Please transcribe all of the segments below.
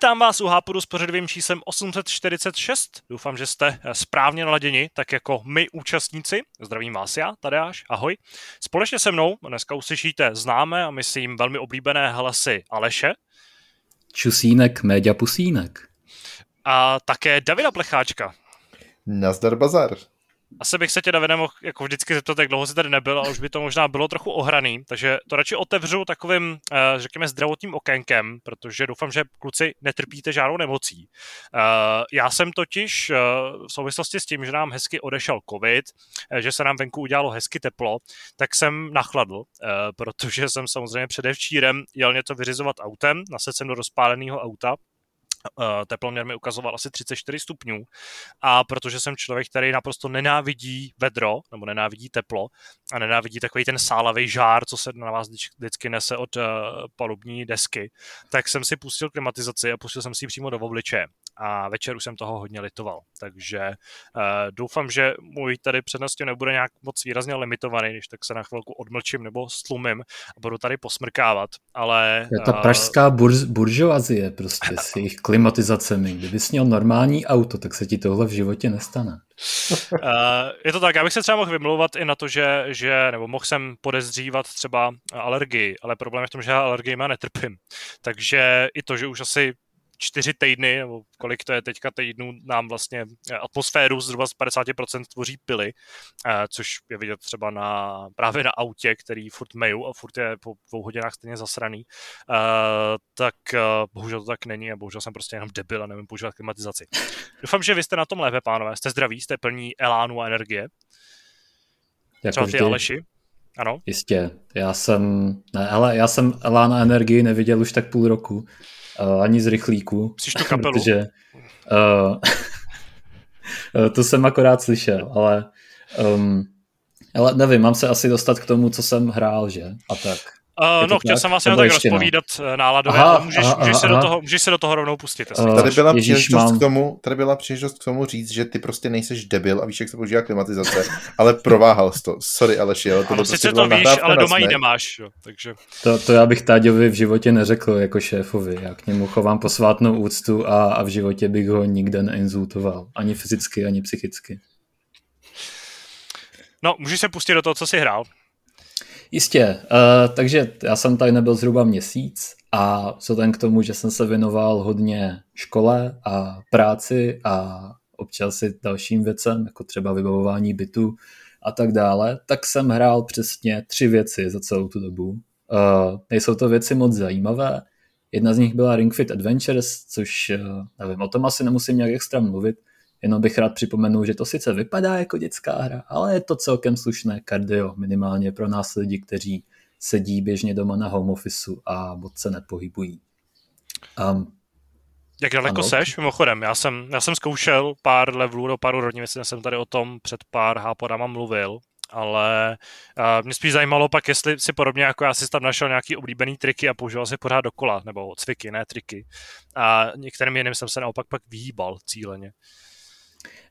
Vítám vás u Hápodu s pořadovým číslem 846. Doufám, že jste eh, správně naladěni, tak jako my účastníci. Zdravím vás já, Tadeáš, ahoj. Společně se mnou dneska uslyšíte známé a myslím velmi oblíbené hlasy Aleše. Čusínek, média pusínek. A také Davida Plecháčka. Nazdar bazar. Asi bych se tě, Davide, mohl jako vždycky zeptat, jak dlouho jsi tady nebyl, a už by to možná bylo trochu ohraný, takže to radši otevřu takovým, eh, řekněme, zdravotním okénkem, protože doufám, že kluci netrpíte žádnou nemocí. Eh, já jsem totiž eh, v souvislosti s tím, že nám hezky odešel covid, že se nám venku udělalo hezky teplo, tak jsem nachladl, protože jsem samozřejmě předevčírem jel něco vyřizovat autem, nasedl jsem do rozpáleného auta, teploměr mi ukazoval asi 34 stupňů. A protože jsem člověk, který naprosto nenávidí vedro, nebo nenávidí teplo a nenávidí takový ten sálavý žár, co se na vás vždycky nese od uh, palubní desky, tak jsem si pustil klimatizaci a pustil jsem si ji přímo do obličeje a večer už jsem toho hodně litoval. Takže uh, doufám, že můj tady přednosti nebude nějak moc výrazně limitovaný, když tak se na chvilku odmlčím nebo stlumím a budu tady posmrkávat, ale... Je ta pražská burž, buržoazie prostě s jejich klimatizacemi. Kdybys měl normální auto, tak se ti tohle v životě nestane. uh, je to tak, já bych se třeba mohl vymlouvat i na to, že, že nebo mohl jsem podezřívat třeba alergii, ale problém je v tom, že já alergii má netrpím. Takže i to, že už asi čtyři týdny, nebo kolik to je teďka týdnů, nám vlastně eh, atmosféru zhruba z 50% tvoří pily, eh, což je vidět třeba na, právě na autě, který furt meju a furt je po dvou hodinách stejně zasraný, eh, tak bohužel to tak není a bohužel jsem prostě jenom debil a nevím používat klimatizaci. Doufám, že vy jste na tom lépe, pánové, jste zdraví, jste plní elánu a energie. Jako třeba ty vždy. Aleši. Ano. Jistě, já jsem, ne, ale já jsem Elán a energii neviděl už tak půl roku uh, ani z rychlíku. Jsi tu kapelu. Protože, uh, to jsem akorát slyšel, ale, um, ale nevím, mám se asi dostat k tomu, co jsem hrál, že? A tak. Uh, no, chtěl tak? jsem vás jenom tak rozpovídat no. náladově, aha, ale můžeš, aha, můžeš, aha, se Do toho, můžeš se do toho rovnou pustit. Uh, tady byla Ježíš, příležitost mám... k tomu, tady byla příležitost k tomu říct, že ty prostě nejseš debil a víš, jak se používá klimatizace, ale prováhal jsi to. Sorry, Aleši, ale to ano, prostě to víš, ale doma ji nemáš. Jo, takže... to, to já bych Táďovi v životě neřekl jako šéfovi. Já k němu chovám posvátnou úctu a, a v životě bych ho nikde neinzultoval. Ani fyzicky, ani psychicky. No, můžeš se pustit do toho, co jsi hrál. Jistě, uh, takže já jsem tady nebyl zhruba měsíc a vzhledem k tomu, že jsem se věnoval hodně škole a práci a občas i dalším věcem, jako třeba vybavování bytu a tak dále, tak jsem hrál přesně tři věci za celou tu dobu. Uh, nejsou to věci moc zajímavé. Jedna z nich byla Ring Fit Adventures, což uh, nevím, o tom asi nemusím nějak extra mluvit, Jenom bych rád připomenul, že to sice vypadá jako dětská hra, ale je to celkem slušné kardio, minimálně pro nás lidi, kteří sedí běžně doma na home officeu a moc se nepohybují. Um, jak daleko ano. seš, mimochodem? Já jsem, já jsem zkoušel pár levelů do pár úrovní, myslím, jsem tady o tom před pár hápodama mluvil, ale uh, mě spíš zajímalo pak, jestli si podobně jako já si tam našel nějaký oblíbený triky a používal si pořád dokola, nebo cviky, ne triky. A některým jiným jsem se naopak pak vyhýbal cíleně.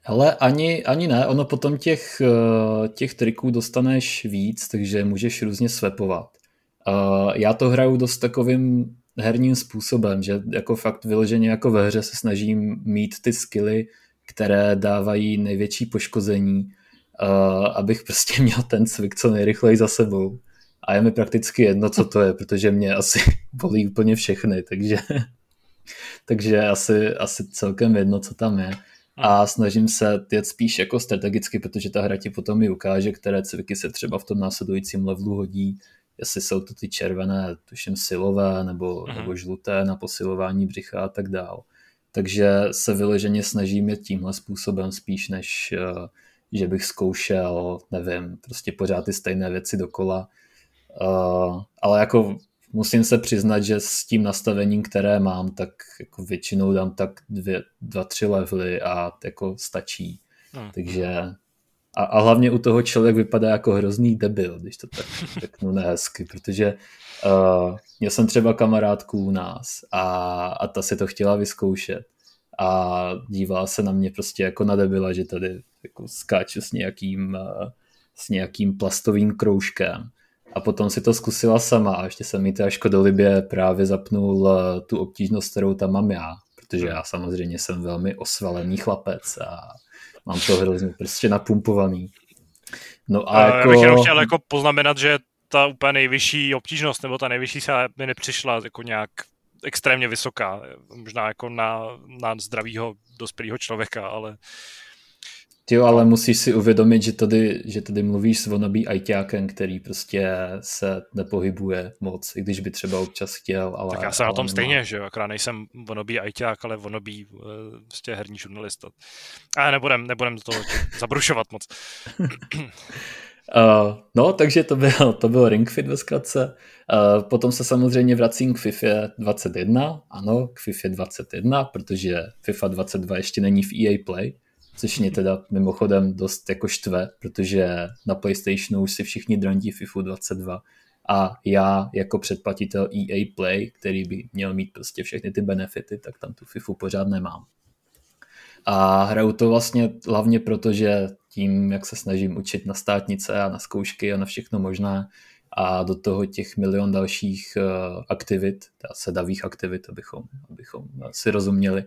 Ale ani, ani ne, ono potom těch, eh, těch triků dostaneš víc, takže můžeš různě svepovat. Já to hraju dost takovým herním způsobem, že jako fakt vyloženě jako ve hře se snažím mít ty skily, které dávají největší poškození, abych prostě měl ten cvik co nejrychleji za sebou. A je mi prakticky jedno, co to je, protože mě asi bolí úplně všechny, takže, takže asi, asi celkem jedno, co tam je a snažím se jet spíš jako strategicky, protože ta hra ti potom i ukáže, které cviky se třeba v tom následujícím levelu hodí, jestli jsou to ty červené, tuším silové nebo, uh-huh. nebo žluté na posilování břicha a tak dál. Takže se vyloženě snažím jet tímhle způsobem spíš, než uh, že bych zkoušel, nevím, prostě pořád ty stejné věci dokola. Uh, ale jako musím se přiznat, že s tím nastavením, které mám, tak jako většinou dám tak dvě, dva, tři levely a jako stačí. Hmm. Takže a, a hlavně u toho člověk vypadá jako hrozný debil, když to tak řeknu nehezky, protože uh, měl jsem třeba kamarádku u nás a, a ta si to chtěla vyzkoušet a dívala se na mě prostě jako na debila, že tady jako skáču s nějakým, uh, s nějakým plastovým kroužkem a potom si to zkusila sama a ještě jsem mi to škodolibě právě zapnul eh, tu obtížnost, kterou tam mám já, protože já samozřejmě jsem velmi osvalený chlapec a mám to hrozně prostě napumpovaný. No a, a jako... Já bych jenom chtěl jako poznamenat, že ta úplně nejvyšší obtížnost, nebo ta nejvyšší se mi nepřišla jako nějak extrémně vysoká, možná jako na, na zdravýho dospělého člověka, ale Jo, ale musíš si uvědomit, že tady, že tady mluvíš s vonabí ajťákem, který prostě se nepohybuje moc, i když by třeba občas chtěl, ale... Tak já jsem na tom nemá. stejně, že jo, akorát nejsem vonabí ajťák, ale vonabí uh, prostě herní žurnalista. A nebudem, nebudem do toho zabrušovat moc. Uh, no, takže to byl, to byl Ring Fit ve zkratce. Uh, potom se samozřejmě vracím k FIFA 21, ano, k FIFA 21, protože FIFA 22 ještě není v EA Play, což mě teda mimochodem dost jako štve, protože na PlayStationu už si všichni drandí FIFA 22 a já jako předplatitel EA Play, který by měl mít prostě všechny ty benefity, tak tam tu FIFA pořád nemám. A hraju to vlastně hlavně proto, že tím, jak se snažím učit na státnice a na zkoušky a na všechno možné a do toho těch milion dalších uh, aktivit, sedavých aktivit, abychom, abychom si rozuměli,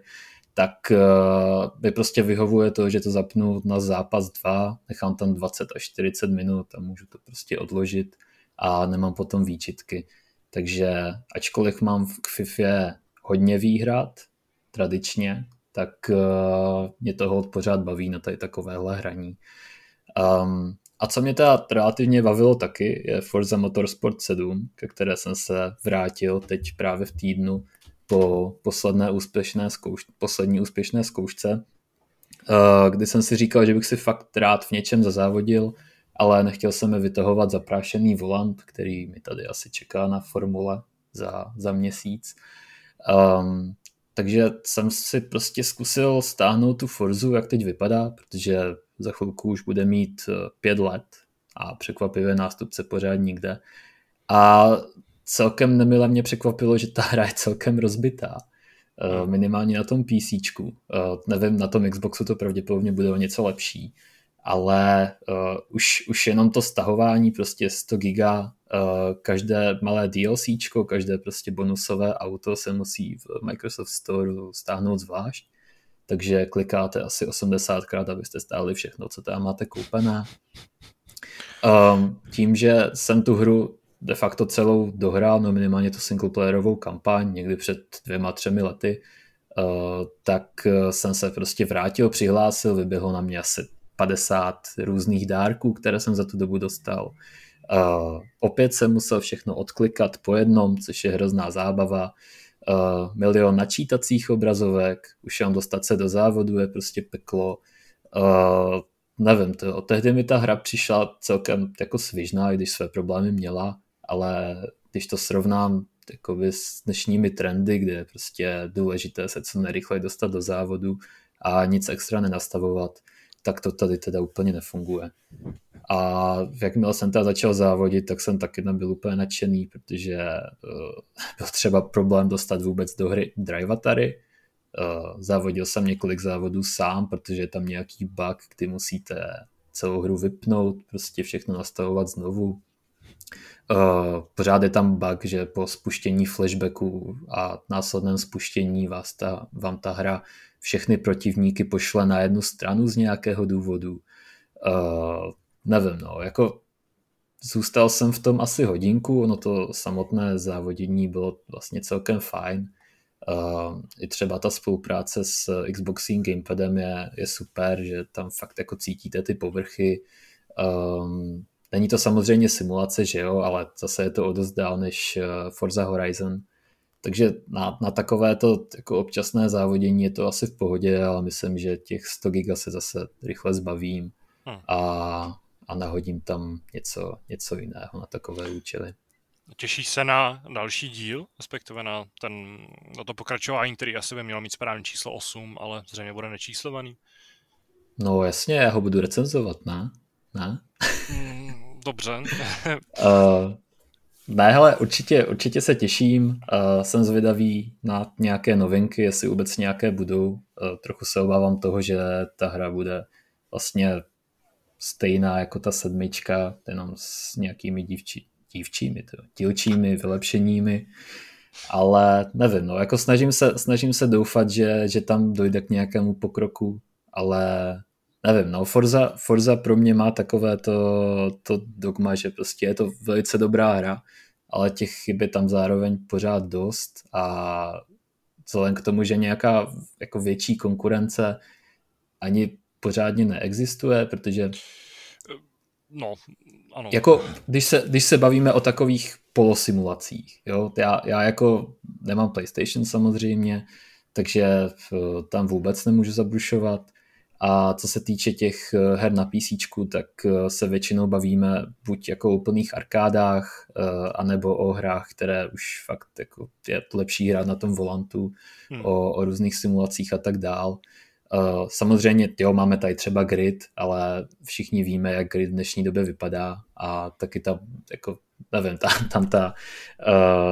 tak uh, mi prostě vyhovuje to, že to zapnu na zápas 2, nechám tam 20 až 40 minut a můžu to prostě odložit a nemám potom výčitky. Takže ačkoliv mám v FIFA hodně výhrad, tradičně, tak uh, mě toho pořád baví na tady takovéhle hraní. Um, a co mě teda relativně bavilo taky, je Forza Motorsport 7, ke které jsem se vrátil teď právě v týdnu po posledné úspěšné zkouš- poslední úspěšné zkoušce, uh, kdy jsem si říkal, že bych si fakt rád v něčem zazávodil, ale nechtěl jsem mi vytahovat zaprášený volant, který mi tady asi čeká na formule za, za měsíc. Um, takže jsem si prostě zkusil stáhnout tu Forzu, jak teď vypadá, protože za chvilku už bude mít eh, pět let a překvapivě nástupce pořád nikde. A celkem nemile mě překvapilo, že ta hra je celkem rozbitá. Eh, minimálně na tom PC. Eh, nevím, na tom Xboxu to pravděpodobně bude o něco lepší, ale už, už jenom to stahování prostě 100 giga Eh, každé malé DLC, každé prostě bonusové auto se musí v Microsoft Store stáhnout zvlášť, takže klikáte asi 80krát, abyste stáli všechno, co tam máte koupené. Um, tím, že jsem tu hru de facto celou dohrál, no minimálně tu singleplayerovou kampaň někdy před dvěma, třemi lety, uh, tak jsem se prostě vrátil, přihlásil, vyběhlo na mě asi 50 různých dárků, které jsem za tu dobu dostal. Uh, opět jsem musel všechno odklikat po jednom, což je hrozná zábava. Milion načítacích obrazovek, už jenom dostat se do závodu je prostě peklo. Uh, nevím, to, tehdy mi ta hra přišla celkem jako svižná, i když své problémy měla, ale když to srovnám jakoby s dnešními trendy, kde je prostě důležité se co nejrychleji dostat do závodu a nic extra nenastavovat, tak to tady teda úplně nefunguje. A jakmile jsem teda začal závodit, tak jsem taky nebyl úplně nadšený, protože uh, byl třeba problém dostat vůbec do hry Drivatary. Uh, závodil jsem několik závodů sám, protože je tam nějaký bug, kdy musíte celou hru vypnout, prostě všechno nastavovat znovu. Uh, pořád je tam bug, že po spuštění flashbacku a následném spuštění vás ta, vám ta hra všechny protivníky pošle na jednu stranu z nějakého důvodu. Uh, nevím, no, jako zůstal jsem v tom asi hodinku, ono to samotné závodění bylo vlastně celkem fajn. Uh, I třeba ta spolupráce s Xboxing Gamepadem je, je super, že tam fakt jako cítíte ty povrchy. Um, není to samozřejmě simulace, že jo, ale zase je to o dost dál než Forza Horizon. Takže na, na takové to jako občasné závodění je to asi v pohodě, ale myslím, že těch 100 giga se zase rychle zbavím hmm. a, a nahodím tam něco, něco jiného na takové účely. Těšíš se na další díl, respektive na, ten, na to pokračování, který asi by mělo mít správné číslo 8, ale zřejmě bude nečíslovaný. No jasně, já ho budu recenzovat, ne? Ne? Dobře. uh, Ne, hele, určitě, určitě se těším. Uh, jsem zvědavý na nějaké novinky, jestli vůbec nějaké budou. Uh, trochu se obávám toho, že ta hra bude vlastně stejná jako ta sedmička, jenom s nějakými dívčí, dívčími, to, dílčími vylepšeními, ale nevím, no, jako snažím se, snažím se doufat, že, že tam dojde k nějakému pokroku, ale nevím, no, Forza, Forza pro mě má takové to, to dogma, že prostě je to velice dobrá hra, ale těch chyb je tam zároveň pořád dost a vzhledem k tomu, že nějaká jako větší konkurence ani pořádně neexistuje, protože No, ano. Jako, když se, když se bavíme o takových polosimulacích, jo, já, já jako nemám PlayStation samozřejmě, takže tam vůbec nemůžu zabrušovat, a co se týče těch eh, her na PC, tak eh, se většinou bavíme buď jako o plných arkádách, eh, anebo o hrách, které už fakt jako je lepší hrát na tom volantu, hmm. o, o různých simulacích a tak dál. Samozřejmě, jo, máme tady třeba grid, ale všichni víme, jak grid v dnešní době vypadá a taky ta, jako, nevím, ta, tam ta,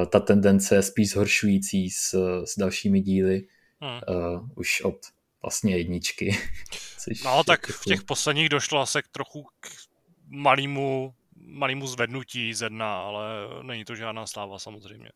ta tendence je spíš zhoršující s, s dalšími díly hmm. uh, už od vlastně jedničky. no tak v těch posledních došlo asi k trochu k malému, malému zvednutí z jedna, ale není to žádná sláva samozřejmě.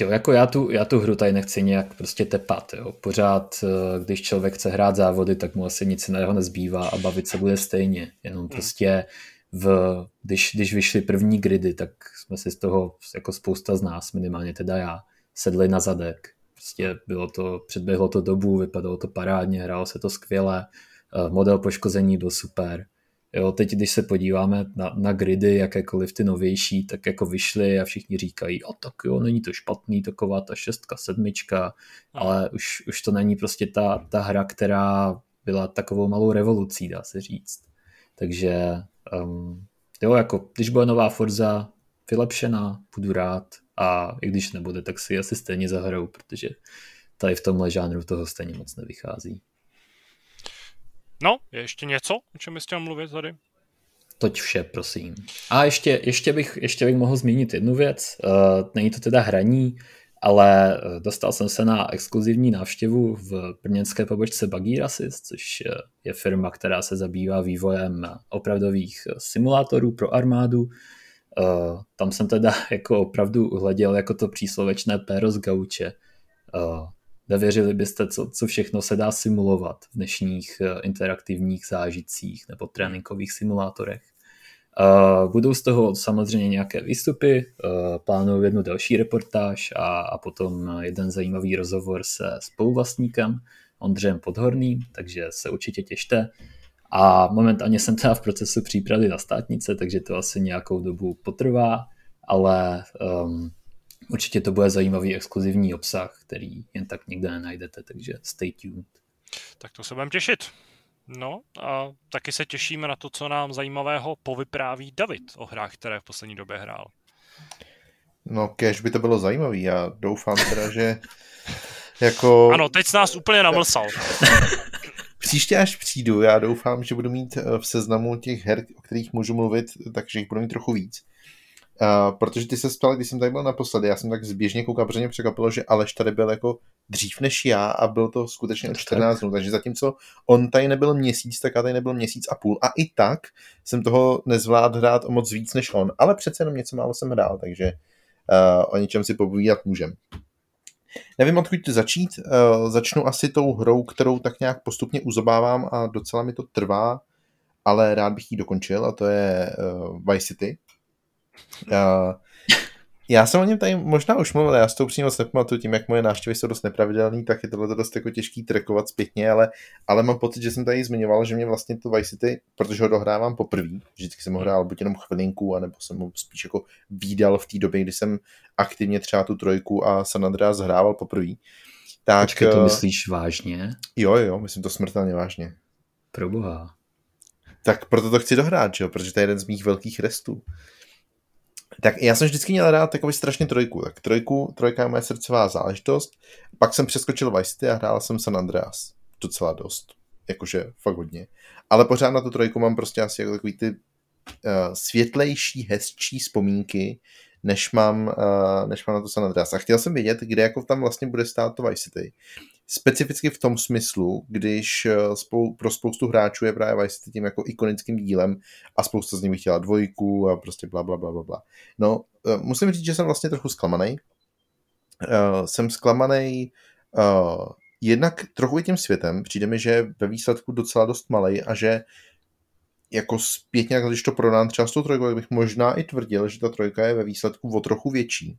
Jo, jako já tu, já tu hru tady nechci nějak prostě tepat, jo. Pořád, eh, když člověk chce hrát závody, tak mu asi nic jiného nezbývá a bavit se bude stejně. Jenom hmm. prostě v, když, když vyšly první gridy, tak jsme si z toho, jako spousta z nás, minimálně teda já, sedli na zadek Prostě bylo to, předběhlo to dobu, vypadalo to parádně, hrálo se to skvěle, eh, model poškození byl super. Jo, teď, když se podíváme na, na gridy, jakékoliv ty novější, tak jako vyšly a všichni říkají, o tak jo, není to špatný, taková ta šestka, sedmička, ale už, už to není prostě ta, ta hra, která byla takovou malou revolucí, dá se říct. Takže um, jo, jako když bude nová Forza vylepšená, budu rád, a i když nebude, tak si asi stejně zahrou, protože tady v tomhle žánru toho stejně moc nevychází. No, je ještě něco, o čem chtěl mluvit tady? Toť vše, prosím. A ještě, ještě, bych, ještě bych mohl zmínit jednu věc. Uh, není to teda hraní, ale eh, dostal jsem se na exkluzivní návštěvu v brněnské pobočce Bagirasis, což je firma, která se zabývá vývojem opravdových simulátorů pro armádu Uh, tam jsem teda jako opravdu hleděl jako to příslovečné péro z gauče. Uh, nevěřili byste, co, co všechno se dá simulovat v dnešních uh, interaktivních zážitcích nebo tréninkových simulátorech. Uh, budou z toho samozřejmě nějaké výstupy, uh, plánuju jednu další reportáž a, a potom jeden zajímavý rozhovor se spoluvlastníkem Ondřejem Podhorným, takže se určitě těšte. A momentálně jsem teda v procesu přípravy na státnice, takže to asi nějakou dobu potrvá, ale um, určitě to bude zajímavý exkluzivní obsah, který jen tak nikde nenajdete, takže stay tuned. Tak to se budeme těšit. No a taky se těšíme na to, co nám zajímavého povypráví David o hrách, které v poslední době hrál. No, kež by to bylo zajímavý. Já doufám teda, že jako... Ano, teď jsi nás úplně namlsal. Příště, až přijdu, já doufám, že budu mít eh, v seznamu těch her, o kterých můžu mluvit, takže jich budu mít trochu víc. Uh, protože ty se ptal, když jsem tady byl naposledy, já jsem tak zběžně koukal, protože mě překvapilo, že Aleš tady byl jako dřív než já a byl to skutečně o 14 dnů, takže zatímco on tady nebyl měsíc, tak já tady nebyl měsíc a půl a i tak jsem toho nezvládl hrát o moc víc než on, ale přece jenom něco málo jsem hrál, takže uh, o něčem si popovídat můžem. Nevím, odkud začít. Uh, začnu asi tou hrou, kterou tak nějak postupně uzobávám a docela mi to trvá, ale rád bych ji dokončil a to je uh, Vice City. Já jsem o něm tady možná už mluvil, já s tou přímo nepamatuju tím, jak moje návštěvy jsou dost nepravidelné, tak je tohle dost jako těžký trekovat zpětně, ale, ale mám pocit, že jsem tady zmiňoval, že mě vlastně to Vice City, protože ho dohrávám poprvé, vždycky jsem ho hrál buď jenom chvilinku, anebo jsem ho spíš jako výdal v té době, kdy jsem aktivně třeba tu trojku a San Andreas hrával poprvé. Tak, Počkej, to eh, myslíš vážně? Jo, jo, myslím to smrtelně vážně. Proboha. Tak proto to chci dohrát, že jo? protože to je jeden z mých velkých restů. Tak já jsem vždycky měl rád takový strašně trojku. Tak trojku, trojka je moje srdcová záležitost. Pak jsem přeskočil Vice a hrál jsem San Andreas. Docela dost. Jakože fakt hodně. Ale pořád na tu trojku mám prostě asi jako takový ty uh, světlejší, hezčí vzpomínky, než mám, uh, než mám na to San Andreas. A chtěl jsem vědět, kde jako tam vlastně bude stát to Vice City. Specificky v tom smyslu, když uh, spou- pro spoustu hráčů je právě Vice City tím jako ikonickým dílem a spousta z nich chtěla dvojku a prostě bla, bla, bla, bla, bla. No, uh, musím říct, že jsem vlastně trochu zklamaný. Uh, jsem zklamaný jednak trochu i tím světem. Přijde mi, že ve výsledku docela dost malý a že jako zpětně, když to prodám třeba s tou trojkou, bych možná i tvrdil, že ta trojka je ve výsledku o trochu větší.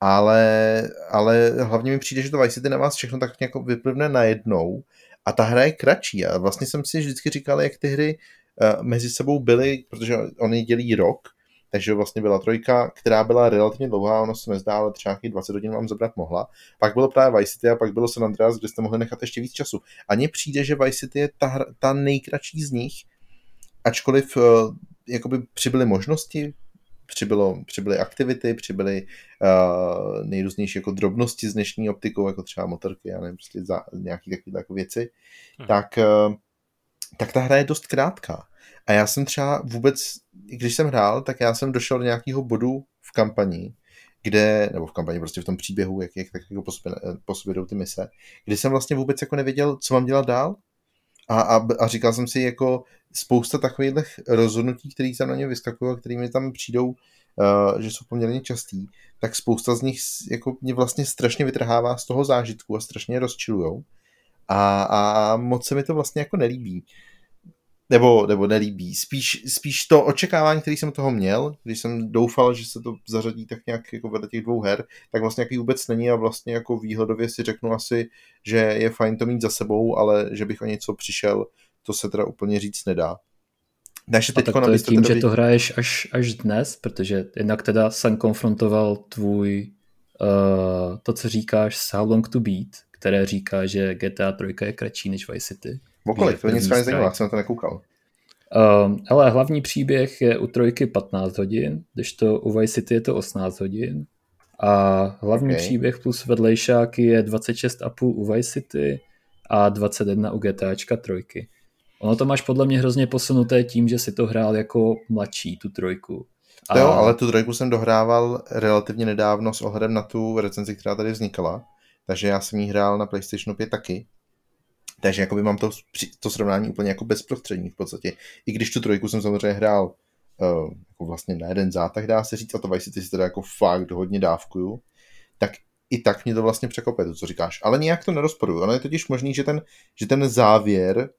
Ale, ale hlavně mi přijde, že to Vice City na vás všechno tak nějak vyplivne najednou a ta hra je kratší a vlastně jsem si vždycky říkal, jak ty hry uh, mezi sebou byly, protože oni dělí rok, takže vlastně byla trojka, která byla relativně dlouhá, ono se nezdá, ale třeba nějakých 20 hodin vám zabrat mohla. Pak bylo právě Vice City a pak bylo San Andreas, kde jste mohli nechat ještě víc času. A mně přijde, že Vice City je ta, ta nejkratší z nich, ačkoliv uh, jakoby přibyly možnosti, přibylo, přibyly aktivity, přibyly uh, nejrůznější jako drobnosti s dnešní optikou, jako třeba motorky, já nevím, prostě za, nějaké takové jako věci, hmm. tak, uh, tak ta hra je dost krátká. A já jsem třeba vůbec, když jsem hrál, tak já jsem došel do nějakého bodu v kampani, kde, nebo v kampani, prostě v tom příběhu, jak, jak tak jako po sobě, po sobě jdou ty mise, kdy jsem vlastně vůbec jako nevěděl, co mám dělat dál. A, a, a říkal jsem si jako spousta takových rozhodnutí, které se na ně vyskakují a které mi tam přijdou, uh, že jsou poměrně častý, tak spousta z nich jako mě vlastně strašně vytrhává z toho zážitku a strašně rozčilujou. A, a moc se mi to vlastně jako nelíbí nebo, nebo nelíbí. Spíš, spíš to očekávání, který jsem toho měl, když jsem doufal, že se to zařadí tak nějak jako vedle těch dvou her, tak vlastně jaký vůbec není a vlastně jako výhledově si řeknu asi, že je fajn to mít za sebou, ale že bych o něco přišel, to se teda úplně říct nedá. Takže teď to je tím, teda... že to hraješ až, až dnes, protože jednak teda jsem konfrontoval tvůj uh, to, co říkáš s How Long to Beat, které říká, že GTA 3 je kratší než Vice City. Okolik, to nic nezajímá, jsem na to nekoukal. Um, ale hlavní příběh je u trojky 15 hodin, když to u Vice City je to 18 hodin. A hlavní okay. příběh plus vedlejšáky je 26,5 u Vice City a 21 u GTAčka trojky. Ono to máš podle mě hrozně posunuté tím, že si to hrál jako mladší, tu trojku. A... Jo, ale tu trojku jsem dohrával relativně nedávno s ohledem na tu recenzi, která tady vznikala. Takže já jsem ji hrál na PlayStation 5 taky. Takže jakoby mám to, to srovnání úplně jako bezprostřední v podstatě. I když tu trojku jsem samozřejmě hrál uh, jako vlastně na jeden zátah, dá se říct, a to Vice City si teda jako fakt hodně dávkuju, tak i tak mě to vlastně překopuje, to, co říkáš. Ale nějak to nerozporuju. Ono je totiž možný, že ten, že ten závěr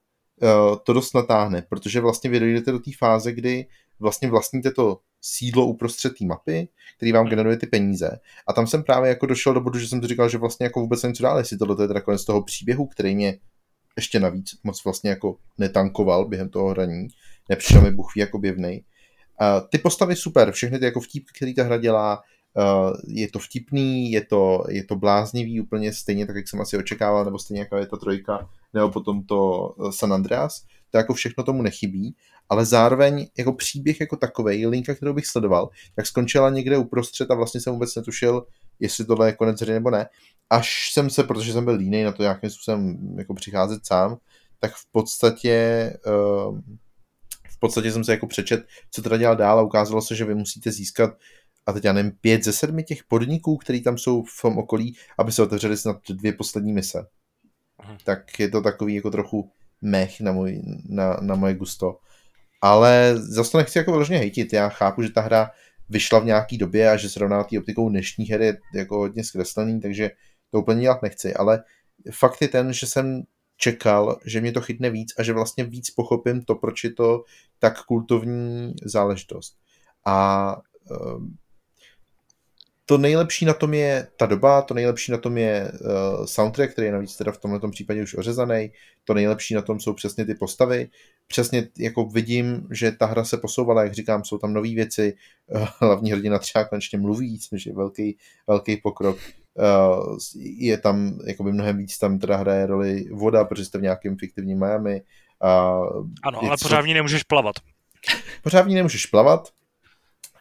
uh, to dost natáhne, protože vlastně vy dojdete do té fáze, kdy vlastně vlastníte to sídlo uprostřed té mapy, který vám generuje ty peníze. A tam jsem právě jako došel do bodu, že jsem to říkal, že vlastně jako vůbec něco dál, jestli tohle je teda konec toho příběhu, který mě ještě navíc moc vlastně jako netankoval během toho hraní. Nepřišel mi Bůh jako běvnej. Uh, ty postavy super, všechny ty jako vtípky, který ta hra dělá, uh, je to vtipný, je to, je to bláznivý úplně stejně tak, jak jsem asi očekával, nebo stejně jako je ta trojka, nebo potom to eh, San Andreas, to jako všechno tomu nechybí, ale zároveň jako příběh jako takový, linka, kterou bych sledoval, tak skončila někde uprostřed a vlastně jsem vůbec netušil, jestli tohle je konec hry nebo ne. Až jsem se, protože jsem byl línej na to nějakým způsobem jako přicházet sám, tak v podstatě uh, v podstatě jsem se jako přečet, co teda dělal dál a ukázalo se, že vy musíte získat a teď já nevím, pět ze sedmi těch podniků, který tam jsou v tom okolí, aby se otevřeli snad dvě poslední mise. Aha. Tak je to takový jako trochu mech na, můj, na, na moje gusto. Ale zase to nechci jako vyloženě hejtit. Já chápu, že ta hra vyšla v nějaký době a že srovná tý optikou dnešní hry je jako hodně zkreslený, takže to úplně dělat nechci. Ale fakt je ten, že jsem čekal, že mě to chytne víc a že vlastně víc pochopím to, proč je to tak kultovní záležitost. A um, to nejlepší na tom je ta doba, to nejlepší na tom je uh, soundtrack, který je navíc teda v tomto případě už ořezaný, to nejlepší na tom jsou přesně ty postavy, přesně jako vidím, že ta hra se posouvala, jak říkám, jsou tam nové věci, uh, hlavní hrdina třeba konečně mluví, což je velký, velký pokrok, uh, je tam jakoby mnohem víc, tam teda hraje roli voda, protože jste v nějakém fiktivním Miami. Uh, ano, ale pořád v ní nemůžeš plavat. Pořád v ní nemůžeš plavat,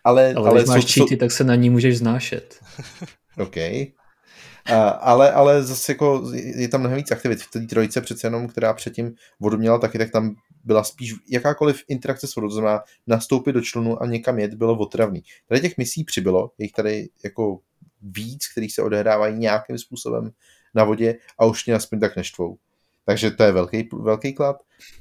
ale, ale, ale když máš jsou, cheaty, tak se na ní můžeš znášet. OK. Uh, ale, ale zase jako je tam mnohem víc aktivit v té trojice přece jenom, která předtím vodu měla taky, tak tam byla spíš jakákoliv interakce s vodou, to znamená nastoupit do člunu a někam jet, bylo otravný. Tady těch misí přibylo, je jich tady jako víc, kterých se odehrávají nějakým způsobem na vodě a už mě aspoň tak neštvou. Takže to je velký, velký klad,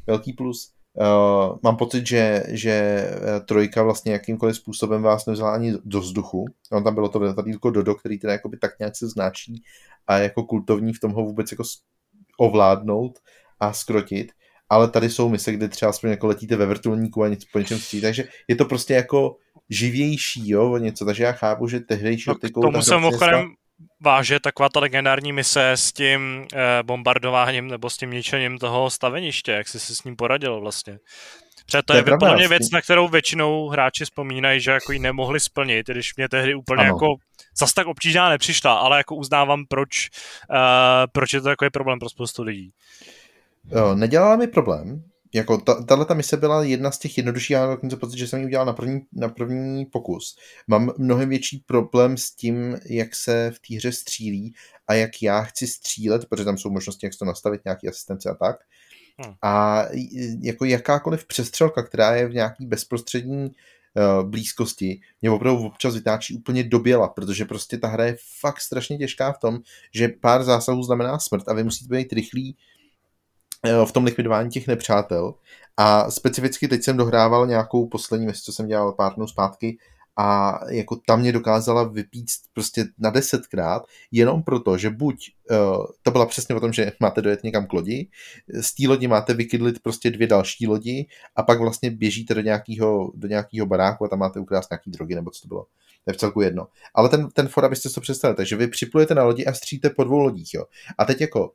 velký plus. Uh, mám pocit, že, že eh, trojka vlastně jakýmkoliv způsobem vás nevzala ani do vzduchu. On tam bylo to jako Dodo, který teda jakoby tak nějak se znáčí a jako kultovní v tom ho vůbec jako ovládnout a skrotit. Ale tady jsou mise, kde třeba aspoň jako letíte ve vrtulníku a něco po něčem stří, takže je to prostě jako živější, jo, o něco, takže já chápu, že tehdejší no, k tomu jsem mimochodem váže taková ta legendární mise s tím eh, bombardováním nebo s tím ničením toho staveniště, jak jsi si s ním poradil vlastně. Protože to, to je, je podle mě věc, na kterou většinou hráči vzpomínají, že jako ji nemohli splnit, když mě tehdy úplně ano. jako zas tak obtížná nepřišla, ale jako uznávám, proč, uh, proč je to takový problém pro spoustu lidí. Jo, nedělala mi problém, jako tahle ta mise byla jedna z těch jednodušších, já mám pocit, že jsem ji udělal na první, na první pokus. Mám mnohem větší problém s tím, jak se v té hře střílí a jak já chci střílet, protože tam jsou možnosti, jak to nastavit, nějaký asistence a tak. Hmm. A jako jakákoliv přestřelka, která je v nějaký bezprostřední uh, blízkosti, mě opravdu občas vytáčí úplně doběla, protože prostě ta hra je fakt strašně těžká v tom, že pár zásahů znamená smrt a vy musíte být rychlí v tom likvidování těch nepřátel. A specificky teď jsem dohrával nějakou poslední věc, co jsem dělal pár dnů zpátky, a jako tam mě dokázala vypít prostě na desetkrát, jenom proto, že buď uh, to byla přesně o tom, že máte dojet někam k lodi, z té lodi máte vykydlit prostě dvě další lodi a pak vlastně běžíte do nějakého, do nějakého baráku a tam máte ukrást nějaký drogy, nebo co to bylo. To je v celku jedno. Ale ten, ten for, abyste to představili, takže vy připlujete na lodi a stříte po dvou lodích, jo. A teď jako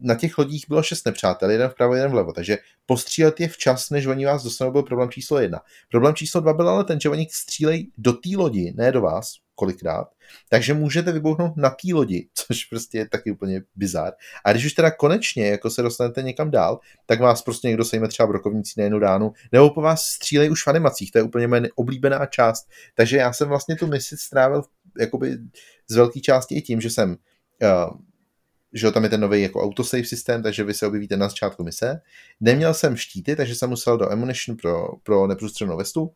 na těch lodích bylo šest nepřátel, jeden vpravo, jeden vlevo, takže postřílet je včas, než oni vás dostanou, byl problém číslo jedna. Problém číslo dva byl ale ten, že oni střílejí do té lodi, ne do vás, kolikrát, takže můžete vybouchnout na té lodi, což prostě je taky úplně bizár. A když už teda konečně jako se dostanete někam dál, tak vás prostě někdo sejme třeba brokovnící na jednu ránu, nebo po vás střílejí už v animacích, to je úplně moje oblíbená část. Takže já jsem vlastně tu misi strávil jakoby z velké části i tím, že jsem uh, že tam je ten nový jako autosave systém, takže vy se objevíte na začátku mise. Neměl jsem štíty, takže jsem musel do Ammunition pro, pro neprůstřelnou vestu,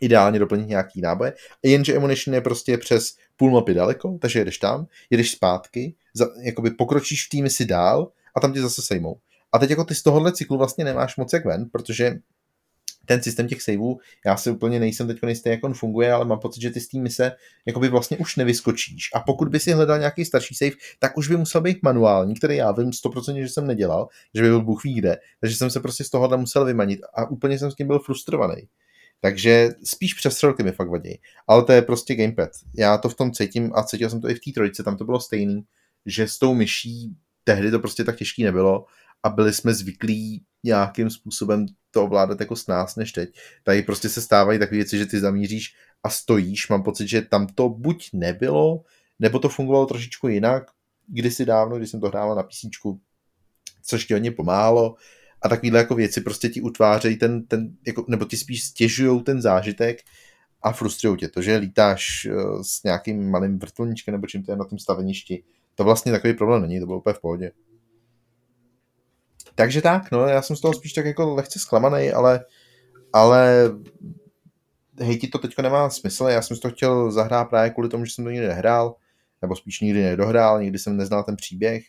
ideálně doplnit nějaký náboje, jenže Ammunition je prostě přes půl mapy daleko, takže jedeš tam, jedeš zpátky, za, jakoby pokročíš v té misi dál a tam tě zase sejmou. A teď jako ty z tohohle cyklu vlastně nemáš moc jak ven, protože ten systém těch saveů, já si úplně nejsem teď nejistý, jak on funguje, ale mám pocit, že ty z té mise jakoby vlastně už nevyskočíš. A pokud by si hledal nějaký starší save, tak už by musel být manuální, který já vím 100%, že jsem nedělal, že by byl Bůh ví kde. Takže jsem se prostě z tohohle musel vymanit a úplně jsem s tím byl frustrovaný. Takže spíš přestřelky mi fakt vadí. Ale to je prostě gamepad. Já to v tom cítím a cítil jsem to i v té trojice, tam to bylo stejný, že s tou myší tehdy to prostě tak těžký nebylo a byli jsme zvyklí nějakým způsobem to ovládat jako s nás než teď. Tady prostě se stávají takové věci, že ty zamíříš a stojíš. Mám pocit, že tam to buď nebylo, nebo to fungovalo trošičku jinak. Kdysi dávno, když jsem to hrával na písničku, což ti hodně pomáhalo. A takovýhle jako věci prostě ti utvářejí ten, ten jako, nebo ti spíš stěžují ten zážitek a frustrují tě. To, že lítáš eh, s nějakým malým vrtulníčkem nebo čím to je na tom staveništi, to vlastně takový problém není, to bylo úplně v pohodě. Takže tak, no, já jsem z toho spíš tak jako lehce zklamaný, ale, ale hejti to teďko nemá smysl, já jsem si to chtěl zahrát právě kvůli tomu, že jsem to nikdy nehrál, nebo spíš nikdy nedohrál, nikdy jsem neznal ten příběh.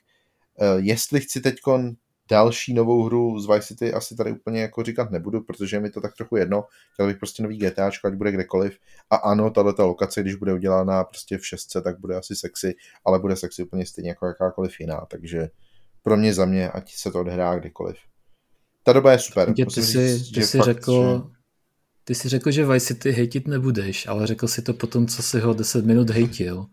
Uh, jestli chci teďko další novou hru z Vice City asi tady úplně jako říkat nebudu, protože mi to tak trochu jedno. Chtěl bych prostě nový GTAčko, ať bude kdekoliv. A ano, tahle ta lokace, když bude udělána prostě v šestce, tak bude asi sexy, ale bude sexy úplně stejně jako jakákoliv jiná, takže pro mě za mě, ať se to odhrá kdekoliv. Ta doba je super. Tě, ty jsi, říct, ty jsi fakt, řekl, že... ty jsi řekl, že Vice City hejtit nebudeš, ale řekl si to potom, co si ho 10 minut hejtil.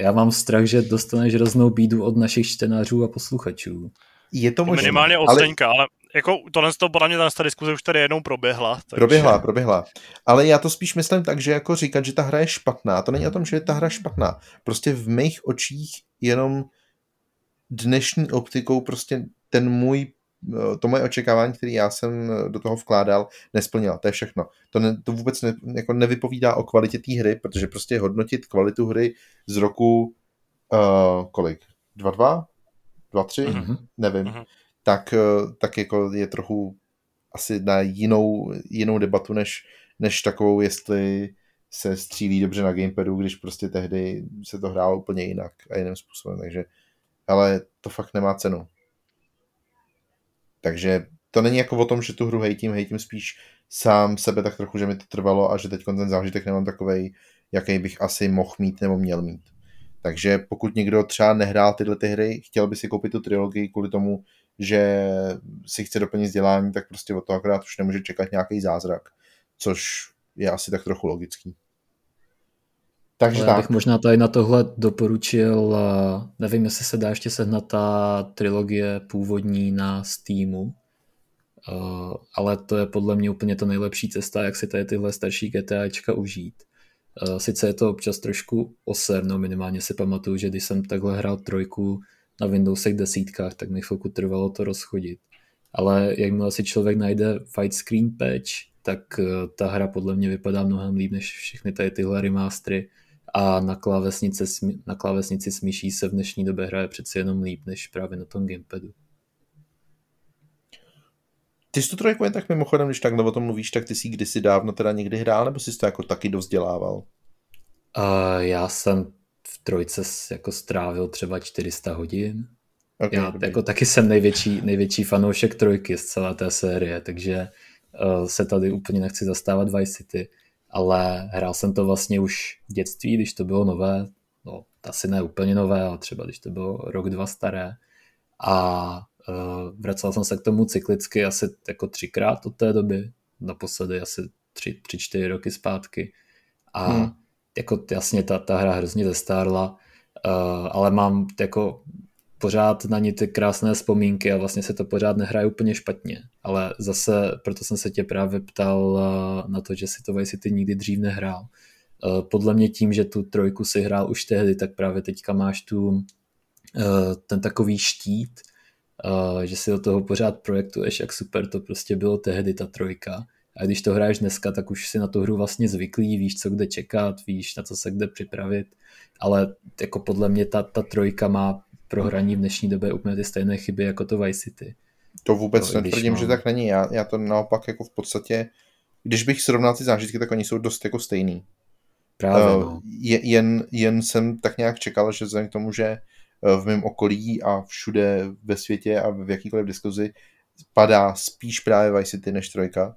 Já mám strach, že dostaneš hroznou bídu od našich čtenářů a posluchačů. Je to možné. Minimálně od ale... Zdeňka, ale jako tohle to podle mě ta diskuze už tady jednou proběhla. Takže... Proběhla, proběhla. Ale já to spíš myslím tak, že jako říkat, že ta hra je špatná, to není o tom, že je ta hra špatná. Prostě v mých očích jenom dnešní optikou prostě ten můj eh, to moje očekávání, které já jsem eh, do toho vkládal, nesplnila. To je všechno. To, ne, to vůbec ne, jako nevypovídá o kvalitě té hry, protože prostě hodnotit kvalitu hry z roku uh, kolik? 2-2? 2-3? Mm-hmm. Nevím. Mm-hmm. Tak, tak jako je trochu asi na jinou, jinou debatu, než, než takovou, jestli se střílí dobře na gamepadu, když prostě tehdy se to hrálo úplně jinak a jiným způsobem, takže ale to fakt nemá cenu. Takže to není jako o tom, že tu hru hejtím, hejtím spíš sám sebe tak trochu, že mi to trvalo a že teď ten zážitek nemám takovej, jaký bych asi mohl mít nebo měl mít. Takže pokud někdo třeba nehrál tyhle ty hry, chtěl by si koupit tu trilogii kvůli tomu, že si chce doplnit vzdělání, tak prostě od toho akorát už nemůže čekat nějaký zázrak, což je asi tak trochu logický. Takže tak. bych možná tady na tohle doporučil, nevím, jestli se dá ještě sehnat ta trilogie původní na Steamu, ale to je podle mě úplně ta nejlepší cesta, jak si tady tyhle starší GTAčka užít. Sice je to občas trošku oser, no minimálně si pamatuju, že když jsem takhle hrál trojku na Windowsech desítkách, tak mi chvilku trvalo to rozchodit. Ale jakmile si člověk najde fight screen patch, tak ta hra podle mě vypadá mnohem líp než všechny tady tyhle remastery a na, klávesnice, na klávesnici smíší se v dnešní době hraje přeci jenom líp než právě na tom gamepadu. Ty jsi tu trojku jen tak mimochodem, když takhle o tom mluvíš, tak ty jsi kdysi dávno teda někdy hrál, nebo jsi to jako taky dozdělával? Uh, já jsem v trojce jako strávil třeba 400 hodin. Okay, já dobrý. jako taky jsem největší, největší fanoušek trojky z celé té série, takže uh, se tady úplně nechci zastávat Vice City, ale hrál jsem to vlastně už v dětství, když to bylo nové, no asi ne úplně nové, ale třeba když to bylo rok, dva staré a Uh, vracel jsem se k tomu cyklicky asi jako třikrát od té doby, naposledy asi tři, tři čtyři roky zpátky a hmm. jako jasně ta, ta hra hrozně zestárla, uh, ale mám jako pořád na ní ty krásné vzpomínky a vlastně se to pořád nehraje úplně špatně, ale zase proto jsem se tě právě ptal uh, na to, že si to Vice City nikdy dřív nehrál. Uh, podle mě tím, že tu trojku si hrál už tehdy, tak právě teďka máš tu uh, ten takový štít, že si do toho pořád projektuješ, jak super to prostě bylo tehdy ta trojka. A když to hraješ dneska, tak už si na tu hru vlastně zvyklý, víš, co kde čekat, víš, na co se kde připravit, ale jako podle mě ta, ta trojka má pro hraní v dnešní době úplně ty stejné chyby jako to Vice City. To vůbec to, netvrdím, mám... že tak není. Já, já to naopak jako v podstatě, když bych srovnal ty zážitky, tak oni jsou dost jako stejný. Právě, uh, no. jen, jen jsem tak nějak čekal, že vzhledem k tomu, že v mém okolí a všude ve světě a v jakýkoliv diskuzi padá spíš právě Vice City než trojka.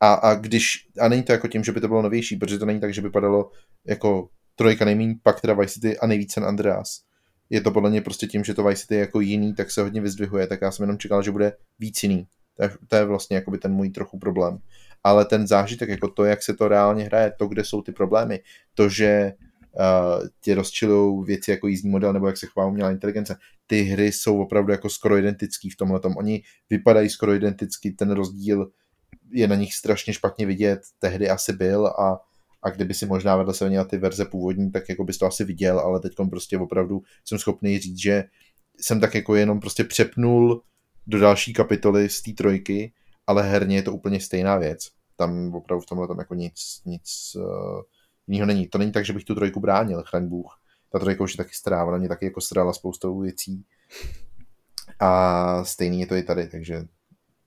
A, a když, a není to jako tím, že by to bylo novější, protože to není tak, že by padalo jako trojka nejméně, pak teda Vice City a nejvíc San Andreas. Je to podle mě prostě tím, že to Vice City je jako jiný, tak se hodně vyzdvihuje, tak já jsem jenom čekal, že bude víc jiný. To je, to je vlastně jakoby ten můj trochu problém. Ale ten zážitek, jako to, jak se to reálně hraje, to, kde jsou ty problémy, to, že uh, tě rozčilují věci jako jízdní model nebo jak se chová umělá inteligence. Ty hry jsou opravdu jako skoro identický v tomhle. Oni vypadají skoro identicky, ten rozdíl je na nich strašně špatně vidět, tehdy asi byl a, a kdyby si možná vedle se na ty verze původní, tak jako bys to asi viděl, ale teď prostě opravdu jsem schopný říct, že jsem tak jako jenom prostě přepnul do další kapitoly z té trojky, ale herně je to úplně stejná věc. Tam opravdu v tomhle tam jako nic, nic uh, jiného není. To není tak, že bych tu trojku bránil, chraň Bůh. Ta trojka už je taky stará, ona mě taky jako strala spoustou věcí. A stejný je to i tady, takže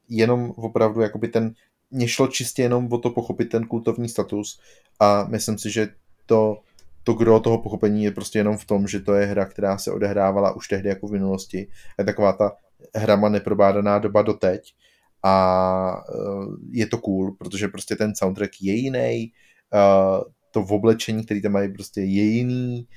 jenom opravdu jakoby ten, mě šlo čistě jenom o to pochopit ten kultovní status a myslím si, že to, to gro toho pochopení je prostě jenom v tom, že to je hra, která se odehrávala už tehdy jako v minulosti. Je taková ta hrama neprobádaná doba doteď a e, je to cool, protože prostě ten soundtrack je jiný, to v oblečení, který tam mají, prostě je jiný,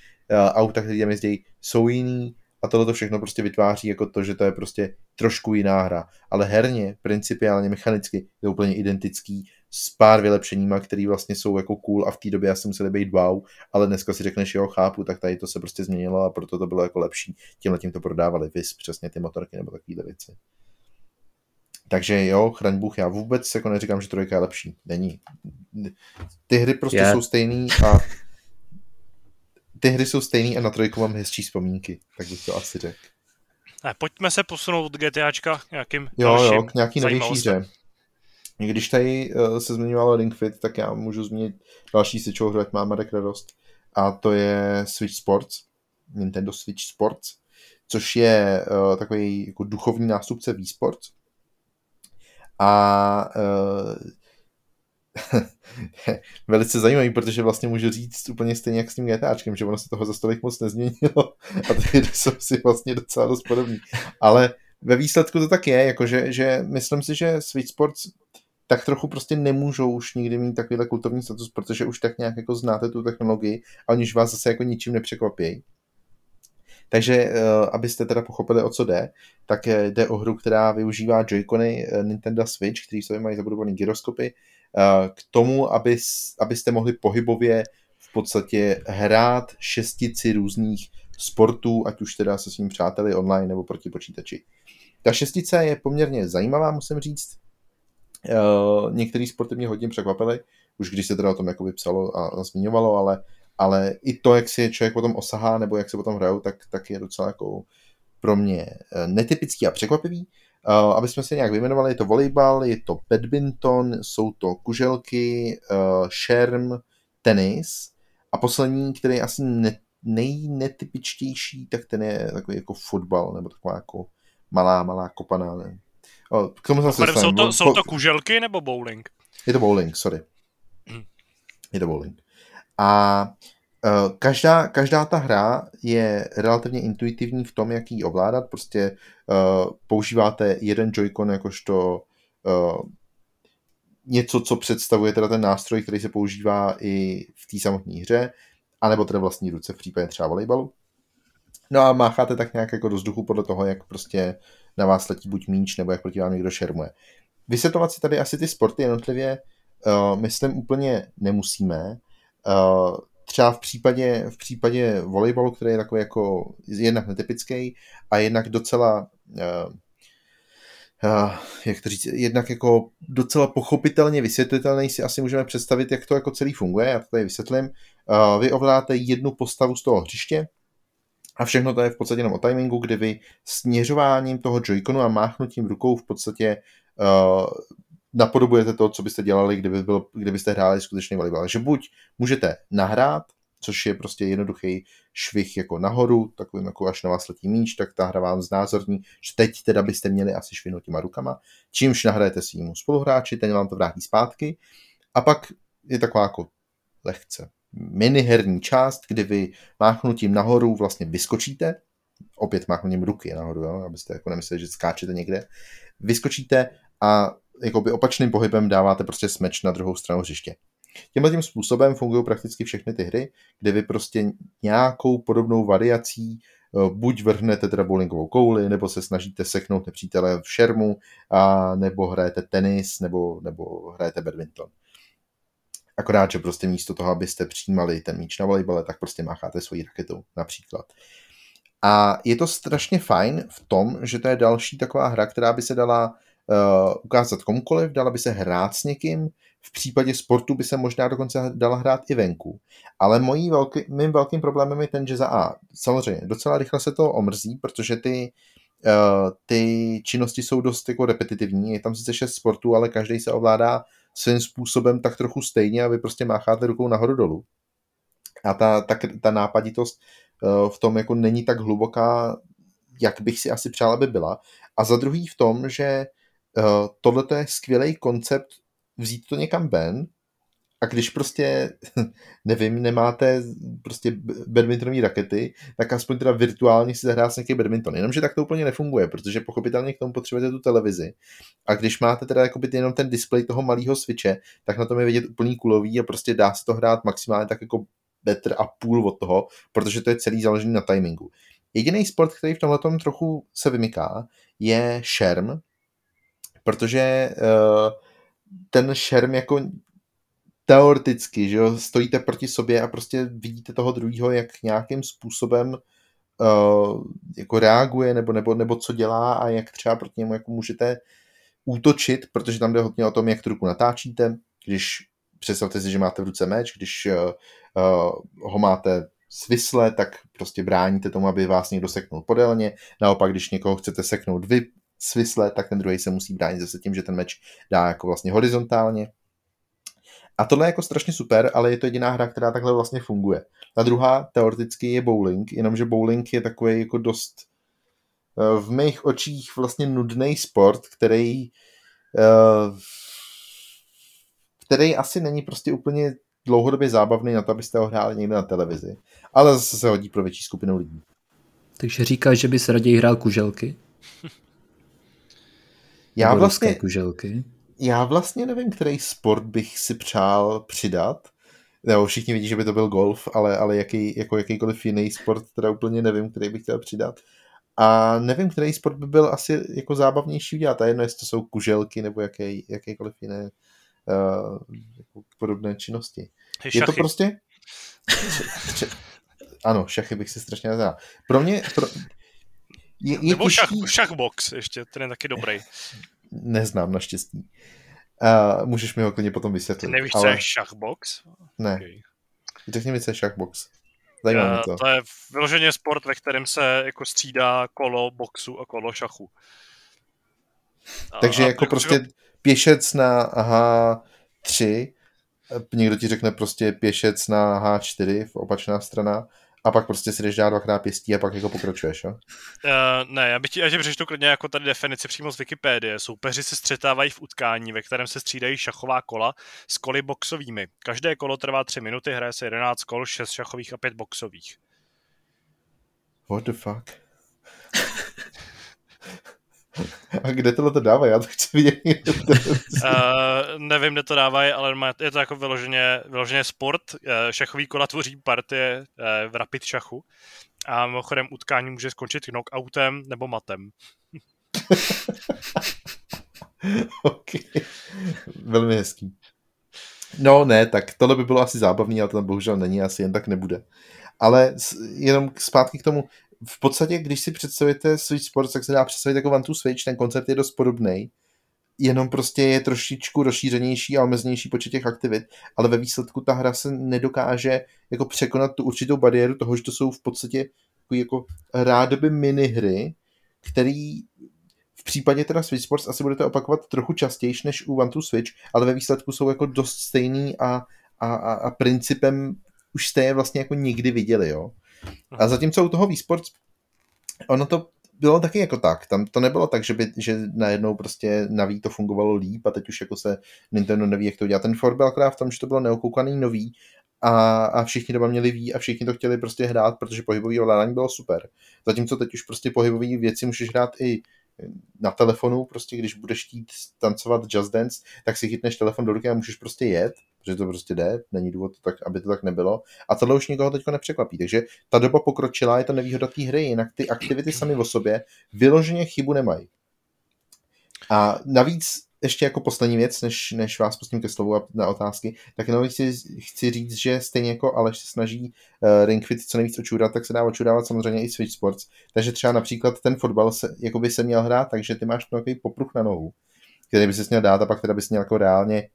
auta, které tam jezdí, jsou jiný a tohle to všechno prostě vytváří jako to, že to je prostě trošku jiná hra. Ale herně, principiálně, mechanicky je úplně identický s pár vylepšeníma, které vlastně jsou jako cool a v té době já jsem musel být wow, ale dneska si řekneš, jo, chápu, tak tady to se prostě změnilo a proto to bylo jako lepší. Tímhle tím to prodávali vys, přesně ty motorky nebo takovéhle věci. Takže jo, chraň Bůh, já vůbec jako neříkám, že trojka je lepší. Není. Ty hry prostě yeah. jsou stejný a ty hry jsou stejný a na trojku mám hezčí vzpomínky, tak bych to asi řekl. Ne, pojďme se posunout od GTAčka nějakým Jo, jo, k nějaký novější hře. Když tady uh, se zmiňovalo Ring Fit, tak já můžu zmínit další světšou hru, ať má Marek radost. A to je Switch Sports, Nintendo Switch Sports, což je uh, takový jako duchovní nástupce Wii Sports A uh, velice zajímavý, protože vlastně můžu říct úplně stejně jak s tím GTAčkem, že ono se toho za stolik moc nezměnilo a ty jsou si vlastně docela dost podobný. Ale ve výsledku to tak je, jakože, že myslím si, že Switch Sports tak trochu prostě nemůžou už nikdy mít takovýhle kultovní status, protože už tak nějak jako znáte tu technologii a oni už vás zase jako ničím nepřekvapí. Takže eh, abyste teda pochopili, o co jde, tak eh, jde o hru, která využívá Joy-Cony eh, Nintendo Switch, který se mají zabudovaný gyroskopy, k tomu, aby, abyste mohli pohybově v podstatě hrát šestici různých sportů, ať už teda se svými přáteli online nebo proti počítači. Ta šestice je poměrně zajímavá, musím říct. Uh, některý sporty mě hodně překvapily, už když se teda o tom jako psalo a, zmiňovalo, ale, ale i to, jak si člověk potom osahá nebo jak se potom hrajou, tak, tak je docela jako pro mě eh, netypický a překvapivý. Aby jsme se nějak vyjmenovali, je to volejbal, je to badminton, jsou to kuželky, uh, šerm, tenis a poslední, který je asi ne, nejnetypičtější, tak ten je takový jako fotbal, nebo taková jako malá, malá kopaná. Ne? K tomu zase jsou, to, jsou to kuželky nebo bowling? Je to bowling, sorry. Hmm. Je to bowling. A uh, každá, každá ta hra je relativně intuitivní v tom, jak ji ovládat. Prostě uh, používáte jeden Joy-Con jakožto uh, něco, co představuje teda ten nástroj, který se používá i v té samotné hře, anebo teda vlastní ruce v případě třeba volejbalu. No a mácháte tak nějak jako do vzduchu podle toho, jak prostě na vás letí buď míč, nebo jak proti vám někdo šermuje. Vysvětlovat si tady asi ty sporty jednotlivě, uh, myslím, úplně nemusíme. Uh, třeba v případě, v případě volejbalu, který je takový jako jednak netypický a jednak docela uh, uh, jak to říct, jednak jako docela pochopitelně vysvětlitelný si asi můžeme představit, jak to jako celý funguje, já to tady vysvětlím. Uh, vy ovládáte jednu postavu z toho hřiště, a všechno to je v podstatě jenom o timingu, kdy vy směřováním toho joyconu a máchnutím rukou v podstatě uh, napodobujete to, co byste dělali, kdyby byl, kdybyste hráli skutečný volejbal. že buď můžete nahrát, což je prostě jednoduchý švih jako nahoru, takovým jako až na vás letí míč, tak ta hra vám znázorní, že teď teda byste měli asi švihnout těma rukama, čímž nahrajete svýmu spoluhráči, ten vám to vrátí zpátky. A pak je taková jako lehce miniherní část, kdy vy máchnutím nahoru vlastně vyskočíte, opět máchnutím ruky nahoru, jo, abyste jako nemysleli, že skáčete někde, vyskočíte a jakoby opačným pohybem dáváte prostě smeč na druhou stranu hřiště. Tímhle tím způsobem fungují prakticky všechny ty hry, kde vy prostě nějakou podobnou variací eh, buď vrhnete teda bowlingovou kouli, nebo se snažíte seknout nepřítele v šermu, a nebo hrajete tenis, nebo, nebo hrajete badminton. Akorát, že prostě místo toho, abyste přijímali ten míč na volejbale, tak prostě mácháte svoji raketou například. A je to strašně fajn v tom, že to je další taková hra, která by se dala uh, ukázat komukoliv, dala by se hrát s někým, v případě sportu by se možná dokonce dala hrát i venku. Ale mojí velký, mým velkým problémem je ten, že za A, samozřejmě, docela rychle se to omrzí, protože ty, uh, ty činnosti jsou dost jako repetitivní, je tam sice šest sportů, ale každý se ovládá svým způsobem tak trochu stejně a vy prostě mácháte rukou nahoru dolů. A ta, ta, ta nápaditost uh, v tom jako není tak hluboká, jak bych si asi přál, aby byla. A za druhý v tom, že uh, tohle je skvělý koncept vzít to někam ven a když prostě, nevím, nemáte prostě badmintonové rakety, tak aspoň teda virtuálně si zahrát nějaký badminton. Jenomže tak to úplně nefunguje, protože pochopitelně k tomu potřebujete tu televizi. A když máte teda jakoby jenom ten displej toho malého switche, tak na tom je vidět úplný kulový a prostě dá se to hrát maximálně tak jako metr a půl od toho, protože to je celý založený na timingu. Jediný sport, který v tomhle trochu se vymyká, je šerm, protože uh, ten šerm jako teoreticky, že jo, stojíte proti sobě a prostě vidíte toho druhého, jak nějakým způsobem uh, jako reaguje nebo, nebo, nebo co dělá a jak třeba proti němu jako můžete útočit, protože tam jde hodně o tom, jak tu ruku natáčíte, když představte si, že máte v ruce meč, když uh, ho máte svisle, tak prostě bráníte tomu, aby vás někdo seknul podélně. Naopak, když někoho chcete seknout vy svisle, tak ten druhý se musí bránit zase tím, že ten meč dá jako vlastně horizontálně. A tohle je jako strašně super, ale je to jediná hra, která takhle vlastně funguje. Ta druhá teoreticky je bowling, jenomže bowling je takový jako dost eh, v mých očích vlastně nudný sport, který uh, který asi není prostě úplně dlouhodobě zábavný na to, abyste ho hráli někde na televizi. Ale zase se hodí pro větší skupinu lidí. Takže říkáš, že bys raději hrál kuželky? Já Nebo vlastně, kuželky? já vlastně nevím, který sport bych si přál přidat. Nebo všichni vidí, že by to byl golf, ale, ale jaký, jako jakýkoliv jiný sport, teda úplně nevím, který bych chtěl přidat. A nevím, který sport by byl asi jako zábavnější udělat. A jedno, jestli to jsou kuželky nebo jaký, jakýkoliv jiné uh, jako podobné činnosti. Hej, Je to šachy. prostě... Ano, šachy bych si strašně nezal. Pro mě... Pro... Je, je Nebo šach, těžký... šachbox ještě, ten je taky dobrý. Neznám naštěstí. Uh, můžeš mi ho klidně potom Ty vysvětlit. nevíš, co ale... je šachbox? Ne, Okay. řekni mi, co je šachbox. Zajímá mě Eh, to. to je vyloženě sport, ve kterém se jako střídá kolo boxu a kolo šachu. A- Takže a jako prostě pěšec na H3, někdo ti řekne prostě pěšec na H4, v opačná strana, a pak prostě si jdeš dát dvakrát pěstí a pak jako pokračuješ, jo? Uh, ne, já bych ti, ti přečtu klidně jako tady definici přímo z Wikipedie. Soupeři se střetávají v utkání, ve kterém se střídají šachová kola s koly boxovými. Každé kolo trvá 3 minuty, hraje se 11 kol, 6 šachových a 5 boxových. What the fuck? A kde tohle to dává? Já to chci vidět. Uh, nevím, kde to dávají, ale má- je to jako vyloženě, vyloženě sport. Uh, šachový kola tvoří partie uh, v rapid šachu. A mimochodem utkání může skončit knockoutem nebo matem. ok. Velmi hezký. No ne, tak tohle by bylo asi zábavný, ale to tam bohužel není, asi jen tak nebude. Ale jenom zpátky k tomu, v podstatě, když si představíte Switch Sports, tak se dá představit jako One to Switch, ten koncept je dost podobný, jenom prostě je trošičku rozšířenější a omezenější počet těch aktivit, ale ve výsledku ta hra se nedokáže jako překonat tu určitou bariéru toho, že to jsou v podstatě jako rádoby minihry, který v případě teda Switch Sports asi budete opakovat trochu častěji než u One to Switch, ale ve výsledku jsou jako dost stejný a, a, a, a principem už jste je vlastně jako nikdy viděli, jo. A zatímco u toho Wii Sports ono to bylo taky jako tak. Tam to nebylo tak, že, by, že najednou prostě na Wii to fungovalo líp a teď už jako se Nintendo neví, jak to udělat. Ten for byl v tom, že to bylo neokoukaný nový a, a všichni doma měli Wii a všichni to chtěli prostě hrát, protože pohybový ovládání bylo super. Zatímco teď už prostě pohybové věci můžeš hrát i na telefonu, prostě když budeš chtít tancovat Just Dance, tak si chytneš telefon do ruky a můžeš prostě jet, protože to prostě jde, není důvod, tak, aby to tak nebylo. A tohle už nikoho teď nepřekvapí. Takže ta doba pokročila, je to nevýhoda té hry, jinak ty aktivity sami o sobě vyloženě chybu nemají. A navíc ještě jako poslední věc, než, než vás pustím ke slovu a na otázky, tak jenom chci, chci říct, že stejně jako Aleš se snaží uh, Ring Fit co nejvíc očurat, tak se dá očurávat samozřejmě i Switch Sports. Takže třeba například ten fotbal se, jako by se měl hrát, takže ty máš takový popruh na nohu, který by se měl dát a pak teda bys měl jako reálně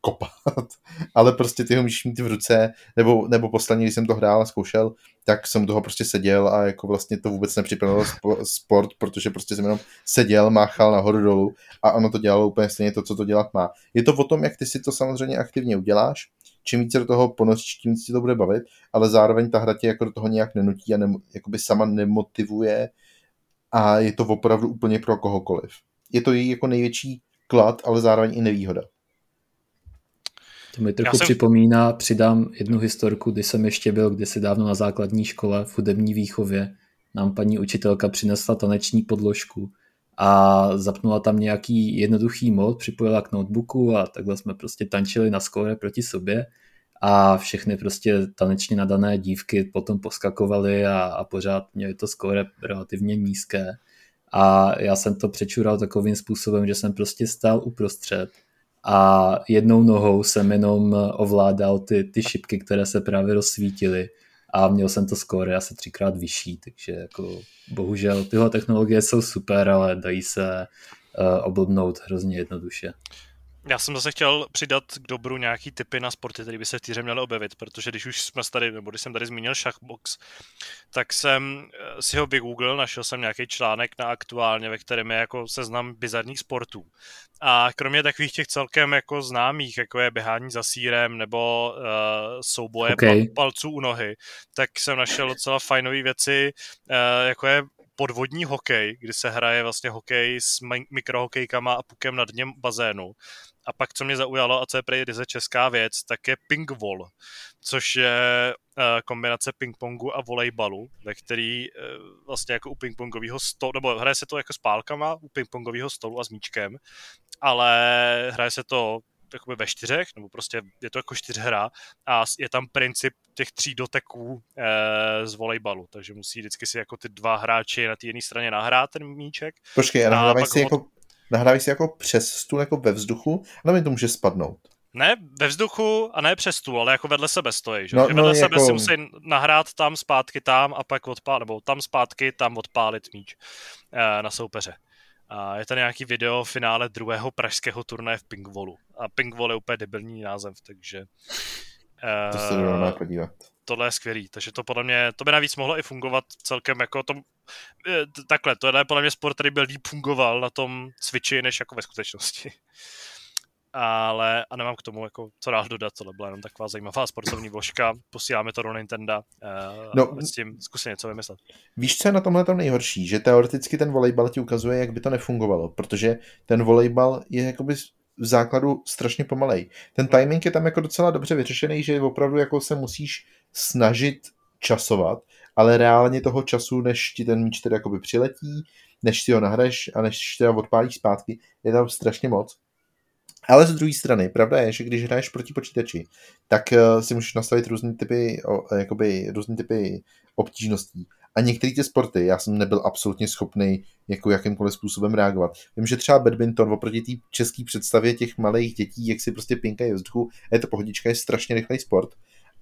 kopat, ale prostě ty ho můžeš mít v ruce, nebo, nebo poslední, když jsem to hrál a zkoušel, tak jsem toho prostě seděl a jako vlastně to vůbec nepřipravilo sport, protože prostě jsem jenom seděl, máchal nahoru dolů a ono to dělalo úplně stejně to, co to dělat má. Je to o tom, jak ty si to samozřejmě aktivně uděláš, čím více do toho ponoříš, tím víc ti to bude bavit, ale zároveň ta hra tě jako do toho nějak nenutí a ne, jakoby sama nemotivuje a je to opravdu úplně pro kohokoliv. Je to její jako největší klad, ale zároveň i nevýhoda. To mi trochu jsem... připomíná, přidám jednu historku, kdy jsem ještě byl kdysi dávno na základní škole v hudební výchově. Nám paní učitelka přinesla taneční podložku a zapnula tam nějaký jednoduchý mod, připojila k notebooku a takhle jsme prostě tančili na skóre proti sobě a všechny prostě tanečně nadané dívky potom poskakovaly a, a pořád měly to skóre relativně nízké. A já jsem to přečural takovým způsobem, že jsem prostě stál uprostřed a jednou nohou jsem jenom ovládal ty, ty šipky, které se právě rozsvítily a měl jsem to skóre asi třikrát vyšší, takže jako bohužel tyhle technologie jsou super, ale dají se uh, oblbnout hrozně jednoduše. Já jsem zase chtěl přidat k dobru nějaký typy na sporty, které by se v týře měly objevit, protože když už jsme tady, nebo když jsem tady zmínil šachbox, tak jsem si ho vygooglil, našel jsem nějaký článek na aktuálně, ve kterém je jako seznam bizarních sportů. A kromě takových těch celkem jako známých, jako je běhání za sírem nebo uh, souboje okay. palců u nohy, tak jsem našel docela fajnové věci, uh, jako je podvodní hokej, kdy se hraje vlastně hokej s mikrohokejkama a pukem na dně bazénu. A pak, co mě zaujalo a co je prý ryze česká věc, tak je pingvol, což je eh, kombinace pingpongu a volejbalu, ve který eh, vlastně jako u pingpongového stolu, nebo hraje se to jako s pálkama u pingpongového stolu a s míčkem, ale hraje se to jakoby ve čtyřech, nebo prostě je to jako čtyřhra a je tam princip těch tří doteků e, z volejbalu, takže musí vždycky si jako ty dva hráči na té jedné straně nahrát ten míček. Počkej, a nahrávají si, ho... jako, nahrávají si jako přes stůl, jako ve vzduchu, nebo to může spadnout? Ne ve vzduchu a ne přes stůl, ale jako vedle sebe stojí. Že, no, že vedle no, sebe jako... si musí nahrát tam zpátky tam a pak odpálit, nebo tam zpátky tam odpálit míč e, na soupeře. A je tady nějaký video v finále druhého pražského turnaje v Pingvolu. A Pingvol je úplně debilní název, takže... To se uh, podívat. Tohle je skvělý, takže to podle mě, to by navíc mohlo i fungovat celkem jako tom, eh, takhle, to je podle mě sport, který by líp fungoval na tom Switchi, než jako ve skutečnosti. Ale a nemám k tomu jako co dál dodat, tohle byla jenom taková zajímavá sportovní vložka, posíláme to do Nintendo uh, no, s tím zkusím něco vymyslet. Víš, co je na tomhle to nejhorší, že teoreticky ten volejbal ti ukazuje, jak by to nefungovalo, protože ten volejbal je jakoby v základu strašně pomalej. Ten timing je tam jako docela dobře vyřešený, že opravdu jako se musíš snažit časovat, ale reálně toho času, než ti ten míč teda jakoby přiletí, než si ho nahraješ a než teda odpálíš zpátky, je tam strašně moc. Ale z druhé strany, pravda je, že když hraješ proti počítači, tak uh, si můžeš nastavit různé typy, uh, jakoby různé typy obtížností. A některé ty sporty, já jsem nebyl absolutně schopný jako jakýmkoliv způsobem reagovat. Vím, že třeba badminton oproti té české představě těch malých dětí, jak si prostě pinkají vzduchu, je to pohodička, je strašně rychlej sport,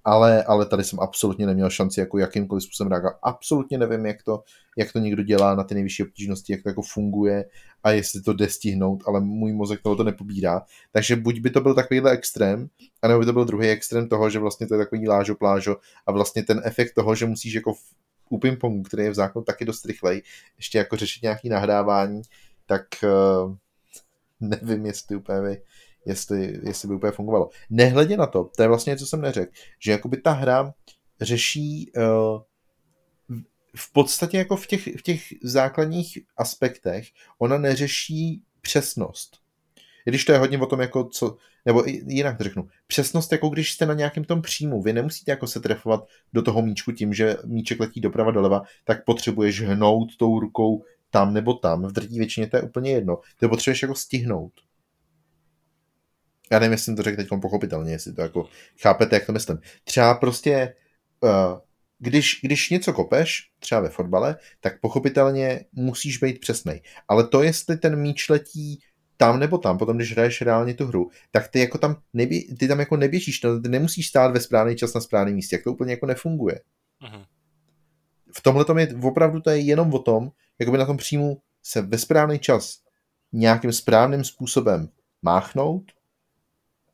ale, ale tady jsem absolutně neměl šanci jako jakýmkoliv způsobem reagovat. Absolutně nevím, jak to, jak to někdo dělá na ty nejvyšší obtížnosti, jak to jako funguje a jestli to jde stihnout, ale můj mozek toho to nepobírá. Takže buď by to byl takovýhle extrém, anebo by to byl druhý extrém toho, že vlastně to je takový lážo plážo a vlastně ten efekt toho, že musíš jako u pingpongu, který je v zákonu taky dost rychlej, ještě jako řešit nějaký nahrávání, tak uh, nevím, jestli úplně jestli, jestli by úplně fungovalo. Nehledě na to, to je vlastně něco, co jsem neřekl, že jakoby ta hra řeší uh, v podstatě jako v těch, v těch základních aspektech, ona neřeší přesnost. Když to je hodně o tom, jako co, nebo jinak to řeknu, přesnost, jako když jste na nějakém tom příjmu, vy nemusíte jako se trefovat do toho míčku tím, že míček letí doprava doleva, tak potřebuješ hnout tou rukou tam nebo tam. V drtí většině to je úplně jedno. Ty potřebuješ jako stihnout. Já nevím, jestli jsem to řekl teď pochopitelně, jestli to jako chápete, jak to myslím. Třeba prostě, uh, když, když něco kopeš, třeba ve fotbale, tak pochopitelně musíš být přesný. Ale to, jestli ten míč letí tam nebo tam, potom když hraješ reálně tu hru, tak ty jako tam, nebě, ty tam jako neběžíš, no, ty nemusíš stát ve správný čas na správném místě, jak to úplně jako nefunguje. Uh-huh. V tomhle tom je opravdu to je jenom o tom, jakoby na tom příjmu se ve správný čas nějakým správným způsobem máchnout,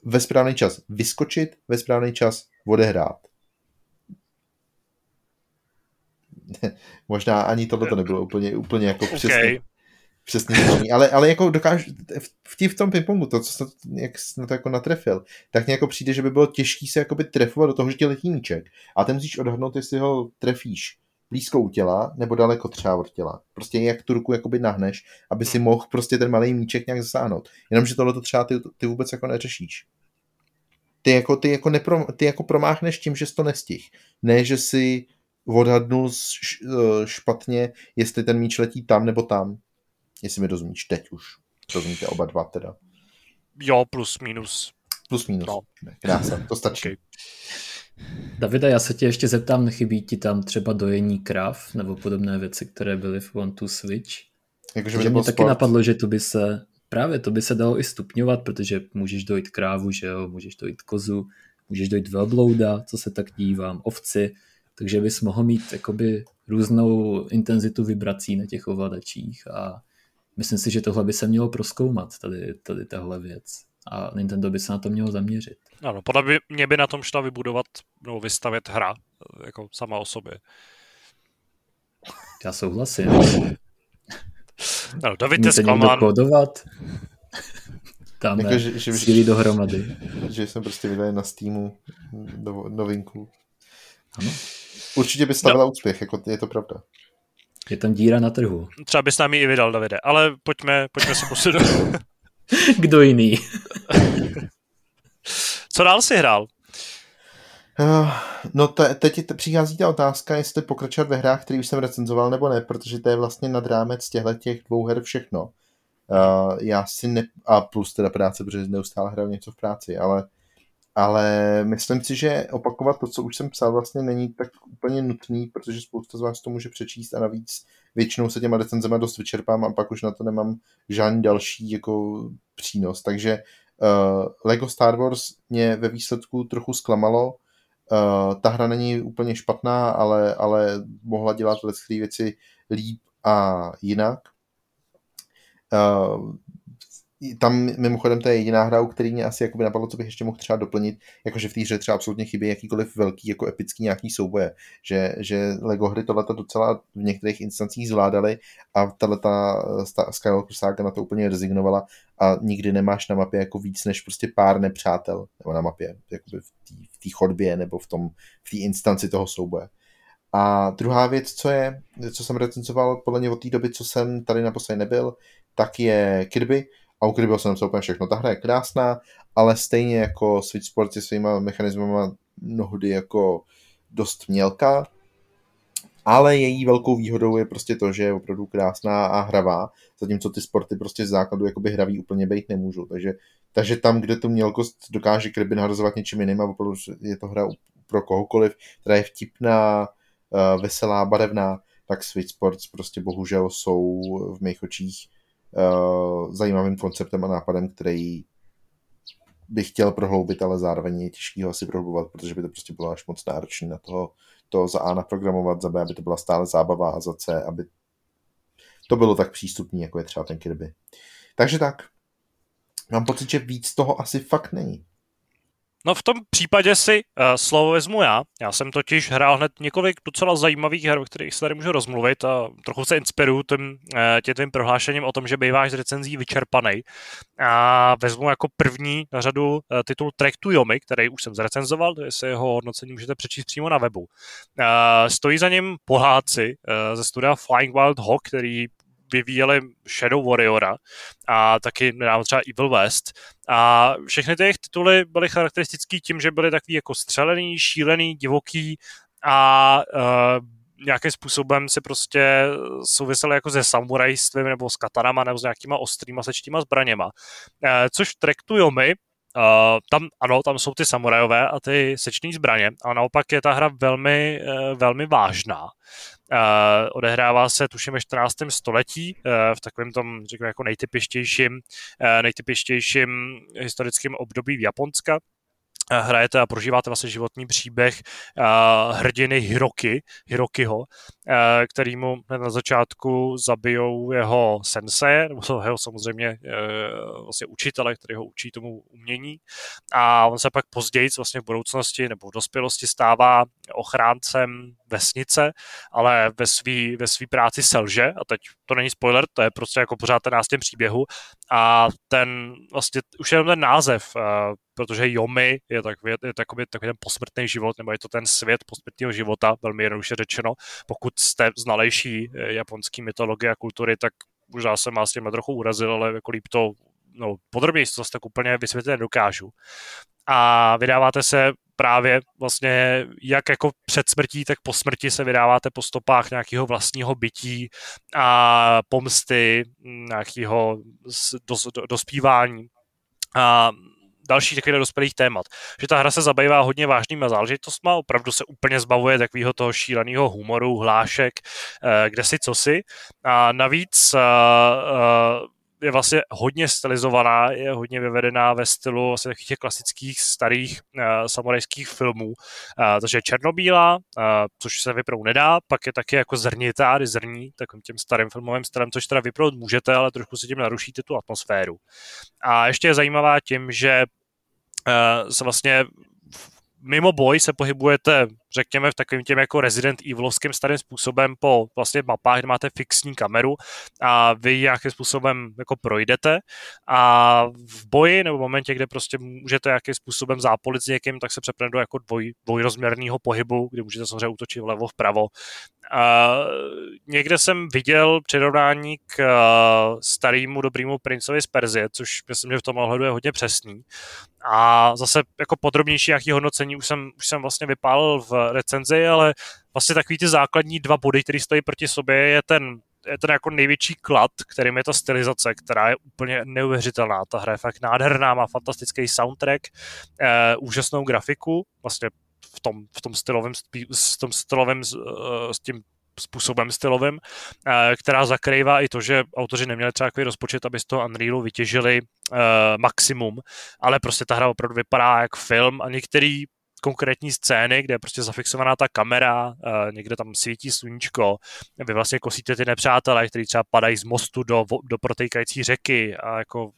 ve správný čas vyskočit, ve správný čas odehrát. Možná ani tohle to nebylo úplně, úplně jako. Okay. Přesně ale, ale jako dokážu, v, v tom pingpongu, to, co jsi, jak na to jako natrefil, tak nějak přijde, že by bylo těžké se jakoby trefovat do toho, že ti letí míček. A ty musíš odhadnout, jestli ho trefíš blízko u těla nebo daleko třeba od těla. Prostě jak tu ruku jakoby nahneš, aby si mohl prostě ten malý míček nějak zasáhnout. Jenomže tohle to třeba ty, ty vůbec jako neřešíš. Ty jako, ty jako, nepro, ty jako promáchneš tím, že jsi to nestih. Ne, že si odhadnul eh, špatně, jestli ten míč letí tam nebo tam. Jestli mi rozumíš, teď už. Rozumíte oba dva teda. Jo, plus minus. Plus minus. No. Krása, to stačí. Okay. Davida, já se tě ještě zeptám, nechybí ti tam třeba dojení krav nebo podobné věci, které byly v One to Switch? Jakože mě taky sport. napadlo, že to by se právě to by se dalo i stupňovat, protože můžeš dojít krávu, že jo, můžeš dojít kozu, můžeš dojít velblouda, co se tak dívám, ovci, takže bys mohl mít jakoby různou intenzitu vibrací na těch ovladačích a myslím si, že tohle by se mělo proskoumat, tady, tady tahle věc a Nintendo by se na to mělo zaměřit. Ano, podle mě, mě by na tom šla vybudovat nebo vystavět hra jako sama o sobě. Já souhlasím. No, David je zklamán. kodovat. Tam jako, že, že, síly dohromady. Že jsem prostě vydal na Steamu do, novinku. Ano. Určitě by stavila no. úspěch, jako je to pravda. Je tam díra na trhu. Třeba bys nám ji i vydal, Davide, ale pojďme, pojďme se posunout. Kdo jiný? Co dál si hrál? Uh, no te, teď te, přichází ta otázka, jestli pokračovat ve hrách, který už jsem recenzoval nebo ne, protože to je vlastně nad rámec těchto těch dvou her všechno. Uh, já si ne... A plus teda práce, protože neustále hraju něco v práci, ale ale myslím si, že opakovat to, co už jsem psal, vlastně není tak úplně nutný, protože spousta z vás to může přečíst a navíc většinou se těma recenzema dost vyčerpám a pak už na to nemám žádný další jako přínos. Takže uh, Lego Star Wars mě ve výsledku trochu zklamalo. Uh, ta hra není úplně špatná, ale, ale mohla dělat veškeré věci líp a jinak. Uh, tam mimochodem to je jediná hra, u který mě asi jakoby napadlo, co bych ještě mohl třeba doplnit, jakože v té hře třeba absolutně chybí jakýkoliv velký, jako epický nějaký souboje, že, že LEGO hry tohleto docela v některých instancích zvládaly a tahleta Skywalker Saga na to úplně rezignovala a nikdy nemáš na mapě jako víc než prostě pár nepřátel, nebo na mapě, jakoby v té chodbě nebo v tom, v té instanci toho souboje. A druhá věc, co je, co jsem recenzoval podle mě od té doby, co jsem tady naposledy nebyl, tak je Kirby, a u Kirbyho jsem napsal úplně všechno. Ta hra je krásná, ale stejně jako Switch Sports je svýma mechanismama mnohdy jako dost mělká, ale její velkou výhodou je prostě to, že je opravdu krásná a hravá, zatímco ty sporty prostě z základu jakoby hraví úplně být nemůžou. Takže, takže tam, kde tu mělkost dokáže Kirby nahrazovat něčím jiným a opravdu je to hra pro kohokoliv, která je vtipná, eh, veselá, barevná, tak Switch Sports prostě bohužel jsou v mých očích uh, zajímavým konceptem a nápadem, který bych chtěl prohloubit, ale zároveň je těžký ho asi prohlubovat, protože by to prostě bylo až moc náročné na toho, to za A naprogramovat, za B, aby to byla stále zábava a za C, aby to bylo tak přístupný, jako je třeba ten Kirby. Takže tak. Mám pocit, že víc toho asi fakt není. No v tom případě si uh, slovo vezmu já. Já jsem totiž hrál hned několik docela zajímavých her, o kterých se tady můžu rozmluvit a trochu se inspiruju tím, uh, tě tvým prohlášením o tom, že býváš z recenzí vyčerpaný. A vezmu jako první na řadu uh, titul Track to Yomi, který už jsem zrecenzoval, se jeho hodnocení můžete přečíst přímo na webu. Uh, stojí za ním Poláci uh, ze studia Flying Wild Hawk, který vyvíjeli Shadow Warriora a taky nedávno třeba Evil West. A všechny ty tituly byly charakteristický tím, že byly takový jako střelený, šílený, divoký a uh, nějakým způsobem se prostě souvisely jako se samurajstvím nebo s katarama nebo s nějakýma ostrýma sečtíma zbraněma. Uh, což Trek to Yomi, Uh, tam, ano, tam jsou ty samurajové a ty sečné zbraně, a naopak je ta hra velmi, uh, velmi vážná. Uh, odehrává se, tuším, ve 14. století, uh, v takovém tom, řekněme, jako nejtypištějším, uh, nejtypištějším historickém období v Japonska hrajete a prožíváte vlastně životní příběh uh, hrdiny Hiroki, Hirokiho, který mu na začátku zabijou jeho sensei, nebo jeho samozřejmě uh, vlastně učitele, který ho učí tomu umění. A on se pak později vlastně v budoucnosti nebo v dospělosti stává ochráncem vesnice, ale ve své ve svý práci selže. A teď to není spoiler, to je prostě jako pořád ten nástěn příběhu. A ten vlastně už jenom ten název uh, protože Yomi je, tak, je, je takový, takový ten posmrtný život, nebo je to ten svět posmrtného života, velmi jednoduše řečeno. Pokud jste znalejší eh, japonský mytologie a kultury, tak možná jsem vás tím trochu urazil, ale jako líp to no, podrobněji to tak úplně vysvětlit nedokážu. A vydáváte se právě vlastně jak jako před smrtí, tak po smrti se vydáváte po stopách nějakého vlastního bytí a pomsty, nějakého dos, dospívání. A dalších takových dospělých témat. Že ta hra se zabývá hodně vážnýma záležitostmi, opravdu se úplně zbavuje takového toho šíleného humoru, hlášek, eh, kde si co si. A navíc eh, eh, je vlastně hodně stylizovaná, je hodně vyvedená ve stylu vlastně takových těch klasických starých uh, samurajských filmů. Uh, takže je černobílá, uh, což se vyprout nedá, pak je taky jako zrnitá, kdy zrní takovým tím starým filmovým stylem, což teda vyprout můžete, ale trošku si tím narušíte tu atmosféru. A ještě je zajímavá tím, že se vlastně mimo boj se pohybujete řekněme, v takovým těm jako Resident Evilovským starým způsobem po vlastně mapách, kde máte fixní kameru a vy nějakým způsobem jako projdete a v boji nebo v momentě, kde prostě můžete nějakým způsobem zápolit s někým, tak se přepne do jako dvoj, dvojrozměrného pohybu, kdy můžete samozřejmě útočit vlevo, vpravo. A někde jsem viděl přirovnání k uh, starému dobrému princovi z Perzie, což myslím, že v tom ohledu je hodně přesný. A zase jako podrobnější nějaký hodnocení už jsem, už jsem vlastně vypálil v recenzi, ale vlastně takový ty základní dva body, které stojí proti sobě, je ten je ten jako největší klad, kterým je ta stylizace, která je úplně neuvěřitelná. Ta hra je fakt nádherná, má fantastický soundtrack, eh, úžasnou grafiku, vlastně v tom, v tom stylovém, s tom stylovém, s tím způsobem stylovým, eh, která zakrývá i to, že autoři neměli třeba takový rozpočet, aby z toho Unrealu vytěžili maximum, ale prostě ta hra opravdu vypadá jak film a některý konkrétní scény, kde je prostě zafixovaná ta kamera, uh, někde tam svítí sluníčko, vy vlastně kosíte ty nepřátelé, kteří třeba padají z mostu do, do protejkající řeky a jako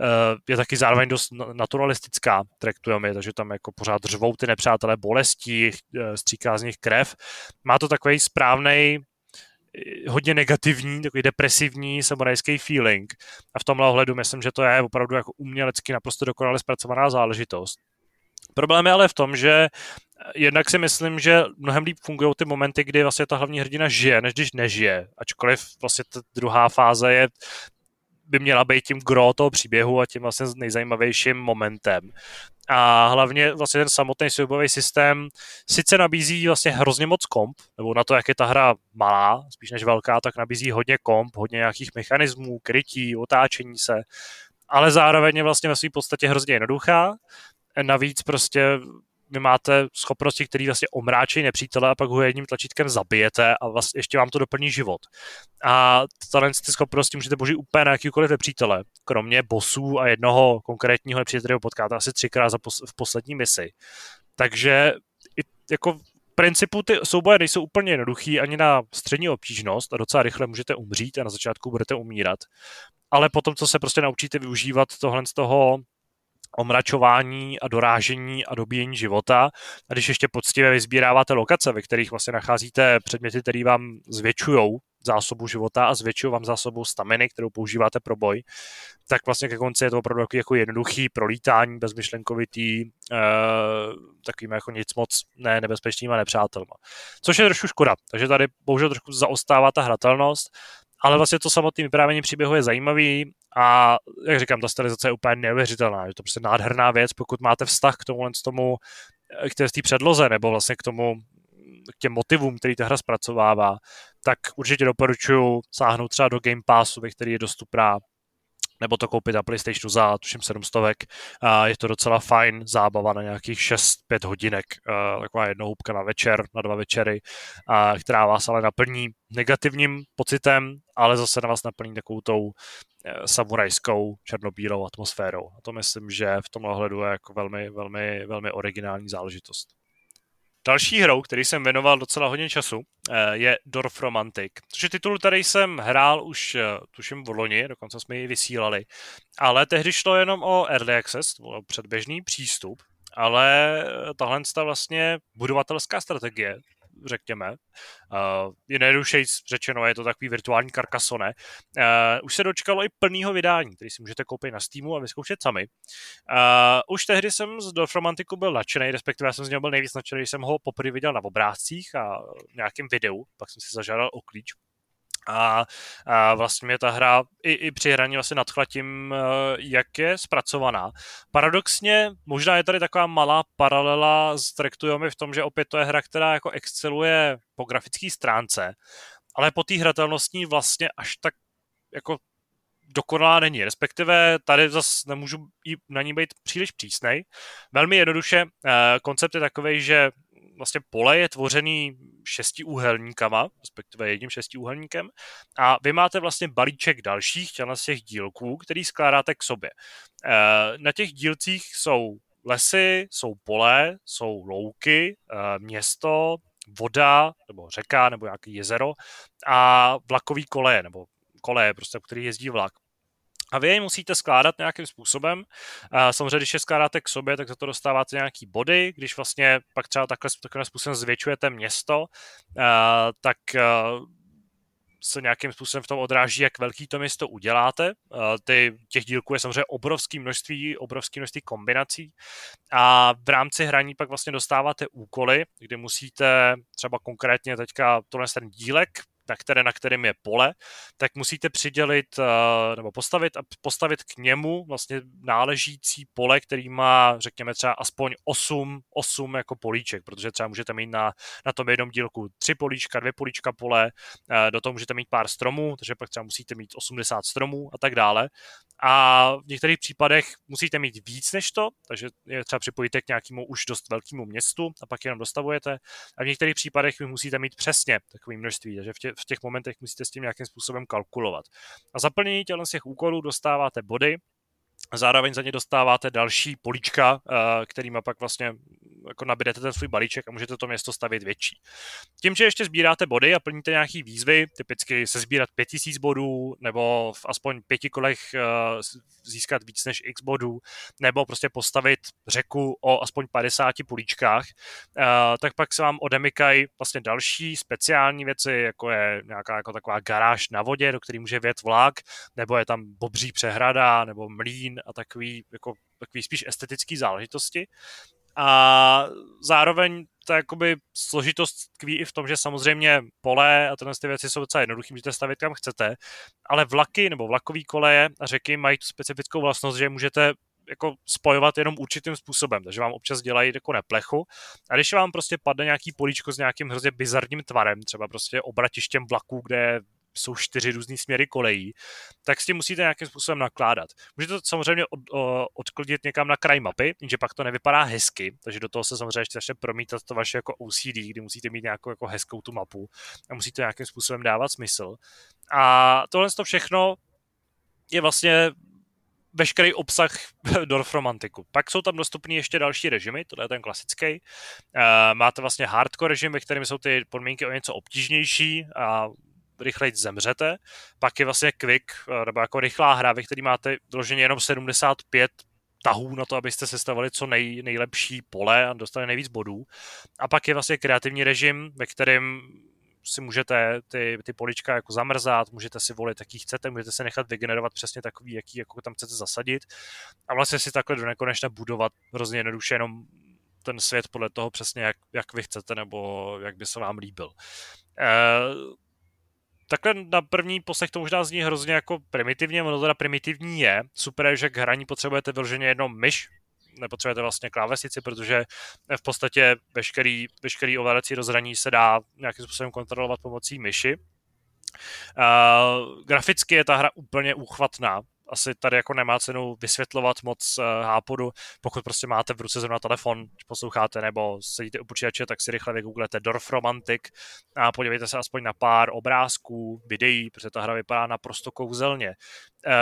Eh, je taky zároveň dost naturalistická, traktujeme, takže tam jako pořád řvou ty nepřátelé bolestí, eh, stříká z nich krev. Má to takový správný eh, hodně negativní, takový depresivní samurajský feeling. A v tomhle ohledu myslím, že to je opravdu jako umělecky naprosto dokonale zpracovaná záležitost. Problém je ale v tom, že jednak si myslím, že mnohem líp fungují ty momenty, kdy vlastně ta hlavní hrdina žije, než když nežije. Ačkoliv vlastně ta druhá fáze je by měla být tím gro toho příběhu a tím vlastně nejzajímavějším momentem. A hlavně vlastně ten samotný soubojový systém sice nabízí vlastně hrozně moc komp, nebo na to, jak je ta hra malá, spíš než velká, tak nabízí hodně komp, hodně nějakých mechanismů, krytí, otáčení se, ale zároveň je vlastně ve své podstatě hrozně jednoduchá. Navíc prostě vy máte schopnosti, které vlastně omráčí nepřítele a pak ho jedním tlačítkem zabijete a vlastně ještě vám to doplní život. A tyhle ty schopnosti můžete použít úplně na jakýkoliv nepřítele, kromě bosů a jednoho konkrétního nepřítele, kterého potkáte asi třikrát za pos- v poslední misi. Takže i, jako v principu ty souboje nejsou úplně jednoduchý ani na střední obtížnost a docela rychle můžete umřít a na začátku budete umírat. Ale potom, co se prostě naučíte využívat tohle z toho omračování a dorážení a dobíjení života. A když ještě poctivě vyzbíráváte lokace, ve kterých vlastně nacházíte předměty, které vám zvětšují zásobu života a zvětšují vám zásobu staminy, kterou používáte pro boj, tak vlastně ke konci je to opravdu jako jednoduchý prolítání, bezmyšlenkovitý, e, takovým jako nic moc ne nebezpečnýma nepřátelma. Což je trošku škoda, takže tady bohužel trošku zaostává ta hratelnost, ale vlastně to samotné vyprávění příběhu je zajímavý a jak říkám, ta stylizace je úplně neuvěřitelná. Je to prostě nádherná věc, pokud máte vztah k tomu, k tomu k té předloze, nebo vlastně k tomu, k těm motivům, který ta hra zpracovává, tak určitě doporučuji sáhnout třeba do Game Passu, ve který je dostupná nebo to koupit na PlayStationu za tuším 700. A je to docela fajn zábava na nějakých 6-5 hodinek, taková jednohubka na večer, na dva večery, která vás ale naplní negativním pocitem, ale zase na vás naplní takovou tou e, samurajskou černobílou atmosférou. A to myslím, že v tomhle ohledu je jako velmi, velmi, velmi originální záležitost. Další hrou, který jsem věnoval docela hodně času, eh, je Dorf Romantic, což je titul, který jsem hrál už, eh, tuším, v loni, dokonce jsme ji vysílali, ale tehdy šlo jenom o Early Access, o předběžný přístup, ale eh, tahle vlastně budovatelská strategie, řekněme. Uh, je nejjednodušeji řečeno, je to takový virtuální karkasone. Uh, už se dočkalo i plného vydání, který si můžete koupit na Steamu a vyzkoušet sami. Uh, už tehdy jsem z Dofromantiku byl nadšený, respektive já jsem z něho byl nejvíc nadšený, když jsem ho poprvé viděl na obrázcích a nějakém videu, pak jsem si zažádal o klíč a, a vlastně mě ta hra i, i při hraní vlastně nadchla tím, eh, jak je zpracovaná. Paradoxně, možná je tady taková malá paralela s Trektujomi v tom, že opět to je hra, která jako exceluje po grafické stránce, ale po té hratelnostní vlastně až tak jako dokonalá není. Respektive tady zase nemůžu na ní být příliš přísnej. Velmi jednoduše, eh, koncept je takový, že vlastně pole je tvořený šestiúhelníkama, respektive jedním šestiúhelníkem a vy máte vlastně balíček dalších z těch dílků, který skládáte k sobě. Eh, na těch dílcích jsou lesy, jsou pole, jsou louky, eh, město, voda, nebo řeka, nebo nějaký jezero a vlakový koleje, nebo koleje, prostě, který jezdí vlak. A vy je musíte skládat nějakým způsobem. Samozřejmě, když je skládáte k sobě, tak za to dostáváte nějaký body. Když vlastně pak třeba takhle, takovým způsobem zvětšujete město, tak se nějakým způsobem v tom odráží, jak velký to město uděláte. Ty, těch dílků je samozřejmě obrovské množství, obrovské množství kombinací a v rámci hraní pak vlastně dostáváte úkoly, kdy musíte třeba konkrétně teďka tohle ten dílek na, které, na kterém je pole, tak musíte přidělit eh, nebo postavit, postavit k němu vlastně náležící pole, který má, řekněme třeba aspoň 8, 8 jako políček, protože třeba můžete mít na, na tom jednom dílku tři políčka, dvě políčka pole, eh, do toho můžete mít pár stromů, takže pak třeba musíte mít 80 stromů a tak dále. A v některých případech musíte mít víc než to, takže je třeba připojíte k nějakému už dost velkému městu a pak jenom dostavujete. A v některých případech vy musíte mít přesně takové množství, takže v, tě, v těch momentech musíte s tím nějakým způsobem kalkulovat. A zaplnění těch, těch úkolů dostáváte body, Zároveň za ně dostáváte další políčka, eh, kterýma pak vlastně jako nabídete ten svůj balíček a můžete to město stavit větší. Tím, že ještě sbíráte body a plníte nějaký výzvy, typicky se sbírat 5000 bodů, nebo v aspoň pěti kolech eh, získat víc než x bodů, nebo prostě postavit řeku o aspoň 50 políčkách, eh, tak pak se vám odemykají vlastně další speciální věci, jako je nějaká jako taková garáž na vodě, do který může vjet vlak, nebo je tam bobří přehrada, nebo mlín a takový, jako, takový spíš estetický záležitosti. A zároveň ta jakoby složitost tkví i v tom, že samozřejmě pole a tyhle ty věci jsou docela jednoduché, můžete stavit kam chcete, ale vlaky nebo vlakový koleje a řeky mají tu specifickou vlastnost, že můžete jako spojovat jenom určitým způsobem, takže vám občas dělají jako neplechu. A když vám prostě padne nějaký políčko s nějakým hrozně bizarním tvarem, třeba prostě obratištěm vlaků, kde jsou čtyři různé směry kolejí, tak s tím musíte nějakým způsobem nakládat. Můžete to samozřejmě od, o, odklidit někam na kraj mapy, jenže pak to nevypadá hezky, takže do toho se samozřejmě ještě začne promítat to vaše jako OCD, kdy musíte mít nějakou jako hezkou tu mapu a musíte nějakým způsobem dávat smysl. A tohle to všechno je vlastně veškerý obsah Dorfromantiku. Pak jsou tam dostupné ještě další režimy, tohle je ten klasický. Uh, máte vlastně hardcore režim, ve kterém jsou ty podmínky o něco obtížnější a rychleji zemřete. Pak je vlastně quick, eh, nebo jako rychlá hra, ve které máte vloženě jenom 75 tahů na to, abyste sestavili co nej, nejlepší pole a dostali nejvíc bodů. A pak je vlastně kreativní režim, ve kterém si můžete ty, ty polička jako zamrzat, můžete si volit, jaký chcete, můžete se nechat vygenerovat přesně takový, jaký jako tam chcete zasadit a vlastně si takhle do nekonečna budovat hrozně jednoduše jenom ten svět podle toho přesně, jak, jak vy chcete nebo jak by se vám líbil. E, takhle na první poslech to možná zní hrozně jako primitivně, ono teda primitivní je. Super je, že k hraní potřebujete vyloženě jenom myš, nepotřebujete vlastně klávesnici, protože v podstatě veškerý, veškerý ovládací rozhraní se dá nějakým způsobem kontrolovat pomocí myši. Uh, graficky je ta hra úplně úchvatná, asi tady jako nemá cenu vysvětlovat moc uh, hápodu, pokud prostě máte v ruce zrovna telefon, posloucháte nebo sedíte u počítače, tak si rychle vygooglete Dorf Romantic a podívejte se aspoň na pár obrázků, videí, protože ta hra vypadá naprosto kouzelně. Uh,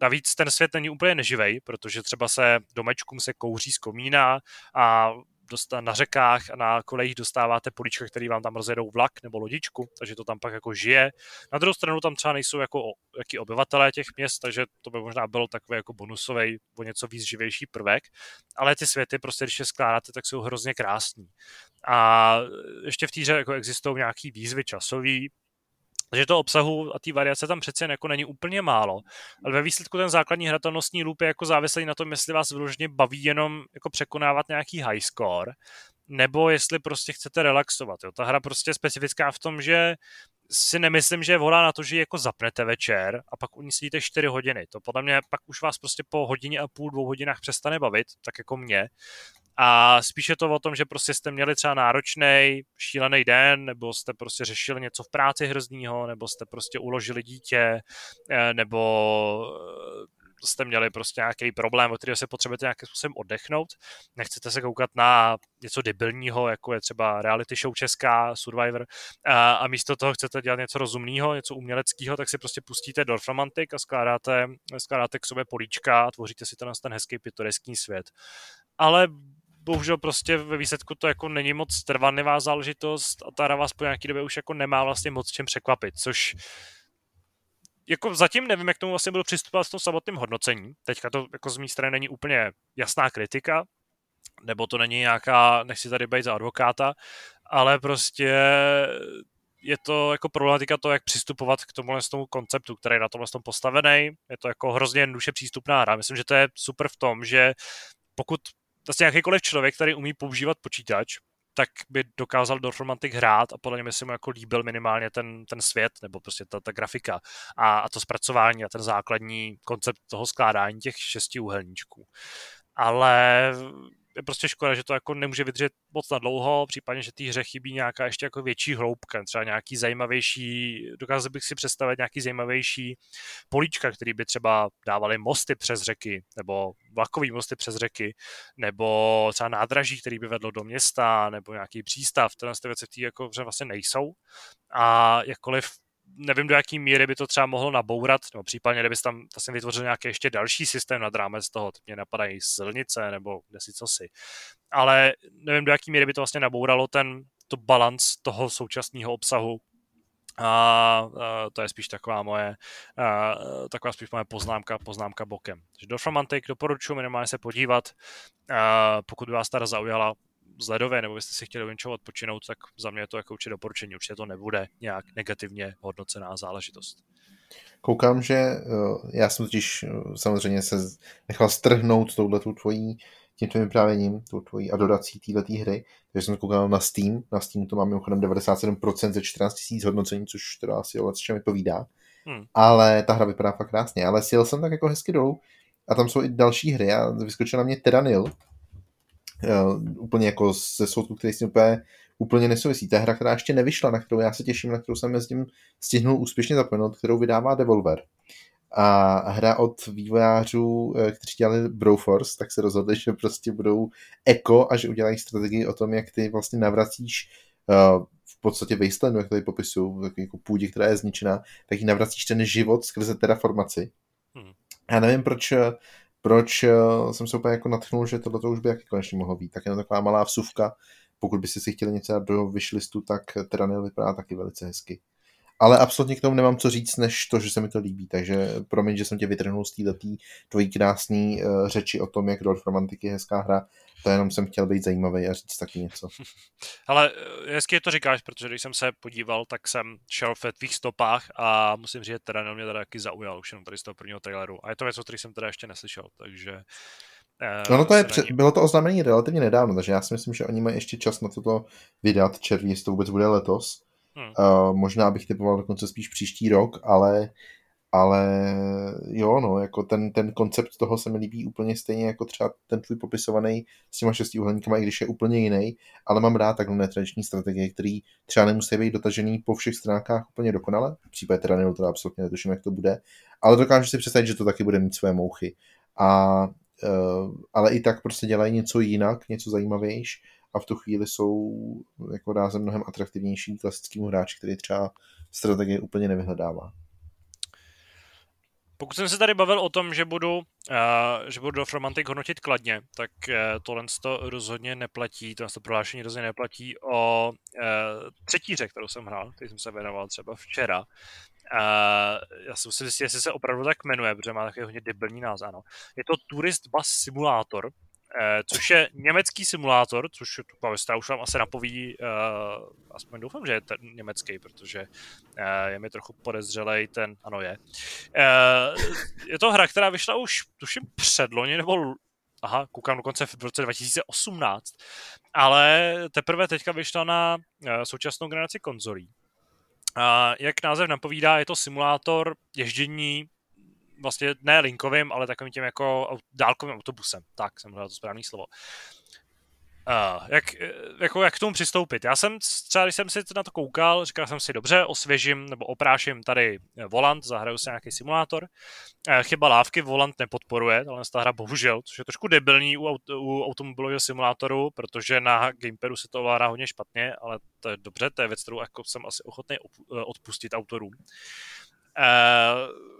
navíc ten svět není úplně neživej, protože třeba se domečkům se kouří z komína a dostat na řekách a na kolejích dostáváte políčka, který vám tam rozjedou vlak nebo lodičku, takže to tam pak jako žije. Na druhou stranu tam třeba nejsou jako jaký obyvatelé těch měst, takže to by možná bylo takový jako bonusový o něco víc živější prvek, ale ty světy prostě, když je skládáte, tak jsou hrozně krásní. A ještě v týře jako existují nějaký výzvy časový, takže to obsahu a té variace tam přece jako není úplně málo, ale ve výsledku ten základní hratelnostní loop je jako závislý na tom, jestli vás vyloženě baví jenom jako překonávat nějaký high score, nebo jestli prostě chcete relaxovat. Jo. Ta hra prostě je specifická v tom, že si nemyslím, že je volá na to, že ji jako zapnete večer a pak u ní sedíte 4 hodiny. To podle mě pak už vás prostě po hodině a půl, dvou hodinách přestane bavit, tak jako mě. A spíše to o tom, že prostě jste měli třeba náročný, šílený den, nebo jste prostě řešili něco v práci hroznýho, nebo jste prostě uložili dítě, eh, nebo eh, jste měli prostě nějaký problém, od kterého se potřebujete nějakým způsobem oddechnout. Nechcete se koukat na něco debilního, jako je třeba reality show česká, Survivor, a, místo toho chcete dělat něco rozumného, něco uměleckého, tak si prostě pustíte Dorfromantik a skládáte, skládáte k sobě políčka a tvoříte si to na ten hezký pitoreský svět. Ale bohužel prostě ve výsledku to jako není moc trvanlivá záležitost a ta vás po nějaký době už jako nemá vlastně moc čem překvapit, což jako zatím nevím, jak tomu vlastně budu přistupovat s tom samotným hodnocením. Teďka to jako z mé strany není úplně jasná kritika, nebo to není nějaká, nechci tady být za advokáta, ale prostě je to jako problematika to, jak přistupovat k tomuhle tomu konceptu, který je na tomhle tom postavený. Je to jako hrozně jednoduše přístupná hra. Myslím, že to je super v tom, že pokud vlastně jakýkoliv člověk, který umí používat počítač, tak by dokázal Dorfromantic hrát a podle mě se mu jako líbil minimálně ten, ten svět, nebo prostě ta, ta grafika a, a to zpracování a ten základní koncept toho skládání těch šesti úhelníčků. Ale je prostě škoda, že to jako nemůže vydržet moc na dlouho, případně, že té hře chybí nějaká ještě jako větší hloubka, třeba nějaký zajímavější, dokázal bych si představit nějaký zajímavější políčka, který by třeba dávali mosty přes řeky, nebo vlakový mosty přes řeky, nebo třeba nádraží, který by vedlo do města, nebo nějaký přístav, tyhle věci v té jako vlastně nejsou. A jakkoliv nevím, do jaký míry by to třeba mohlo nabourat, nebo případně, kdyby tam vlastně vytvořil nějaký ještě další systém nad rámec toho, mě napadají silnice nebo kde si co si. Ale nevím, do jaký míry by to vlastně nabouralo ten to balans toho současného obsahu, a, a to je spíš taková moje, a, taková spíš moje poznámka, poznámka bokem. Takže do Fromantic doporučuji minimálně se podívat, a, pokud by vás teda zaujala, zledově, nebo byste si chtěli něčeho odpočinout, tak za mě je to jako určitě doporučení. Určitě to nebude nějak negativně hodnocená záležitost. Koukám, že eh, já jsem totiž eh, samozřejmě se nechal strhnout touhletou tvojí tím tvým vyprávěním, tou tvojí adorací této hry, takže jsem koukal na Steam, na Steam to mám mimochodem 97% ze 14 000 hodnocení, což teda asi o čem vypovídá, hmm. ale ta hra vypadá fakt krásně, ale sjel jsem tak jako hezky dolů a tam jsou i další hry a vyskočil na mě Teranil, uh, úplně jako ze soudku, který si úplně, úplně nesouvisí. Je hra, která ještě nevyšla, na kterou já se těším, na kterou jsem mezi tím stihnul úspěšně zapomenout, kterou vydává Devolver. A hra od vývojářů, eh, kteří dělali Broforce, tak se rozhodli, že prostě budou eko a že udělají strategii o tom, jak ty vlastně navracíš uh, v podstatě wastelandu, jak tady popisuju, jako půdě, která je zničená, tak ji navracíš ten život skrze terraformaci. Hmm. Já nevím, proč proč uh, jsem se úplně jako natchnul, že tohle už by jaký konečně mohlo být. Tak jenom taková malá vsuvka, pokud byste si chtěli něco dát do vyšlistu, tak Tyranil vypadá taky velice hezky. Ale absolutně k tomu nemám co říct, než to, že se mi to líbí. Takže promiň, že jsem tě vytrhnul z této tvojí krásné uh, řeči o tom, jak Dorf Romantik je hezká hra. To jenom jsem chtěl být zajímavý a říct taky něco. Ale eh, hezky to říkáš, protože když jsem se podíval, tak jsem šel v tvých stopách a musím říct, že teda mě teda taky zaujal už jenom tady z toho prvního traileru. A je to věc, o který jsem teda ještě neslyšel, takže No, no to je, před, bylo to oznámení relativně nedávno, takže já si myslím, že oni mají ještě čas na toto vydat, červí, jestli to vůbec bude letos. Hmm. Uh, možná bych typoval dokonce spíš příští rok, ale ale jo, no, jako ten, ten koncept toho se mi líbí úplně stejně jako třeba ten tvůj popisovaný s těma šesti uhleníkama, i když je úplně jiný, ale mám rád takhle netradiční strategie, který třeba nemusí být dotažený po všech stránkách úplně dokonale, v případě teda nebo teda absolutně netuším, jak to bude, ale dokážu si představit, že to taky bude mít své mouchy. A, uh, ale i tak prostě dělají něco jinak, něco zajímavější a v tu chvíli jsou jako rázem mnohem atraktivnější klasickým hráči, který třeba strategie úplně nevyhledává. Pokud jsem se tady bavil o tom, že budu, uh, že budu do Romantic hodnotit kladně, tak uh, tohle to rozhodně neplatí, tohle to prohlášení rozhodně neplatí o uh, třetí hře, kterou jsem hrál, který jsem se věnoval třeba včera. Uh, já si musím zjistit, jestli se opravdu tak jmenuje, protože má takový hodně debilní název, ano. Je to Tourist Bus Simulator, což je německý simulátor, což to Pavestra už vám asi napoví, uh, aspoň doufám, že je ten německý, protože uh, je mi trochu podezřelej ten, ano je. Uh, je to hra, která vyšla už, tuším, předloni, nebo aha, koukám dokonce v roce 2018, ale teprve teďka vyšla na současnou generaci konzolí. Uh, jak název napovídá, je to simulátor ježdění vlastně ne linkovým, ale takovým tím jako dálkovým autobusem. Tak jsem hledal to správné slovo. Uh, jak, jako, jak k tomu přistoupit? Já jsem třeba, když jsem si na to koukal, říkal jsem si, dobře, osvěžím nebo opráším tady volant, zahraju si nějaký simulátor. Uh, chyba lávky volant nepodporuje, ale ta hra bohužel, což je trošku debilní u, u automobilového simulátoru, protože na gamepadu se to ovládá hodně špatně, ale to je dobře, to je věc, kterou jako jsem asi ochotný odpustit autorům. Uh,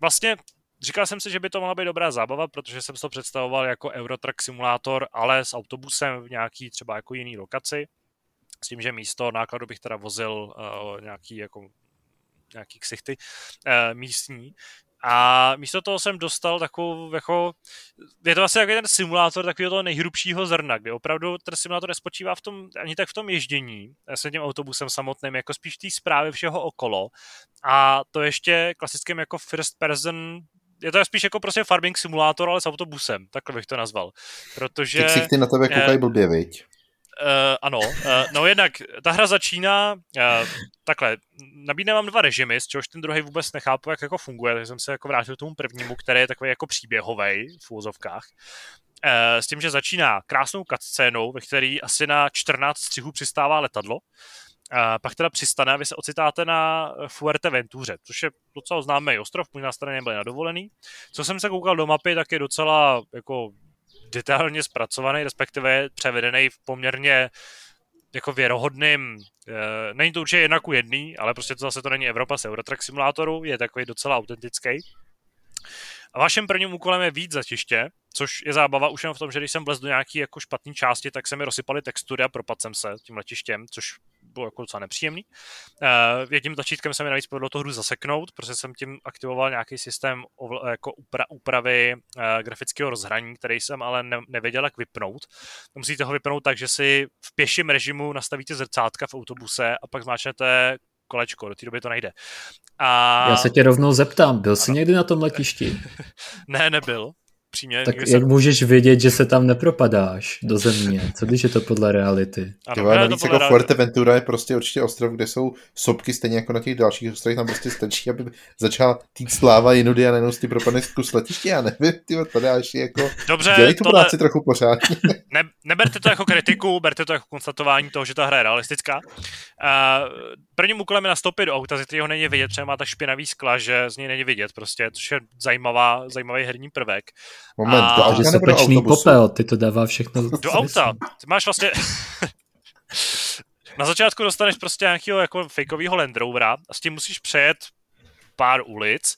vlastně říkal jsem si, že by to mohla být dobrá zábava, protože jsem to představoval jako Eurotrack simulátor, ale s autobusem v nějaký třeba jako jiný lokaci. S tím, že místo nákladu bych teda vozil uh, nějaký jako nějaký ksichty uh, místní. A místo toho jsem dostal takovou, jako, je to vlastně jako ten simulátor takového toho nejhrubšího zrna, kde opravdu ten simulátor nespočívá v tom, ani tak v tom ježdění, s tím autobusem samotným, jako spíš té zprávy všeho okolo. A to ještě klasickým jako first person je to spíš jako prostě farming simulátor, ale s autobusem, takhle bych to nazval. Protože... Ty ty na tebe koukají blbě, viď? Uh, ano, uh, no jednak ta hra začíná uh, takhle, nabídne vám dva režimy, z čehož ten druhý vůbec nechápu, jak jako funguje, takže jsem se jako vrátil k tomu prvnímu, který je takový jako příběhový v úvozovkách. Uh, s tím, že začíná krásnou cutscénou, ve který asi na 14 střihů přistává letadlo, a pak teda přistane a vy se ocitáte na Fuerteventuře, což je docela známý ostrov, můj na straně byli na dovolený. Co jsem se koukal do mapy, tak je docela jako detailně zpracovaný, respektive převedený v poměrně jako věrohodným, e, není to určitě jedna ku jedný, ale prostě to zase to není Evropa z Eurotrack simulátoru, je takový docela autentický. A vaším prvním úkolem je víc zatiště, což je zábava už jen v tom, že když jsem vlez do nějaký jako špatné části, tak se mi rozsypaly textury a propadl jsem se tím letištěm, což bylo jako docela nepříjemný. Uh, jedním tlačítkem se mi navíc povedlo tu hru zaseknout, protože jsem tím aktivoval nějaký systém jako upra- úpravy uh, grafického rozhraní, který jsem ale ne- nevěděl, jak vypnout. Musíte ho vypnout tak, že si v pěším režimu nastavíte zrcátka v autobuse a pak zmáčnete kolečko, do té doby to nejde. A... Já se tě rovnou zeptám, byl jsi ano. někdy na tom letišti? ne, nebyl upřímně. Tak jak jsem... můžeš vědět, že se tam nepropadáš do země? Co když je to podle reality? Ano, Tyva, navíc jako reality. Fuerteventura je prostě určitě ostrov, kde jsou sopky stejně jako na těch dalších ostrovech, tam prostě stačí, aby začal týt sláva jinudy a najednou ty propadneš kus letiště, já nevím, ty to dáš jako... Dobře, Dělej tu tohle... práci trochu pořádně. Ne, neberte to jako kritiku, berte to jako konstatování toho, že ta hra je realistická. Uh, prvním úkolem je nastoupit do auta, ze kterého není vidět, třeba má tak špinavý skla, že z něj není vidět prostě, což je zajímavá, zajímavý herní prvek. Moment, a... do auta se pečný popel, ty to dává všechno. Do auta. Ty máš vlastně... Na začátku dostaneš prostě nějakého jako fakeového Land Rovera a s tím musíš přejet pár ulic,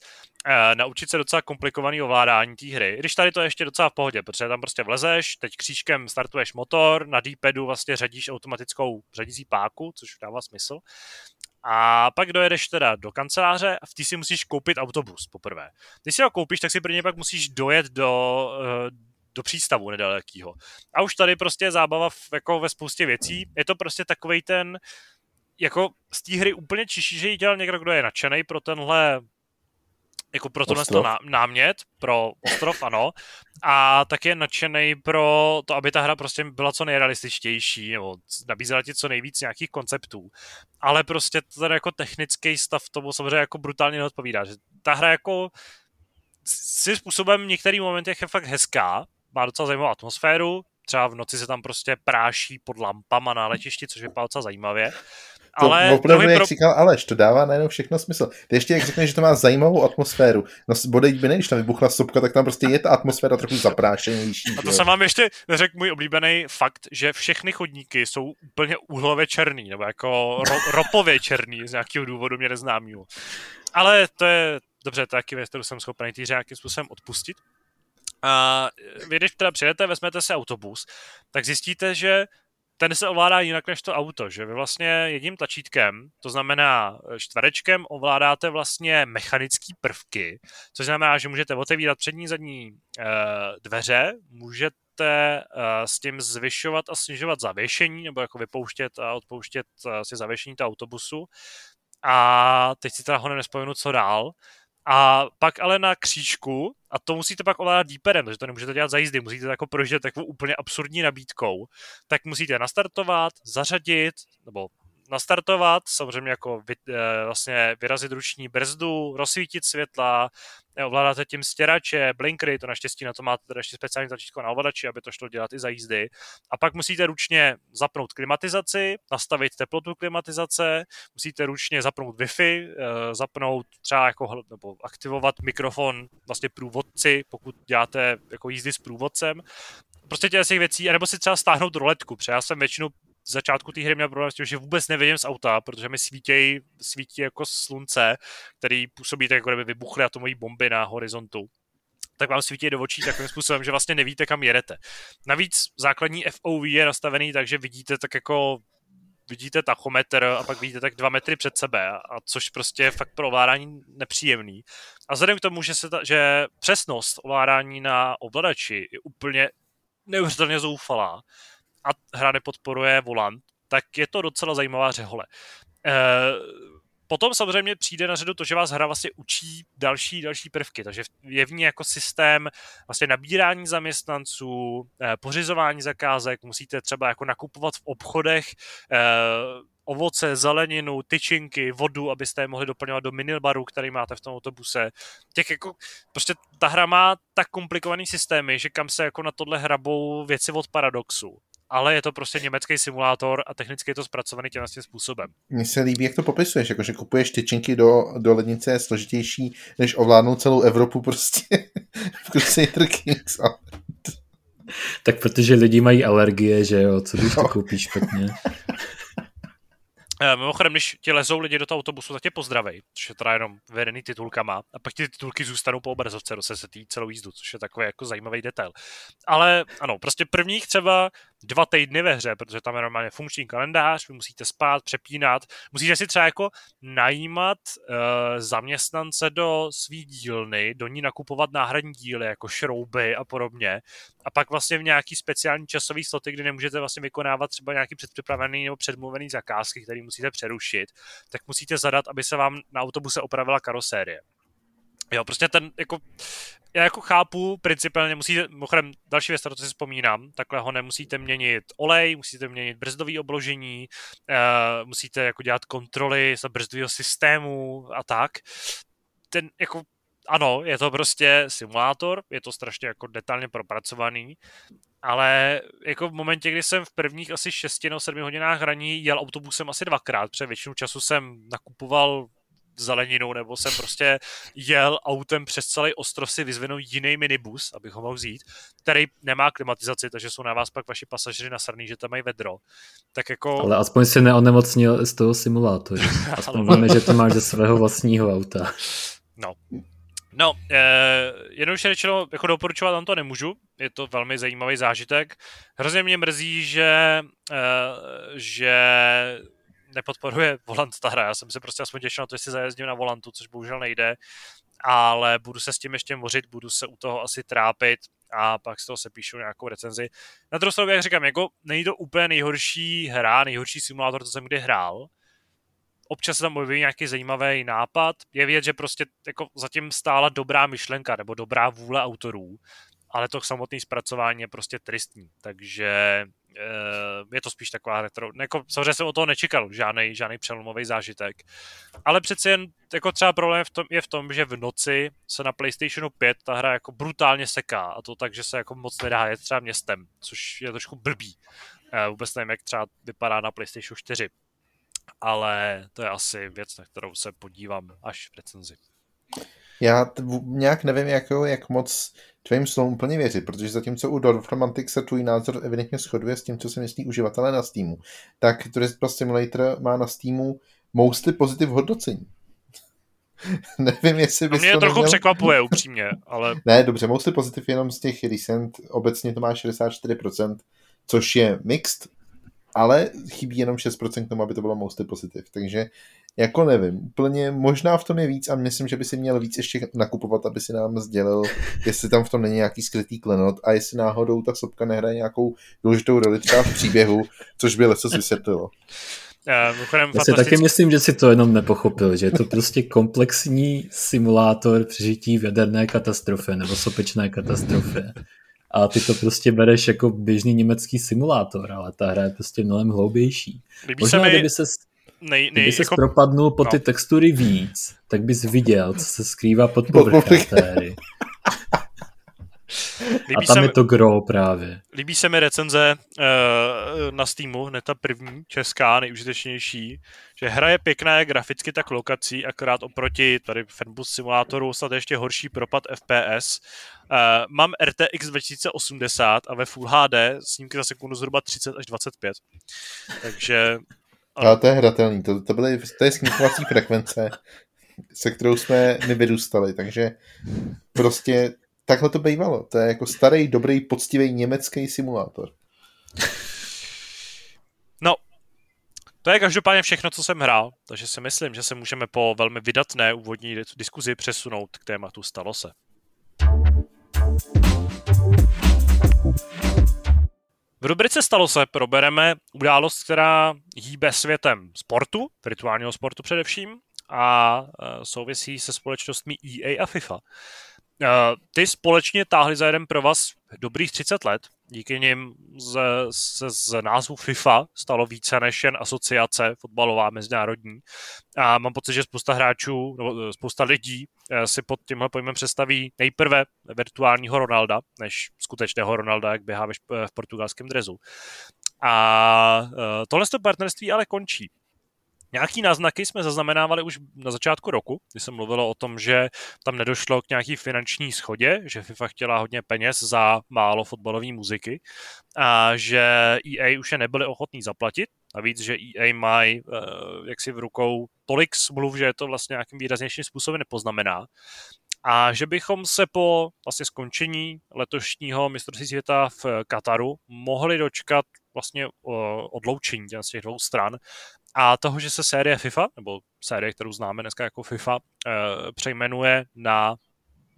uh, naučit se docela komplikovaný ovládání té hry. Když tady to je ještě docela v pohodě, protože tam prostě vlezeš, teď křížkem startuješ motor, na D-padu vlastně řadíš automatickou řadící páku, což dává smysl. A pak dojedeš teda do kanceláře a v té si musíš koupit autobus poprvé. Když si ho koupíš, tak si prvně pak musíš dojet do, eh, do přístavu nedalekýho. A už tady prostě je zábava v, jako ve spoustě věcí. Je to prostě takový ten, jako z té hry úplně čiší, že ji dělal někdo, kdo je nadšený pro tenhle jako pro tohle to námět, pro ostrov, ano, a tak je nadšený pro to, aby ta hra prostě byla co nejrealističtější, nebo nabízela ti co nejvíc nějakých konceptů. Ale prostě ten jako technický stav tomu samozřejmě jako brutálně neodpovídá. Že ta hra jako svým způsobem v některých momentech je fakt hezká, má docela zajímavou atmosféru, třeba v noci se tam prostě práší pod lampama na letišti, což je docela zajímavě. To ale opravdu, jak pro... říkal Aleš, to dává najednou všechno smysl. Ty ještě jak řekneš, že to má zajímavou atmosféru. No bodej by ne, když tam vybuchla sopka, tak tam prostě je ta atmosféra trochu zaprášenější. A to jsem vám ještě řekl můj oblíbený fakt, že všechny chodníky jsou úplně úhlově černý, nebo jako ro, ropově černý z nějakého důvodu mě neznámého. Ale to je, dobře, to je taky věc, kterou jsem schopný týře nějakým způsobem odpustit. A vy, když teda přijedete, vezmete si autobus, tak zjistíte, že ten se ovládá jinak než to auto, že vy vlastně jedním tlačítkem, to znamená čtverečkem, ovládáte vlastně mechanické prvky, což znamená, že můžete otevírat přední zadní e, dveře, můžete uh, s tím zvyšovat a snižovat zavěšení, nebo jako vypouštět a odpouštět uh, si zavěšení toho autobusu. A teď si teda ho nespomenu, co dál. A pak ale na křížku, a to musíte pak ovládat deeperem, protože to nemůžete dělat za jízdy, musíte jako prožít takovou úplně absurdní nabídkou, tak musíte nastartovat, zařadit, nebo nastartovat, samozřejmě jako vy, eh, vlastně vyrazit ruční brzdu, rozsvítit světla, ovládáte tím stěrače, blinkry, to naštěstí na to máte teda ještě speciální tlačítko na ovladači, aby to šlo dělat i za jízdy. A pak musíte ručně zapnout klimatizaci, nastavit teplotu klimatizace, musíte ručně zapnout Wi-Fi, eh, zapnout třeba jako, nebo aktivovat mikrofon vlastně průvodci, pokud děláte jako jízdy s průvodcem. Prostě těch věcí, anebo si třeba stáhnout roletku, protože já jsem většinu začátku té hry měl problém s tím, že vůbec nevidím z auta, protože mi svítí, svítí jako slunce, který působí tak, jako kdyby vybuchly atomové bomby na horizontu tak vám svítí do očí takovým způsobem, že vlastně nevíte, kam jedete. Navíc základní FOV je nastavený tak, že vidíte tak jako vidíte tachometr a pak vidíte tak dva metry před sebe, a což prostě je fakt pro ovládání nepříjemný. A vzhledem k tomu, že, se ta, že přesnost ovládání na ovladači je úplně neuvěřitelně zoufalá a hra nepodporuje volant, tak je to docela zajímavá řehole. E, Potom samozřejmě přijde na řadu to, že vás hra vlastně učí další, další prvky, takže je v ní jako systém vlastně nabírání zaměstnanců, eh, pořizování zakázek, musíte třeba jako nakupovat v obchodech eh, ovoce, zeleninu, tyčinky, vodu, abyste je mohli doplňovat do minibaru, který máte v tom autobuse. Těch jako, prostě ta hra má tak komplikovaný systémy, že kam se jako na tohle hrabou věci od paradoxu ale je to prostě německý simulátor a technicky je to zpracovaný tím způsobem. Mně se líbí, jak to popisuješ, jako že kupuješ tyčinky do, do lednice je složitější, než ovládnout celou Evropu prostě v Crusader Kings. tak protože lidi mají alergie, že jo, co když to koupíš špatně. Eh, mimochodem, když ti lezou lidi do toho autobusu, tak tě pozdravej, což je teda jenom vedený titulkama. A pak ty titulky zůstanou po obrazovce, do se tý celou jízdu, což je takový jako zajímavý detail. Ale ano, prostě prvních třeba dva týdny ve hře, protože tam je normálně funkční kalendář, vy musíte spát, přepínat, musíte si třeba jako najímat uh, zaměstnance do svých dílny, do ní nakupovat náhradní díly, jako šrouby a podobně. A pak vlastně v nějaký speciální časový sloty, kdy nemůžete vlastně vykonávat třeba nějaký předpřipravený nebo předmluvený zakázky, který musíte přerušit, tak musíte zadat, aby se vám na autobuse opravila karosérie. Jo, prostě ten, jako, já jako chápu, principálně musíte, mimochodem, další věc, to si vzpomínám, takhle ho nemusíte měnit olej, musíte měnit brzdový obložení, uh, musíte jako dělat kontroly z brzdového systému a tak. Ten, jako, ano, je to prostě simulátor, je to strašně jako detailně propracovaný, ale jako v momentě, kdy jsem v prvních asi 6 nebo 7 hodinách hraní jel autobusem asi dvakrát, protože většinu času jsem nakupoval zeleninu, nebo jsem prostě jel autem přes celý ostrov si vyzvinout jiný minibus, abych ho mohl vzít, který nemá klimatizaci, takže jsou na vás pak vaši pasažeři nasrný, že tam mají vedro. Tak jako... Ale aspoň si neonemocnil z toho simulátoru. Aspoň víme, že to máš ze svého vlastního auta. No, No, eh, jednoduše řečeno, jako doporučovat vám to nemůžu, je to velmi zajímavý zážitek. Hrozně mě mrzí, že, eh, že nepodporuje volant ta hra. Já jsem se prostě aspoň těšil na to, že si zajezdím na volantu, což bohužel nejde, ale budu se s tím ještě mořit, budu se u toho asi trápit a pak z toho se píšu nějakou recenzi. Na druhou stranu, jak říkám, jako není to úplně nejhorší hra, nejhorší simulátor, co jsem kdy hrál. Občas se tam objeví nějaký zajímavý nápad. Je vidět, že prostě jako zatím stála dobrá myšlenka nebo dobrá vůle autorů, ale to samotné zpracování je prostě tristní. Takže Eh, je to spíš taková retro. Jako, samozřejmě jsem o toho nečekal, žádný, žádný přelomový zážitek. Ale přeci jen jako třeba problém v tom, je v tom, že v noci se na PlayStationu 5 ta hra jako brutálně seká a to tak, že se jako moc nedá jet třeba městem, což je trošku blbý. Vůbec nevím, jak třeba vypadá na PlayStation 4. Ale to je asi věc, na kterou se podívám až v recenzi. Já t- nějak nevím, jak, jak moc tvým slovům úplně věřit, protože zatímco u Dwarf Romantic se tvůj názor evidentně shoduje s tím, co si myslí uživatelé na Steamu, tak Tourist Plus Simulator má na Steamu mostly pozitiv hodnocení. Nevím, jestli bys Mě to trochu neměl... překvapuje, upřímně, ale... ne, dobře, mostly pozitiv jenom z těch recent, obecně to má 64%, což je mixed, ale chybí jenom 6% k tomu, aby to bylo mostly pozitiv. Takže jako nevím, úplně možná v tom je víc a myslím, že by si měl víc ještě nakupovat, aby si nám sdělil, jestli tam v tom není nějaký skrytý klenot a jestli náhodou ta sopka nehraje nějakou důležitou roli třeba v příběhu, což by leco vysvětlilo. Já, Já si taky myslím, že si to jenom nepochopil, že je to prostě komplexní simulátor přežití v jaderné katastrofě nebo sopečné katastrofě. A ty to prostě bereš jako běžný německý simulátor, ale ta hra je prostě mnohem hloubější. Líbí Možná, se mi... kdyby se nej, nej, Kdyby se jako... propadnul pod no. ty textury víc, tak bys viděl, co se skrývá pod povrchem té hry. Líbí a tam se je to gro právě. Líbí se mi recenze uh, na Steamu, hned ta první, česká, nejužitečnější, že hra je pěkná jak graficky, tak lokací, akorát oproti tady Fanbus simulátoru snad ještě horší propad FPS. Uh, eh, mám RTX 2080 a ve Full HD snímky za sekundu zhruba 30 až 25. Takže ale to je hratelný, to, to, byly, to je sníkovací frekvence, se kterou jsme my vyrůstali, takže prostě takhle to bývalo. To je jako starý, dobrý, poctivý německý simulátor. No, To je každopádně všechno, co jsem hrál, takže si myslím, že se můžeme po velmi vydatné úvodní diskuzi přesunout k tématu Stalo se. V rubrice Stalo se probereme událost, která hýbe světem sportu, virtuálního sportu především, a e, souvisí se společnostmi EA a FIFA. E, ty společně táhli za jeden pro vás dobrých 30 let. Díky nim se z názvu FIFA stalo více než jen asociace fotbalová mezinárodní. A mám pocit, že spousta hráčů, nebo e, spousta lidí si pod tímhle pojmem představí nejprve virtuálního Ronalda, než skutečného Ronalda, jak běhá v portugalském drezu. A tohle partnerství ale končí. Nějaký náznaky jsme zaznamenávali už na začátku roku, kdy se mluvilo o tom, že tam nedošlo k nějaký finanční schodě, že FIFA chtěla hodně peněz za málo fotbalové muziky a že EA už je nebyli ochotní zaplatit. A víc, že EA uh, jaksi v rukou tolik smluv, že je to vlastně nějakým výraznějším způsobem nepoznamená. A že bychom se po vlastně skončení letošního mistrovství světa v Kataru mohli dočkat vlastně odloučení z těch dvou stran a toho, že se série FIFA, nebo série, kterou známe dneska jako FIFA, eh, přejmenuje na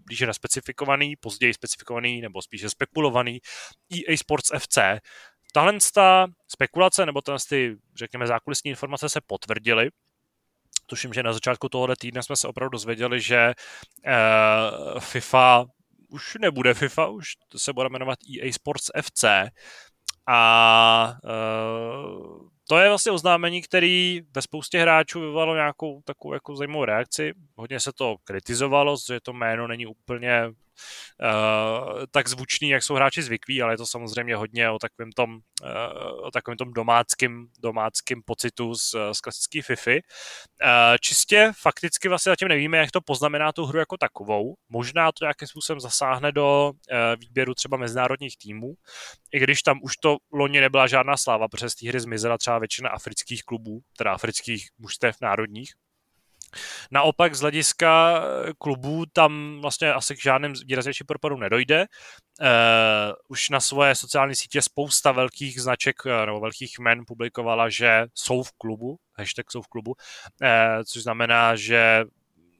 blíže nespecifikovaný, později specifikovaný nebo spíše spekulovaný EA Sports FC. Tahle ta spekulace nebo tahle ty, řekněme, zákulisní informace se potvrdily. Tuším, že na začátku tohoto týdne jsme se opravdu dozvěděli, že uh, FIFA už nebude FIFA, už se bude jmenovat EA Sports FC. A uh, to je vlastně oznámení, který ve spoustě hráčů vyvolalo nějakou takovou jako zajímavou reakci. Hodně se to kritizovalo, že to jméno není úplně uh, tak zvučný, jak jsou hráči zvyklí, ale je to samozřejmě hodně o takovém tom, uh, o takovém tom domáckým, domáckým pocitu z, z klasické FIFA. Uh, čistě fakticky vlastně zatím nevíme, jak to poznamená tu hru jako takovou. Možná to nějakým způsobem zasáhne do uh, výběru třeba mezinárodních týmů, i když tam už to loni nebyla žádná sláva, protože z té hry zmizela třeba většina afrických klubů, teda afrických mužstev národních, Naopak z hlediska eh, klubů tam vlastně asi k žádným výraznějším propadu nedojde. Uh, už na svoje sociální sítě spousta velkých značek eh, nebo velkých men publikovala, že jsou v klubu, hashtag jsou v klubu, uh, což znamená, že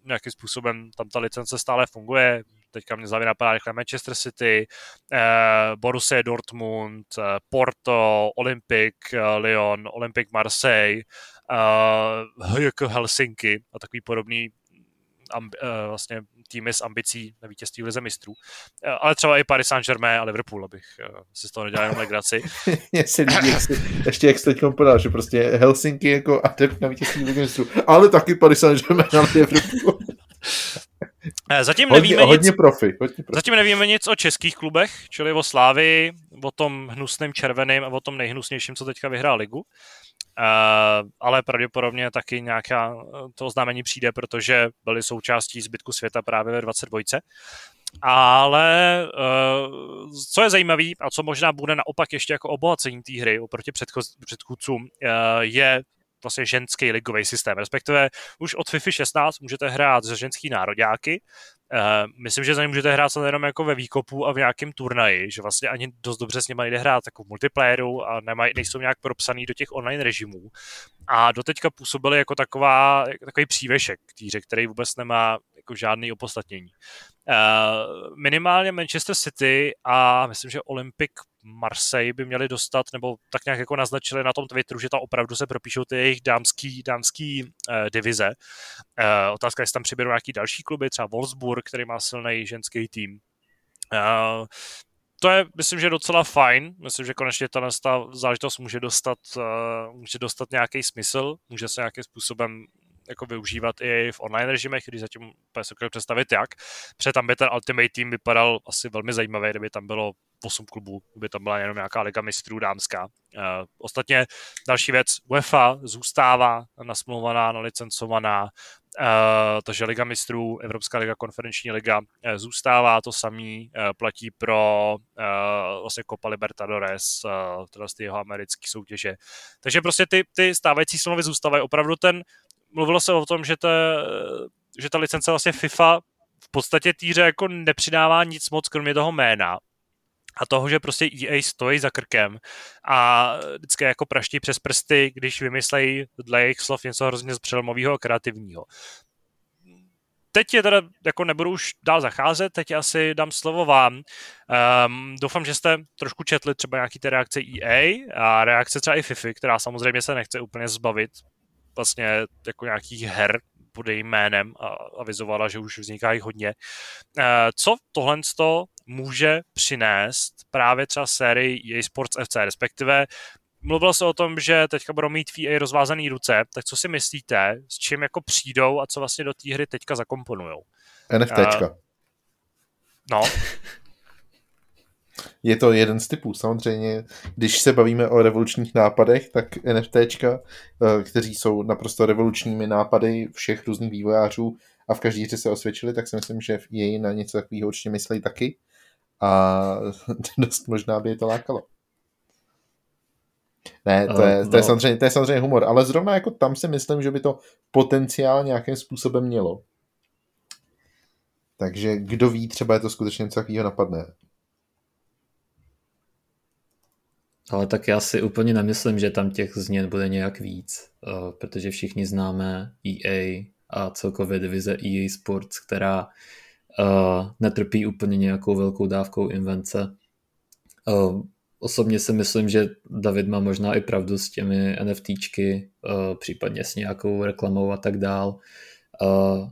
nějakým způsobem tam ta licence stále funguje. Teďka mě závěr napadá rychle Manchester City, uh, Borussia Dortmund, Porto, Olympic Lyon, Olympic Marseille, uh, jako Helsinki a takový podobný ambi, uh, vlastně týmy s ambicí na vítězství v lize mistrů. Uh, ale třeba i Paris Saint-Germain a Liverpool, abych uh, si z toho nedělal jenom legraci. Mně se líbí, jak si, ještě jak jsi teď podal, že prostě Helsinki jako adept na vítězství v lize mistrů, ale taky Paris Saint-Germain a Liverpool. Zatím hodně, nevíme hodně nic, profi, hodně profi. Zatím nevíme nic o českých klubech, čili o Slávii, o tom hnusném červeným a o tom nejhnusnějším, co teďka vyhrál ligu. Uh, ale pravděpodobně taky nějaká to oznámení přijde, protože byly součástí zbytku světa právě ve 22. Ale uh, co je zajímavé a co možná bude naopak ještě jako obohacení té hry oproti předchůdcům, uh, je vlastně ženský ligový systém. Respektive už od FIFA 16 můžete hrát za ženský nároďáky. Uh, myslím, že za ně můžete hrát jenom jako ve výkopu a v nějakém turnaji, že vlastně ani dost dobře s nimi nejde hrát jako v multiplayeru a nemaj, nejsou nějak propsaný do těch online režimů. A doteďka působili jako taková, takový přívešek k týře, který vůbec nemá jako žádný opodstatnění. Uh, minimálně Manchester City a myslím, že Olympic Marseille by měli dostat, nebo tak nějak jako naznačili na tom Twitteru, že tam opravdu se propíšou ty jejich dámský, dámský uh, divize. Uh, otázka, jestli tam přiběrou nějaký další kluby, třeba Wolfsburg, který má silný ženský tým. Uh, to je, myslím, že docela fajn. Myslím, že konečně ta záležitost může dostat, uh, může dostat nějaký smysl, může se nějakým způsobem jako využívat i v online režimech, když zatím se představit jak. Protože tam by ten Ultimate Team vypadal asi velmi zajímavý, kdyby tam bylo 8 klubů, kdyby tam byla jenom nějaká liga mistrů dámská. Uh, ostatně další věc, UEFA zůstává nasmluvaná, nalicencovaná, uh, takže Liga mistrů, Evropská liga, konferenční liga uh, zůstává, to samý platí pro vlastně Copa Libertadores, teda z jeho americké soutěže. Takže prostě ty, ty stávající smlouvy zůstávají opravdu ten mluvilo se o tom, že, to, že ta licence vlastně FIFA v podstatě týře jako nepřidává nic moc, kromě toho jména. A toho, že prostě EA stojí za krkem a vždycky jako praští přes prsty, když vymyslejí dle jejich slov něco hrozně přelomového a kreativního. Teď je teda, jako nebudu už dál zacházet, teď asi dám slovo vám. Um, doufám, že jste trošku četli třeba nějaký ty reakce EA a reakce třeba i FIFA, která samozřejmě se nechce úplně zbavit vlastně jako nějakých her pod jejím jménem a avizovala, že už vzniká jich hodně. Uh, co tohle může přinést právě třeba sérii EA Sports FC, respektive mluvil se o tom, že teďka budou mít VA rozvázaný ruce, tak co si myslíte, s čím jako přijdou a co vlastně do té hry teďka zakomponujou? NFTčka. Uh, no. Je to jeden z typů, samozřejmě. Když se bavíme o revolučních nápadech, tak NFTčka, eh, kteří jsou naprosto revolučními nápady všech různých vývojářů a v každý hře se osvědčili, tak si myslím, že jej na něco takového určitě myslí taky a dost možná by je to lákalo. Ne, to je, to, je no. samozřejmě, to je samozřejmě humor, ale zrovna jako tam si myslím, že by to potenciál nějakým způsobem mělo. Takže kdo ví, třeba je to skutečně něco takového napadne. Ale tak já si úplně nemyslím, že tam těch změn bude nějak víc, eh, protože všichni známe EA a celkově divize EA Sports, která uh, netrpí úplně nějakou velkou dávkou invence. Uh, osobně si myslím, že David má možná i pravdu s těmi NFTčky, uh, případně s nějakou reklamou a tak dál.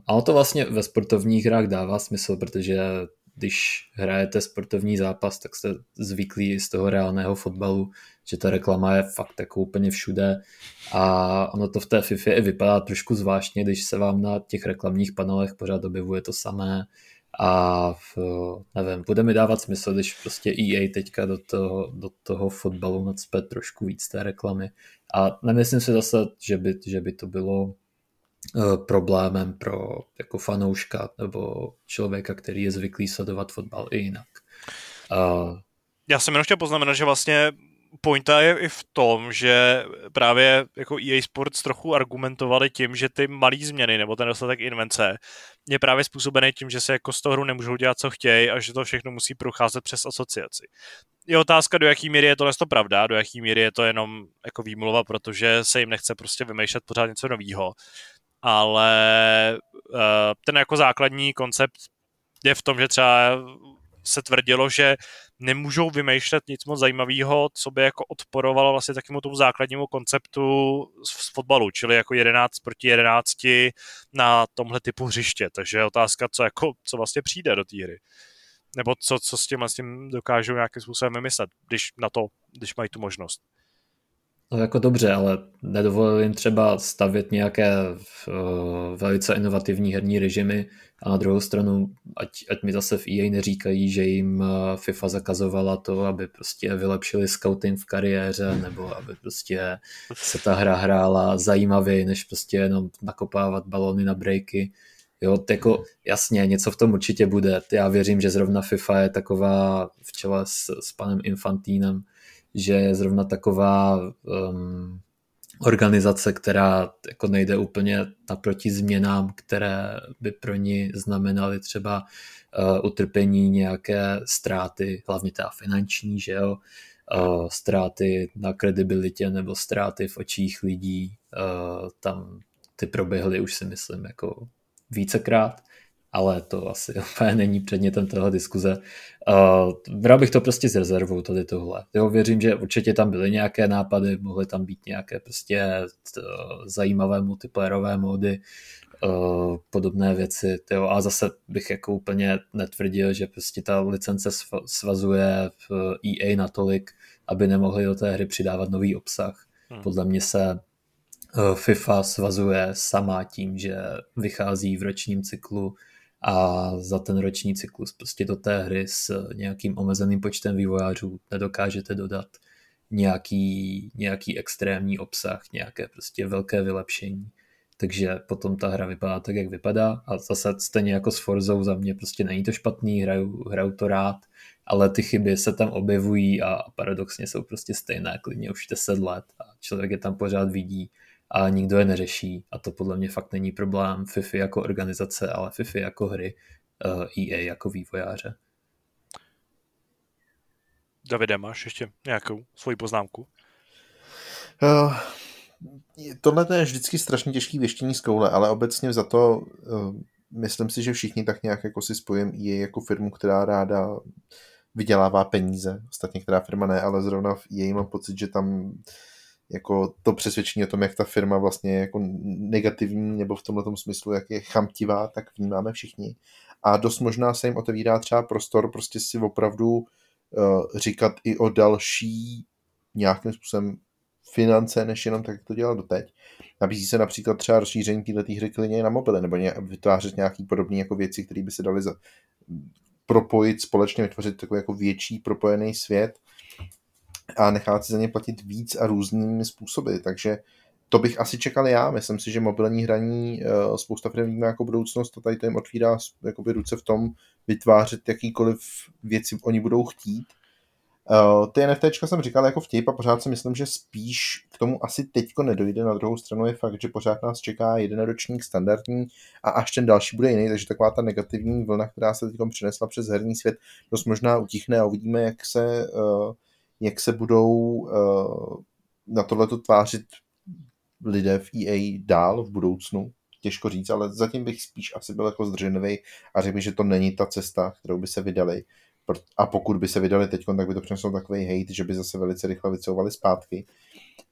A ono to vlastně ve sportovních hrách dává smysl, protože když hrajete sportovní zápas, tak jste zvyklí z toho reálného fotbalu, že ta reklama je fakt jako úplně všude a ono to v té FIFA i vypadá trošku zvláštně, když se vám na těch reklamních panelech pořád objevuje to samé a v, nevím, bude mi dávat smysl, když prostě EA teďka do toho, do toho fotbalu nacpe trošku víc té reklamy a nemyslím si zase, že by, že by to bylo Eh, problémem pro jako fanouška nebo člověka, který je zvyklý sledovat fotbal i jinak. Uh, Já jsem jenom chtěl poznamenat, že vlastně pointa je i v tom, že právě jako EA Sports trochu argumentovali tím, že ty malé změny nebo ten dostatek invence je právě způsobený tím, že se jako z toho hru nemůžou dělat, co chtějí a že to všechno musí procházet přes asociaci. Je otázka, do jaký míry je to to pravda, do jaký míry je to jenom jako výmluva, protože se jim nechce prostě vymýšlet pořád něco nového ale uh, ten jako základní koncept je v tom, že třeba se tvrdilo, že nemůžou vymýšlet nic moc zajímavého, co by jako odporovalo vlastně takému tomu základnímu konceptu z fotbalu, čili jako 11 proti 11 na tomhle typu hřiště. Takže je otázka, co, jako, co vlastně přijde do té hry. Nebo co, co s tím, s tím dokážou nějakým způsobem vymyslet, když na to, když mají tu možnost. No jako dobře, ale nedovolil jim třeba stavět nějaké uh, velice inovativní herní režimy a na druhou stranu, ať, ať mi zase v EA neříkají, že jim uh, FIFA zakazovala to, aby prostě vylepšili scouting v kariéře nebo aby prostě se ta hra hrála zajímavěji, než prostě jenom nakopávat balony na breaky. Jo, jako jasně, něco v tom určitě bude. Já věřím, že zrovna FIFA je taková v čele s, s panem Infantínem, že je zrovna taková um, organizace, která jako nejde úplně naproti změnám, které by pro ní znamenaly třeba uh, utrpení nějaké ztráty, hlavně teda finanční, že jo, uh, ztráty na kredibilitě nebo ztráty v očích lidí, uh, tam ty proběhly už si myslím jako vícekrát ale to asi úplně není předmětem téhle diskuze. Uh, bral bych to prostě s rezervou tady tohle. Jo, věřím, že určitě tam byly nějaké nápady, mohly tam být nějaké prostě t, zajímavé multiplayerové módy, uh, podobné věci. Jo, a zase bych jako úplně netvrdil, že prostě ta licence svazuje v EA natolik, aby nemohli do té hry přidávat nový obsah. Hmm. Podle mě se FIFA svazuje sama tím, že vychází v ročním cyklu a za ten roční cyklus prostě do té hry s nějakým omezeným počtem vývojářů nedokážete dodat nějaký, nějaký extrémní obsah, nějaké prostě velké vylepšení. Takže potom ta hra vypadá tak, jak vypadá a zase stejně jako s Forzou za mě prostě není to špatný, hraju, hraju to rád, ale ty chyby se tam objevují a paradoxně jsou prostě stejné, klidně už 10 let a člověk je tam pořád vidí a nikdo je neřeší a to podle mě fakt není problém FIFA jako organizace, ale FIFA jako hry, uh, eh, EA jako vývojáře. Davide, máš ještě nějakou svoji poznámku? Uh, tohle je vždycky strašně těžký věštění z koule, ale obecně za to uh, myslím si, že všichni tak nějak jako si spojím i jako firmu, která ráda vydělává peníze. Ostatně která firma ne, ale zrovna v EA mám pocit, že tam jako to přesvědčení o tom, jak ta firma vlastně je jako negativní, nebo v tomhle smyslu, jak je chamtivá, tak vnímáme všichni. A dost možná se jim otevírá třeba prostor prostě si opravdu uh, říkat i o další nějakým způsobem finance, než jenom tak, jak to dělal doteď. Nabízí se například třeba rozšíření této hry klidně na mobily, nebo vytvářet nějaký podobný jako věci, které by se daly za, propojit společně, vytvořit takový jako větší propojený svět a nechat si za ně platit víc a různými způsoby. Takže to bych asi čekal já. Myslím si, že mobilní hraní uh, spousta firm vnímá jako budoucnost a tady to jim otvírá jakoby ruce v tom vytvářet jakýkoliv věci oni budou chtít Uh, ty NFTčka jsem říkal jako vtip a pořád si myslím, že spíš k tomu asi teďko nedojde. Na druhou stranu je fakt, že pořád nás čeká jeden ročník standardní a až ten další bude jiný, takže taková ta negativní vlna, která se teď přinesla přes herní svět, dost možná utichne a uvidíme, jak se, uh, jak se budou uh, na tohleto tvářit lidé v EA dál v budoucnu. Těžko říct, ale zatím bych spíš asi byl jako zdrženlivý a řekl bych, že to není ta cesta, kterou by se vydali a pokud by se vydali teď, tak by to přineslo takový hate, že by zase velice rychle vycouvali zpátky.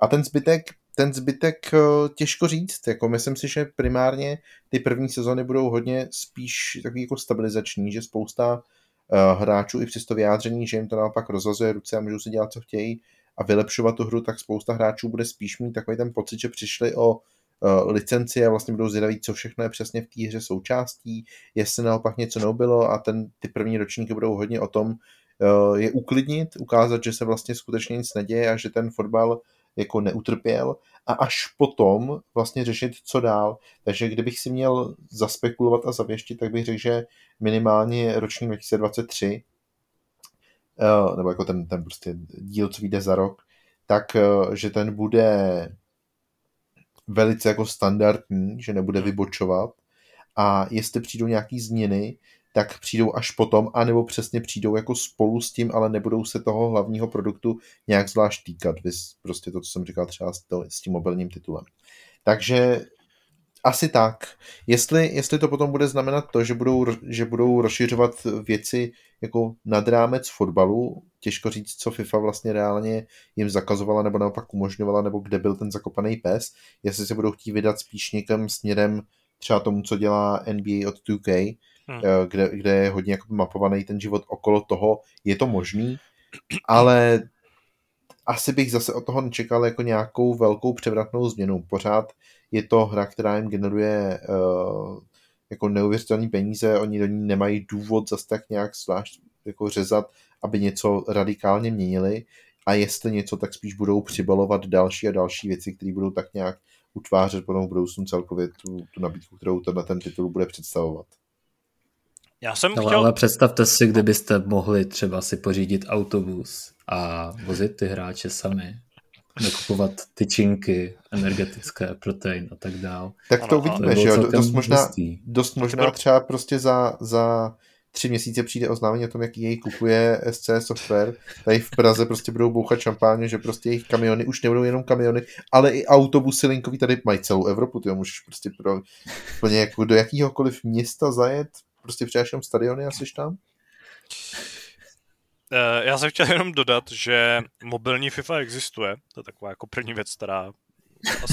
A ten zbytek, ten zbytek eh, těžko říct, jako myslím si, že primárně ty první sezony budou hodně spíš takový jako stabilizační, že spousta hráčů i přes to vyjádření, že jim to naopak rozvazuje ruce a můžou si dělat, co chtějí. A vylepšovat tu hru, tak spousta hráčů bude spíš mít takový ten pocit, že přišli o uh, licenci a vlastně budou zvědaví, co všechno je přesně v té hře součástí, jestli naopak něco nebylo a ten, ty první ročníky budou hodně o tom uh, je uklidnit, ukázat, že se vlastně skutečně nic neděje a že ten fotbal jako neutrpěl a až potom vlastně řešit, co dál. Takže kdybych si měl zaspekulovat a zavěštit, tak bych řekl, že minimálně roční 2023 uh, nebo jako ten, ten prostě díl, co vyjde za rok, tak, uh, že ten bude velice jako standardní, že nebude vybočovat a jestli přijdou nějaký změny, tak přijdou až potom, anebo přesně přijdou jako spolu s tím, ale nebudou se toho hlavního produktu nějak zvlášť týkat. Vys prostě to, co jsem říkal třeba s, to, s tím mobilním titulem. Takže asi tak. Jestli, jestli to potom bude znamenat to, že budou, že budou rozšiřovat věci jako nad rámec fotbalu, těžko říct, co FIFA vlastně reálně jim zakazovala nebo naopak umožňovala, nebo kde byl ten zakopaný pes, jestli se budou chtít vydat spíš někam směrem třeba tomu, co dělá NBA od 2K, hmm. Eh, kde, kde je hodně jako mapovaný ten život okolo toho, je to možný, ale asi bych zase od toho nečekal jako nějakou velkou převratnou změnu. Pořád je to hra, která jim generuje uh, jako neuvěřitelné peníze, oni do ní nemají důvod zase tak nějak zvlášť jako řezat, aby něco radikálně měnili a jestli něco, tak spíš budou přibalovat další a další věci, které budou tak nějak utvářet potom v budoucnu celkově tu, tu nabídku, kterou tenhle ten titul bude představovat. Já jsem no, chtěl... Ale představte si, kdybyste mohli třeba si pořídit autobus a vozit ty hráče sami nakupovat tyčinky energetické, protein a tak dál. Tak to uvidíme, že jo, dost možná, dost možná třeba prostě za, za tři měsíce přijde oznámení o tom, jak jej kupuje SC Software. Tady v Praze prostě budou bouchat šampáně, že prostě jejich kamiony už nebudou jenom kamiony, ale i autobusy linkový tady mají celou Evropu, ty můžeš prostě pro, plně jako do jakýhokoliv města zajet, prostě přijáš stadiony a jsi tam. Eh, já jsem chtěl jenom dodat, že mobilní FIFA existuje. To je taková jako první věc, která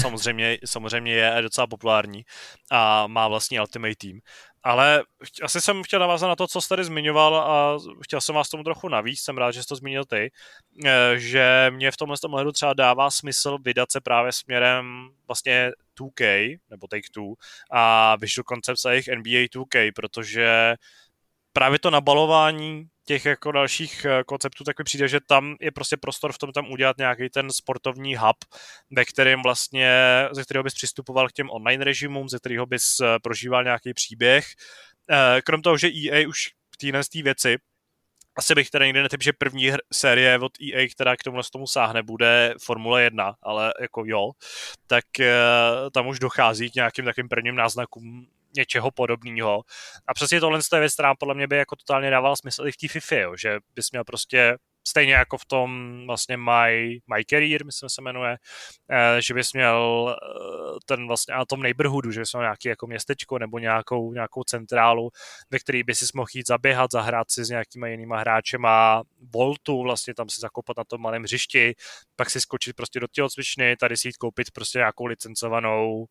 samozřejmě, samozřejmě je docela populární a má vlastní Ultimate Team. Ale asi jsem chtěl navázat na to, co jsi tady zmiňoval a chtěl jsem vás tomu trochu navíc, jsem rád, že jsi to zmínil ty, eh, že mě v tomhle ohledu třeba dává smysl vydat se právě směrem vlastně 2K, nebo Take-Two, a Visual Concepts a jejich NBA 2K, protože právě to nabalování těch jako dalších eh, konceptů, tak mi přijde, že tam je prostě prostor v tom tam udělat nějaký ten sportovní hub, ve kterém vlastně, ze kterého bys přistupoval k těm online režimům, ze kterého bys eh, prožíval nějaký příběh. Eh, krom toho, že EA už v téhle věci asi bych teda někdy netyp, že první série od EA, která k tomu tomu sáhne, bude Formule 1, ale jako jo, tak tam už dochází k nějakým takovým prvním náznakům něčeho podobného. A přesně tohle je věc, která podle mě by jako totálně dávala smysl i v té FIFA, jo, že bys měl prostě stejně jako v tom vlastně My, My Career, myslím se jmenuje, eh, že bys měl eh, ten vlastně a tom neighborhoodu, že bys měl nějaký jako městečko nebo nějakou, nějakou centrálu, ve který by si mohl jít zaběhat, zahrát si s nějakýma jinýma hráčema, voltu, vlastně tam si zakopat na tom malém hřišti, pak si skočit prostě do tělocvičny, tady si jít koupit prostě nějakou licencovanou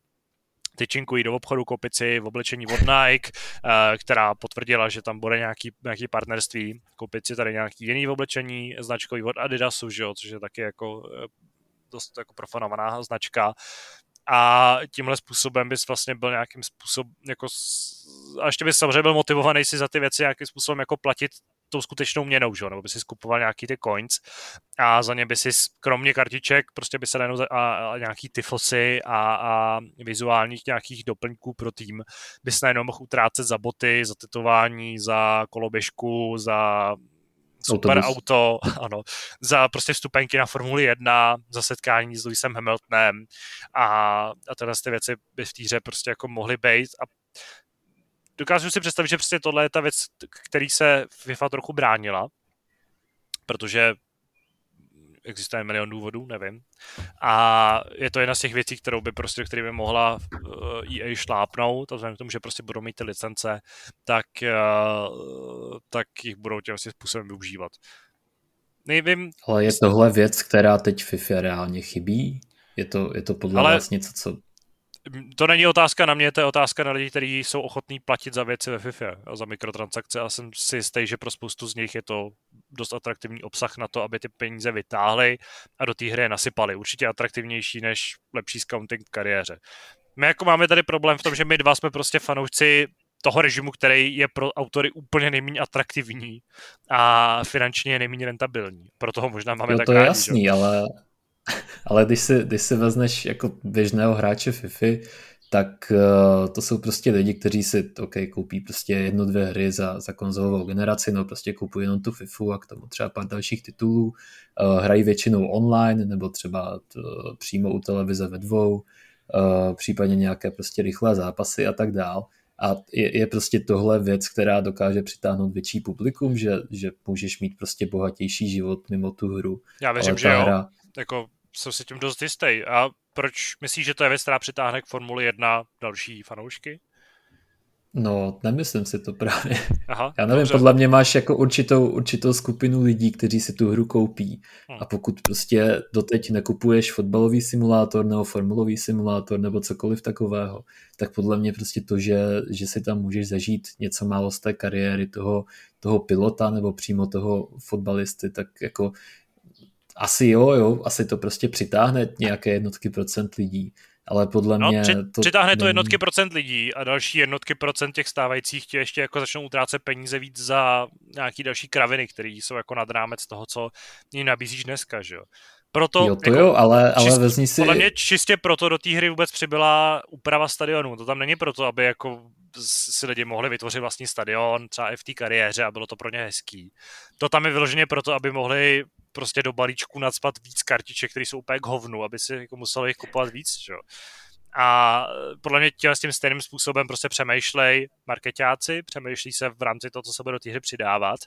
tyčinku jít do obchodu, koupit si v oblečení od Nike, eh, která potvrdila, že tam bude nějaký, nějaký partnerství, koupit si tady nějaký jiný oblečení značkový od Adidasu, že jo, což je taky jako eh, dost jako profanovaná značka. A tímhle způsobem bys vlastně byl nějakým způsobem jako a ještě bys samozřejmě byl motivovaný si za ty věci nějakým způsobem jako platit tou skutečnou měnou, že? nebo by si skupoval nějaký ty coins a za ně by si kromě kartiček prostě by se najednou a, a nějaký tyfosy a, a vizuálních nějakých doplňků pro tým by se najednou mohl utrácet za boty, za tetování, za koloběžku, za super Autobus. auto, ano, za prostě vstupenky na Formuli 1, za setkání s Lewisem Hamiltonem a, a tyhle ty věci by v týře prostě jako mohly být a dokážu si představit, že prostě tohle je ta věc, který se FIFA trochu bránila, protože existuje milion důvodů, nevím. A je to jedna z těch věcí, kterou by prostě, který by mohla EA eh, šlápnout, a vzhledem k tomu, že prostě budou mít ty licence, tak, eh, tak jich budou těm způsobem využívat. Nevím. Ale je tohle věc, která teď FIFA reálně chybí? Je to, je to podle Ale vás něco, co to není otázka na mě, to je otázka na lidi, kteří jsou ochotní platit za věci ve FIFA a za mikrotransakce a jsem si jistý, že pro spoustu z nich je to dost atraktivní obsah na to, aby ty peníze vytáhli a do té hry nasypali. Určitě atraktivnější než lepší scouting v kariéře. My jako máme tady problém v tom, že my dva jsme prostě fanoušci toho režimu, který je pro autory úplně nejméně atraktivní a finančně nejméně rentabilní. Proto ho možná máme jo, tak to je rádi, jasný, že? ale ale když si, když si vezmeš jako běžného hráče FIFA, tak uh, to jsou prostě lidi, kteří si okay, koupí prostě jedno, dvě hry za, za konzolovou generaci, no prostě kupují jenom tu FIFU a k tomu třeba pár dalších titulů, uh, hrají většinou online nebo třeba t, přímo u televize ve dvou, uh, případně nějaké prostě rychlé zápasy a tak dál. A je, je prostě tohle věc, která dokáže přitáhnout větší publikum, že, že můžeš mít prostě bohatější život mimo tu hru. Já věřím, že jo. Hra... Jako jsem si tím dost jistý. A proč myslíš, že to je věc, která přitáhne k Formuli 1 další fanoušky? No, nemyslím si to právě. Aha, Já nevím, dobře. podle mě máš jako určitou, určitou skupinu lidí, kteří si tu hru koupí. Hmm. A pokud prostě doteď nekupuješ fotbalový simulátor nebo formulový simulátor nebo cokoliv takového, tak podle mě prostě to, že, že si tam můžeš zažít něco málo z té kariéry toho, toho pilota nebo přímo toho fotbalisty, tak jako asi jo, jo, asi to prostě přitáhne nějaké jednotky procent lidí, ale podle no, mě... Při, to přitáhne není... to jednotky procent lidí a další jednotky procent těch stávajících tě ještě jako začnou utrácet peníze víc za nějaký další kraviny, které jsou jako nad rámec toho, co jim nabízíš dneska, že jo. Proto, jo, to jako, jo, ale, ale čist, vezmi si... Podle mě čistě proto do té hry vůbec přibyla úprava stadionu. To tam není proto, aby jako si lidi mohli vytvořit vlastní stadion, třeba i v té kariéře a bylo to pro ně hezký. To tam je vyloženě proto, aby mohli prostě do balíčku nadspat víc kartiček, které jsou úplně k hovnu, aby si jako museli jich kupovat víc, že? A podle mě tím s tím stejným způsobem prostě přemýšlej marketáci, přemýšlí se v rámci toho, co se bude do té hry přidávat.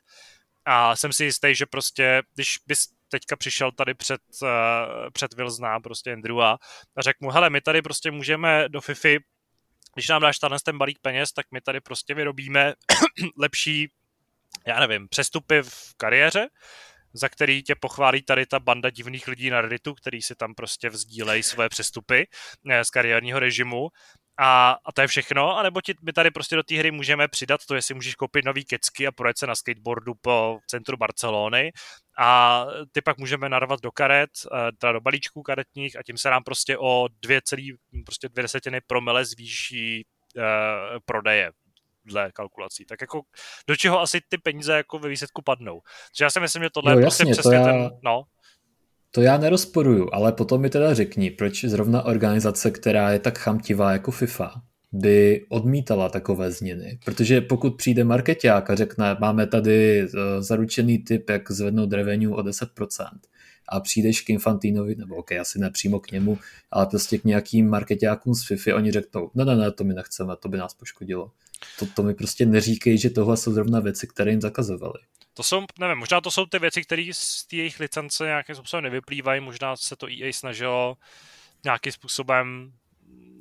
A jsem si jistý, že prostě, když bys teďka přišel tady před, uh, před Wilsona, prostě Andrewa, a řekl mu, hele, my tady prostě můžeme do FIFA, když nám dáš ten balík peněz, tak my tady prostě vyrobíme lepší, já nevím, přestupy v kariéře, za který tě pochválí tady ta banda divných lidí na Redditu, který si tam prostě vzdílejí svoje přestupy eh, z kariérního režimu a, a to je všechno, anebo ti, my tady prostě do té hry můžeme přidat to, jestli můžeš koupit nový kecky a projet se na skateboardu po centru Barcelony a ty pak můžeme narvat do karet, eh, teda do balíčků karetních a tím se nám prostě o dvě celý, prostě dvě desetiny promile zvýší uh, prodeje dle kalkulací. Tak jako do čeho asi ty peníze jako ve výsledku padnou. Takže já si myslím, že tohle jo, je prostě jasně, přesně já... ten, no, to já nerozporuju, ale potom mi teda řekni, proč zrovna organizace, která je tak chamtivá jako FIFA, by odmítala takové změny. Protože pokud přijde marketák a řekne, máme tady eh, zaručený typ, jak zvednout revenue o 10%, a přijdeš k Infantinovi, nebo ok, asi nepřímo k němu, ale prostě k nějakým marketákům z FIFA, oni řeknou, ne, ne, ne, to my nechceme, to by nás poškodilo. To, to mi prostě neříkej, že tohle jsou zrovna věci, které jim zakazovali. To jsou, nevím, možná to jsou ty věci, které z té jejich licence nějakým způsobem nevyplývají, možná se to EA snažilo nějakým způsobem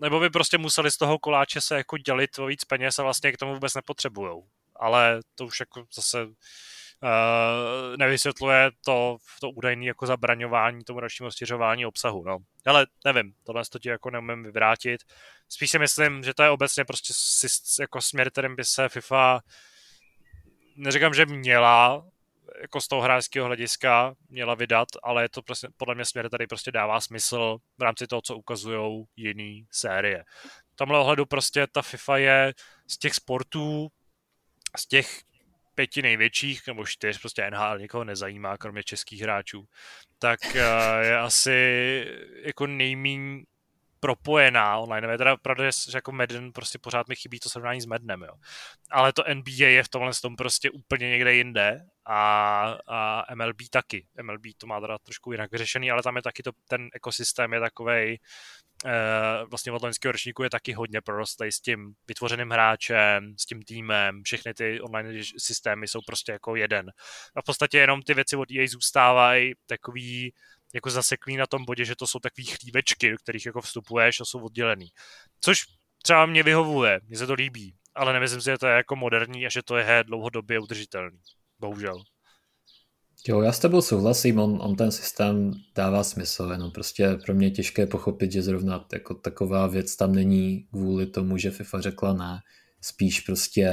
nebo by prostě museli z toho koláče se jako dělit o víc peněz a vlastně k tomu vůbec nepotřebujou. Ale to už jako zase uh, nevysvětluje to, to údajné jako zabraňování tomu dalšímu rozšiřování obsahu. No. Ale nevím, tohle to ti jako neumím vyvrátit. Spíš si myslím, že to je obecně prostě jako směr, kterým by se FIFA neříkám, že měla jako z toho hráčského hlediska měla vydat, ale je to prostě, podle mě směr tady prostě dává smysl v rámci toho, co ukazují jiný série. V tomhle ohledu prostě ta FIFA je z těch sportů, z těch pěti největších, nebo čtyř, prostě NHL nikoho nezajímá, kromě českých hráčů, tak eh, je asi jako nejmíň propojená online. Je teda pravda, že jako Madden prostě pořád mi chybí to srovnání s Maddenem, jo. Ale to NBA je v tomhle tom prostě úplně někde jinde a, a MLB taky. MLB to má teda trošku jinak vyřešený, ale tam je taky to, ten ekosystém je takovej, eh, vlastně od loňského ročníku je taky hodně prorostlý s tím vytvořeným hráčem, s tím týmem, všechny ty online systémy jsou prostě jako jeden. A v podstatě jenom ty věci od EA zůstávají takový jako zaseklý na tom bodě, že to jsou takové chlívečky, do kterých jako vstupuješ a jsou oddělený. Což třeba mě vyhovuje, mně se to líbí, ale nemyslím si, že to je jako moderní a že to je dlouhodobě udržitelný. Bohužel. Jo, já s tebou souhlasím, on, on ten systém dává smysl, jenom prostě pro mě je těžké pochopit, že zrovna jako taková věc tam není kvůli tomu, že FIFA řekla ne, spíš prostě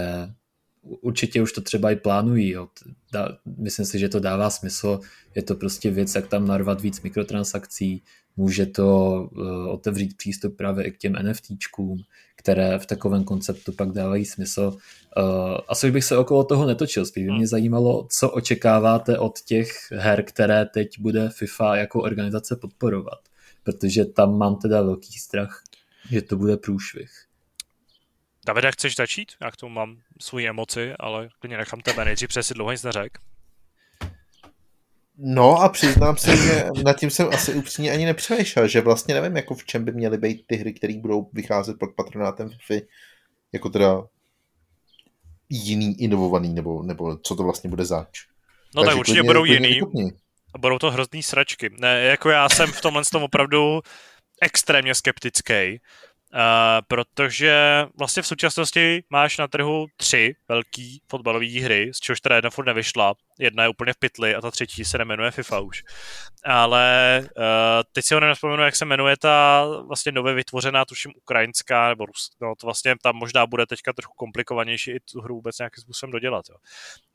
určitě už to třeba i plánují. Jo. Dá, myslím si, že to dává smysl. Je to prostě věc, jak tam narvat víc mikrotransakcí. Může to uh, otevřít přístup právě i k těm NFTčkům, které v takovém konceptu pak dávají smysl. Uh, asi bych se okolo toho netočil. Spíš by mě zajímalo, co očekáváte od těch her, které teď bude FIFA jako organizace podporovat. Protože tam mám teda velký strach, že to bude průšvih. Davide, chceš začít? Já k tomu mám svoji emoci, ale klidně nechám tebe nejdřív, protože si dlouho nic neřek. No a přiznám se, že nad tím jsem asi upřímně ani nepřemýšlel, že vlastně nevím, jako v čem by měly být ty hry, které budou vycházet pod patronátem FIFA, jako teda jiný, inovovaný, nebo, nebo co to vlastně bude zač. No Takže tak určitě klidně, budou klidně jiný. A budou to hrozný sračky. Ne, jako já jsem v tomhle tom opravdu extrémně skeptický, protože vlastně v současnosti máš na trhu tři velký fotbalové hry, z čehož teda jedna furt nevyšla. Jedna je úplně v pytli a ta třetí se nemenuje FIFA už. Ale uh, teď si ho nespomenu, jak se jmenuje ta vlastně nově vytvořená, tuším ukrajinská, nebo Rus, no to vlastně tam možná bude teďka trochu komplikovanější i tu hru vůbec nějakým způsobem dodělat. Jo.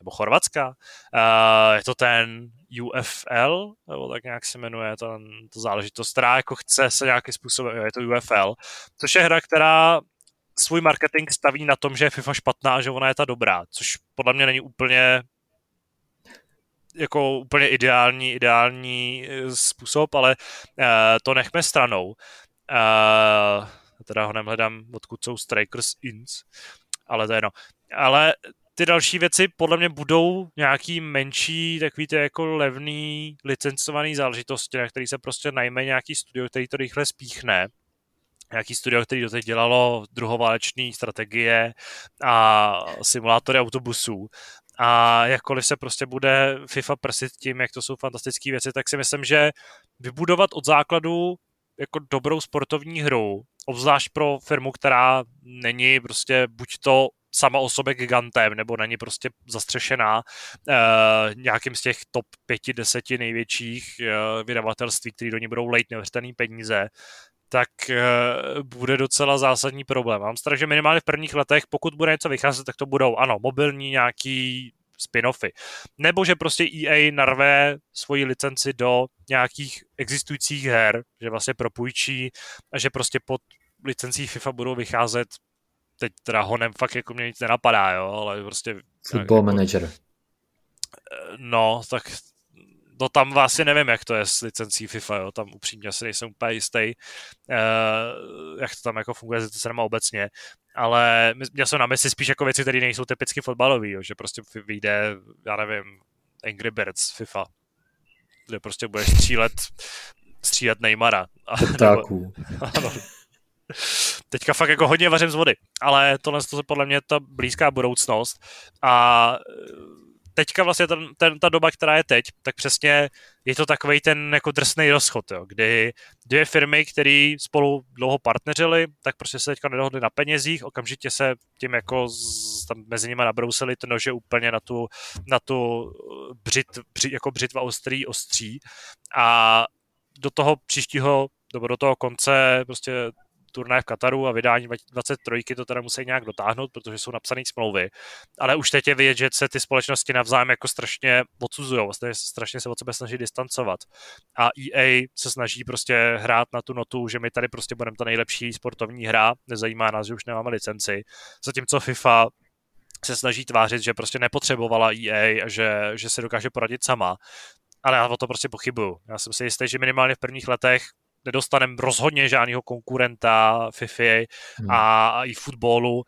Nebo chorvatská. Uh, je to ten UFL, nebo tak nějak se jmenuje ta, ta záležitost, která jako chce se nějakým způsobem, jo, je to UFL, což je hra, která svůj marketing staví na tom, že je FIFA špatná a že ona je ta dobrá, což podle mě není úplně jako úplně ideální, ideální eh, způsob, ale uh, to nechme stranou. Uh, teda ho nemhledám, odkud jsou Strikers Ins, ale to je no. Ale ty další věci podle mě budou nějaký menší, takový ty jako levný, licencovaný záležitosti, na který se prostě najme nějaký studio, který to rychle spíchne, nějaký studio, který doteď dělalo druhoválečné strategie a simulátory autobusů. A jakkoliv se prostě bude FIFA prsit tím, jak to jsou fantastické věci, tak si myslím, že vybudovat od základu jako dobrou sportovní hru, obzvlášť pro firmu, která není prostě buď to sama o sobě gigantem, nebo není prostě zastřešená uh, nějakým z těch top pěti, deseti největších uh, vydavatelství, který do ní budou lejt neuvěřitelné peníze, tak uh, bude docela zásadní problém. Mám strach, že minimálně v prvních letech, pokud bude něco vycházet, tak to budou, ano, mobilní nějaký spin-offy. Nebo že prostě EA narve svoji licenci do nějakých existujících her, že vlastně propůjčí a že prostě pod licencí FIFA budou vycházet teď teda honem fakt jako mě nic nenapadá, jo, ale prostě... Football jako, manager. No, tak no tam vlastně nevím, jak to je s licencí FIFA, jo, tam upřímně asi nejsem úplně jistý, uh, jak to tam jako funguje se to obecně, ale měl jsem na mysli spíš jako věci, které nejsou typicky fotbalové, že prostě vyjde, já nevím, Angry Birds FIFA, kde prostě budeš střílet, střílet Neymara. Ptáků. Teďka fakt jako hodně vařím z vody, ale tohle je podle mě ta blízká budoucnost a teďka vlastně ten, ten, ta doba, která je teď, tak přesně je to takový ten jako drsný rozchod, jo, kdy dvě firmy, které spolu dlouho partneřily, tak prostě se teďka nedohodly na penězích, okamžitě se tím jako z, tam mezi nimi nabrousili to nože úplně na tu, na tu břit, břit, jako břitva ostrý ostří. A do toho příštího nebo do toho konce prostě turnaj v Kataru a vydání 23 to teda musí nějak dotáhnout, protože jsou napsané smlouvy. Ale už teď je vidět, že se ty společnosti navzájem jako strašně odsuzují, vlastně strašně se od sebe snaží distancovat. A EA se snaží prostě hrát na tu notu, že my tady prostě budeme ta nejlepší sportovní hra, nezajímá nás, že už nemáme licenci. Zatímco FIFA se snaží tvářit, že prostě nepotřebovala EA a že, že se dokáže poradit sama. Ale já o to prostě pochybuju. Já jsem si jistý, že minimálně v prvních letech nedostaneme rozhodně žádného konkurenta FIFA hmm. a i fotbalu.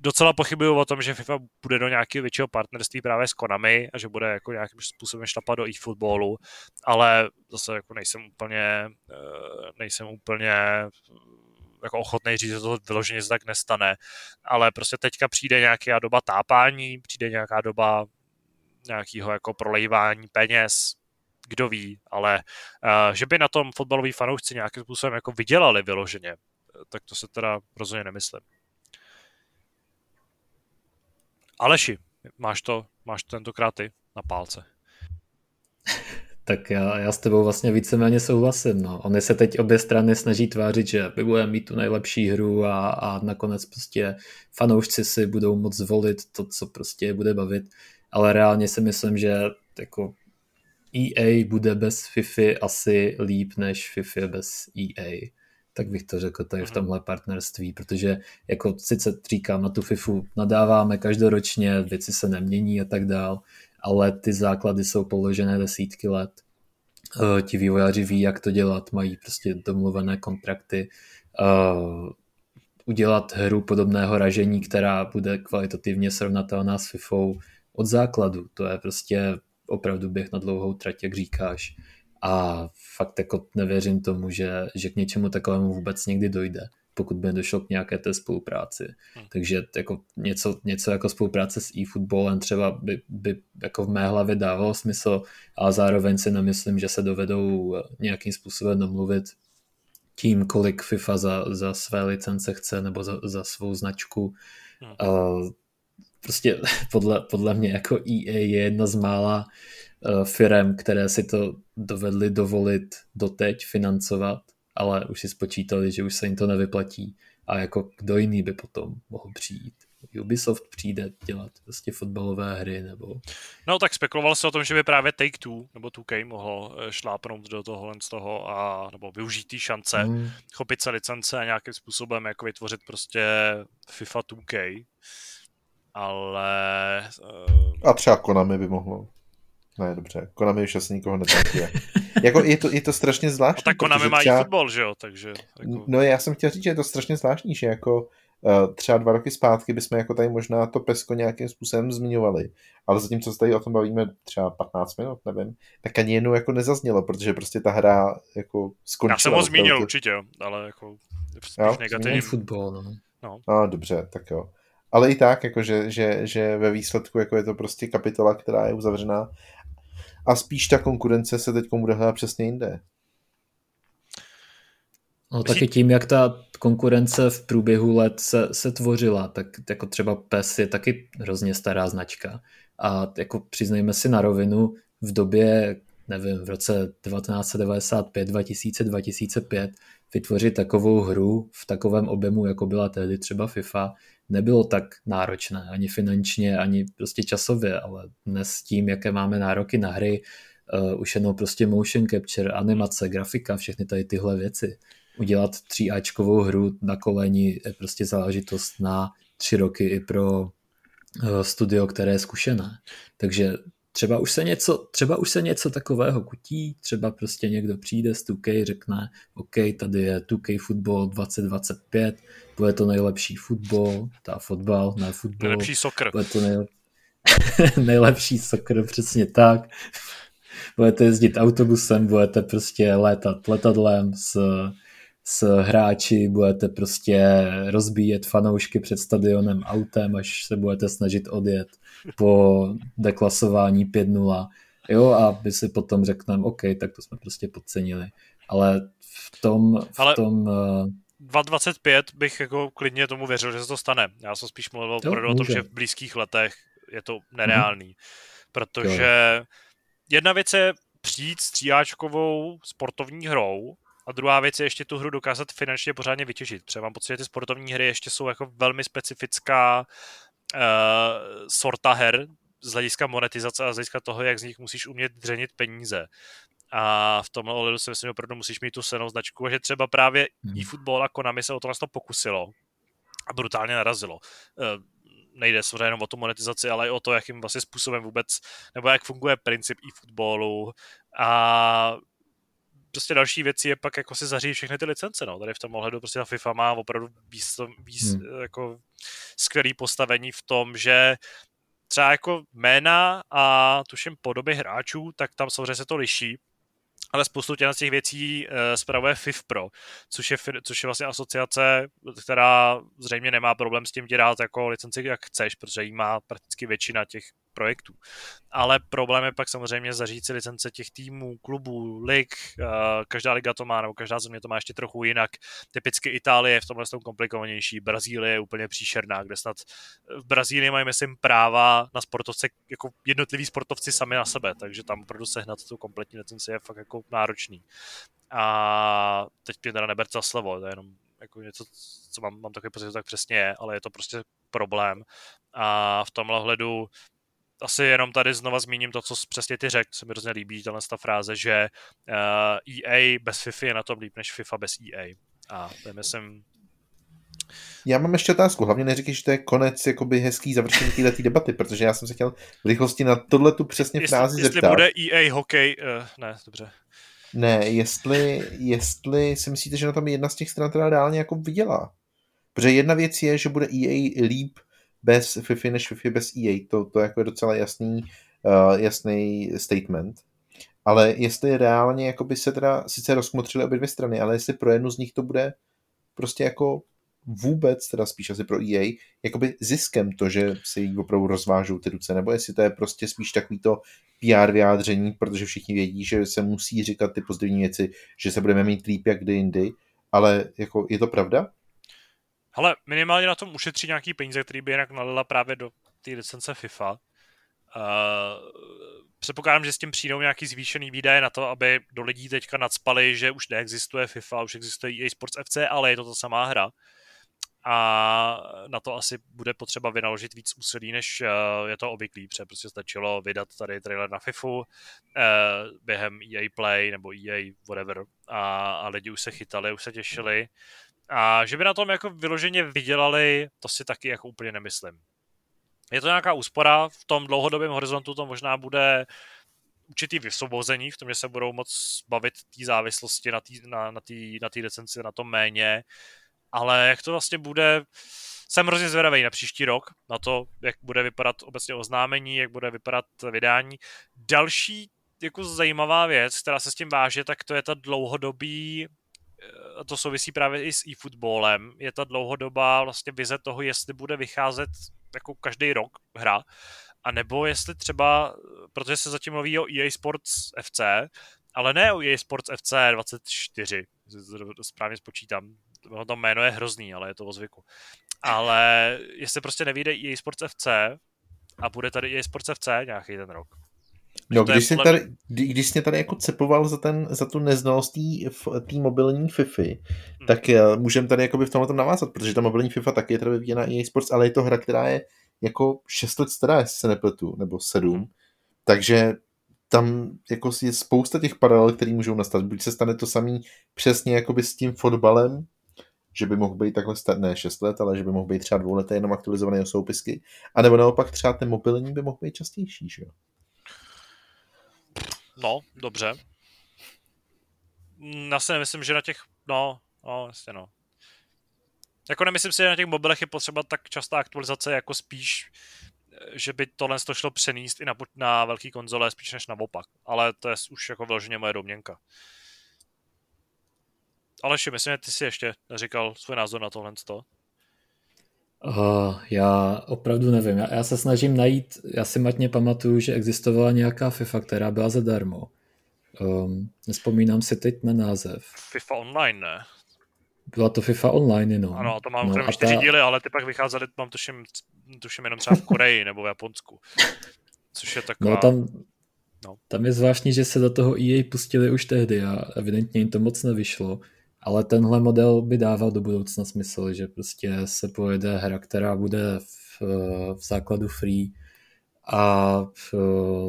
Docela pochybuju o tom, že FIFA bude do nějakého většího partnerství právě s Konami a že bude jako nějakým způsobem šlapat do e-footballu, ale zase jako nejsem úplně, eh, nejsem úplně jako ochotný říct, že to vyloženě se tak nestane, ale prostě teďka přijde nějaká doba tápání, přijde nějaká doba nějakého jako prolejvání peněz, kdo ví, ale uh, že by na tom fotbaloví fanoušci nějakým způsobem jako vydělali vyloženě, tak to se teda rozhodně nemyslím. Aleši, máš to, máš to tentokrát ty na pálce. Tak já, já s tebou vlastně víceméně souhlasím. No. Oni se teď obě strany snaží tvářit, že my budeme mít tu nejlepší hru a, a nakonec prostě fanoušci si budou moct zvolit to, co prostě bude bavit. Ale reálně si myslím, že jako EA bude bez FIFA asi líp než FIFA bez EA. Tak bych to řekl tady v mhm. tomhle partnerství, protože jako sice říkám, na tu FIFU nadáváme každoročně, věci se nemění a tak dál, ale ty základy jsou položené desítky let. Uh, ti vývojáři ví, jak to dělat, mají prostě domluvené kontrakty. Uh, udělat hru podobného ražení, která bude kvalitativně srovnatelná s FIFou od základu. To je prostě opravdu běh na dlouhou trať, jak říkáš. A fakt jako nevěřím tomu, že, že k něčemu takovému vůbec někdy dojde, pokud by došlo k nějaké té spolupráci. Hmm. Takže jako něco, něco jako spolupráce s eFootballem třeba by, by jako v mé hlavě dávalo smysl, ale zároveň si nemyslím, že se dovedou nějakým způsobem domluvit tím, kolik FIFA za, za své licence chce nebo za, za svou značku. Hmm. Uh, prostě podle, podle mě jako EA je jedna z mála uh, firm, které si to dovedly dovolit doteď financovat, ale už si spočítali, že už se jim to nevyplatí a jako kdo jiný by potom mohl přijít. Ubisoft přijde dělat prostě fotbalové hry nebo... No tak spekuloval se o tom, že by právě Take-Two nebo 2K mohlo eh, šlápnout do toho z toho a nebo využít té šance, mm. chopit se licence a nějakým způsobem jako vytvořit prostě FIFA 2K ale... Uh... A třeba Konami by mohlo. Ne, dobře. Konami už asi nikoho netratí. jako je to, je to strašně zvláštní. No, tak Konami mají třeba... fotbal, že jo, takže... Jako... No já jsem chtěl říct, že je to strašně zvláštní, že jako uh, třeba dva roky zpátky bychom jako tady možná to pesko nějakým způsobem zmiňovali, ale zatímco se tady o tom bavíme třeba 15 minut, nevím, tak ani jednou jako nezaznělo, protože prostě ta hra jako skončila. Já jsem ho zmínil určitě, ale jako spíš negativní. Fotbal, no. No. no. dobře, tak jo ale i tak, jako že, že, že ve výsledku jako je to prostě kapitola, která je uzavřená a spíš ta konkurence se teď bude hledat přesně jinde. No taky tím, jak ta konkurence v průběhu let se, se tvořila, tak jako třeba PES je taky hrozně stará značka a jako přiznejme si na rovinu, v době, nevím, v roce 1995, 2000, 2005 vytvořit takovou hru v takovém objemu, jako byla tehdy třeba FIFA, nebylo tak náročné, ani finančně, ani prostě časově, ale dnes s tím, jaké máme nároky na hry, uh, už jenom prostě motion capture, animace, grafika, všechny tady tyhle věci. Udělat tříáčkovou hru na koleni je prostě záležitost na tři roky i pro uh, studio, které je zkušené. Takže třeba už se něco, třeba už se něco takového kutí, třeba prostě někdo přijde z 2K, řekne, OK, tady je 2K Football 2025, bude to nejlepší fotbal, ta fotbal, ne fotbal. Nejlepší soccer. Bude to nej... nejlepší soccer, přesně tak. Budete jezdit autobusem, budete prostě létat letadlem s, s hráči, budete prostě rozbíjet fanoušky před stadionem autem, až se budete snažit odjet po deklasování 5-0. Jo, a my si potom řekneme, OK, tak to jsme prostě podcenili. Ale v tom... V Ale... tom uh... 2.25 bych jako klidně tomu věřil, že se to stane. Já jsem spíš mluvil jo, o tom, že v blízkých letech je to nereálný. Mm. Protože jo. jedna věc je přijít stříháčkovou sportovní hrou a druhá věc je ještě tu hru dokázat finančně pořádně vytěžit. Třeba mám pocit, že ty sportovní hry ještě jsou jako velmi specifická uh, sorta her z hlediska monetizace a z hlediska toho, jak z nich musíš umět dřenit peníze. A v tomhle ohledu si myslím, že opravdu musíš mít tu senou značku, že třeba právě hmm. eFootball a Konami se o to vlastně pokusilo a brutálně narazilo. Uh, nejde samozřejmě jenom o tu monetizaci, ale i o to, jakým vlastně způsobem vůbec, nebo jak funguje princip e-footballu a prostě další věcí je pak jako si zařídit všechny ty licence, no. Tady v tom ohledu prostě ta FIFA má opravdu víc, víc hmm. jako skvělý postavení v tom, že třeba jako jména a tuším podoby hráčů, tak tam samozřejmě se to liší, ale spoustu těch, těch věcí uh, spravuje FIFPro, což je, což je vlastně asociace, která zřejmě nemá problém s tím dělat jako licenci jak chceš, protože jí má prakticky většina těch projektů. Ale problém je pak samozřejmě zařídit si licence těch týmů, klubů, lig, uh, každá liga to má, nebo každá země to má ještě trochu jinak. Typicky Itálie je v tomhle tom komplikovanější, Brazílie je úplně příšerná, kde snad v Brazílii mají, myslím, práva na sportovce, jako jednotliví sportovci sami na sebe, takže tam opravdu sehnat tu kompletní licenci je fakt jako náročný. A teď mě teda neberte za slovo, to je jenom jako něco, co mám, mám takový pocit, tak přesně je, ale je to prostě problém. A v tomhle hledu asi jenom tady znova zmíním to, co přesně ty řekl, se mi hrozně líbí, tahle ta fráze, že uh, eh, EA bez FIFA je na tom líp než FIFA bez EA. A to je, myslím, já mám ještě otázku. Hlavně neříkej, že to je konec jakoby hezký završení této debaty, protože já jsem se chtěl v rychlosti na tohle tu přesně jestli, frázi jestli zeptat. bude EA hokej, uh, ne, dobře. Ne, jestli, jestli si myslíte, že na tom jedna z těch stran teda reálně jako vydělá. Protože jedna věc je, že bude EA líp bez FIFA než FIFA bez EA. To, to jako je docela jasný, uh, jasný statement. Ale jestli reálně jako by se teda sice rozkmotřily obě dvě strany, ale jestli pro jednu z nich to bude prostě jako vůbec, teda spíš asi pro EA, jakoby ziskem to, že se jí opravdu rozvážou ty ruce, nebo jestli to je prostě spíš takový to PR vyjádření, protože všichni vědí, že se musí říkat ty pozitivní věci, že se budeme mít líp jak kdy jindy, ale jako je to pravda? Ale minimálně na tom ušetří nějaký peníze, který by jinak nalila právě do té licence FIFA. Uh, předpokládám, že s tím přijdou nějaký zvýšený výdaje na to, aby do lidí teďka nadspali, že už neexistuje FIFA, už existuje EA Sports FC, ale je to ta samá hra. A na to asi bude potřeba vynaložit víc úsilí, než uh, je to obvyklý, protože prostě stačilo vydat tady trailer na FIFU uh, během EA Play nebo EA whatever a, a lidi už se chytali, už se těšili. A že by na tom jako vyloženě vydělali, to si taky jako úplně nemyslím. Je to nějaká úspora, v tom dlouhodobém horizontu to možná bude určitý vysvobození v tom, že se budou moc bavit té závislosti na té na, na tý, na tý licenci, na tom méně, ale jak to vlastně bude, jsem hrozně zvědavý na příští rok, na to, jak bude vypadat obecně oznámení, jak bude vypadat vydání. Další jako zajímavá věc, která se s tím váže, tak to je ta dlouhodobý a to souvisí právě i s e-footballem, je ta dlouhodobá vlastně vize toho, jestli bude vycházet jako každý rok hra, a nebo jestli třeba, protože se zatím mluví o EA Sports FC, ale ne o EA Sports FC 24, správně spočítám, to jméno je hrozný, ale je to o zvyku. Ale jestli prostě nevíde EA Sports FC a bude tady EA Sports FC nějaký ten rok, No, když jsi, tady, když jsi mě tady jako cepoval za, ten, za tu neznalost té mobilní FIFA, hmm. tak uh, můžeme tady jakoby v tomhle tom navázat, protože ta mobilní FIFA taky je teda vyvíjena EA Sports, ale je to hra, která je jako 6 let stará, jestli se nepletu, nebo 7. Hmm. Takže tam jako je spousta těch paralel, které můžou nastat. Buď se stane to samý přesně jakoby s tím fotbalem, že by mohl být takhle, star- ne 6 let, ale že by mohl být třeba dvouleté jenom aktualizované soupisky, a nebo naopak třeba ten mobilní by mohl být častější, že jo? No, dobře. Já si nemyslím, že na těch, no, no, jasně no. Jako nemyslím si, že na těch mobilech je potřeba tak častá aktualizace, jako spíš, že by tohle to šlo přenést i na, na velký konzole, spíš než naopak. Ale to je už jako vyloženě moje domněnka. Aleši, myslím, že ty si ještě neříkal svůj názor na tohle. Uh, já opravdu nevím. Já, já se snažím najít, já si matně pamatuju, že existovala nějaká FIFA, která byla zadarmo. Um, nespomínám si teď na název. FIFA Online, ne? Byla to FIFA Online, no. Ano, to mám no, čtyři ta... díly, ale ty pak vycházely, mám tuším, tuším jenom třeba v Koreji nebo v Japonsku. Což je taková... No, tam, no. tam je zvláštní, že se do toho EA pustili už tehdy a evidentně jim to moc nevyšlo. Ale tenhle model by dával do budoucna smysl, že prostě se pojede hra, která bude v, v základu free a v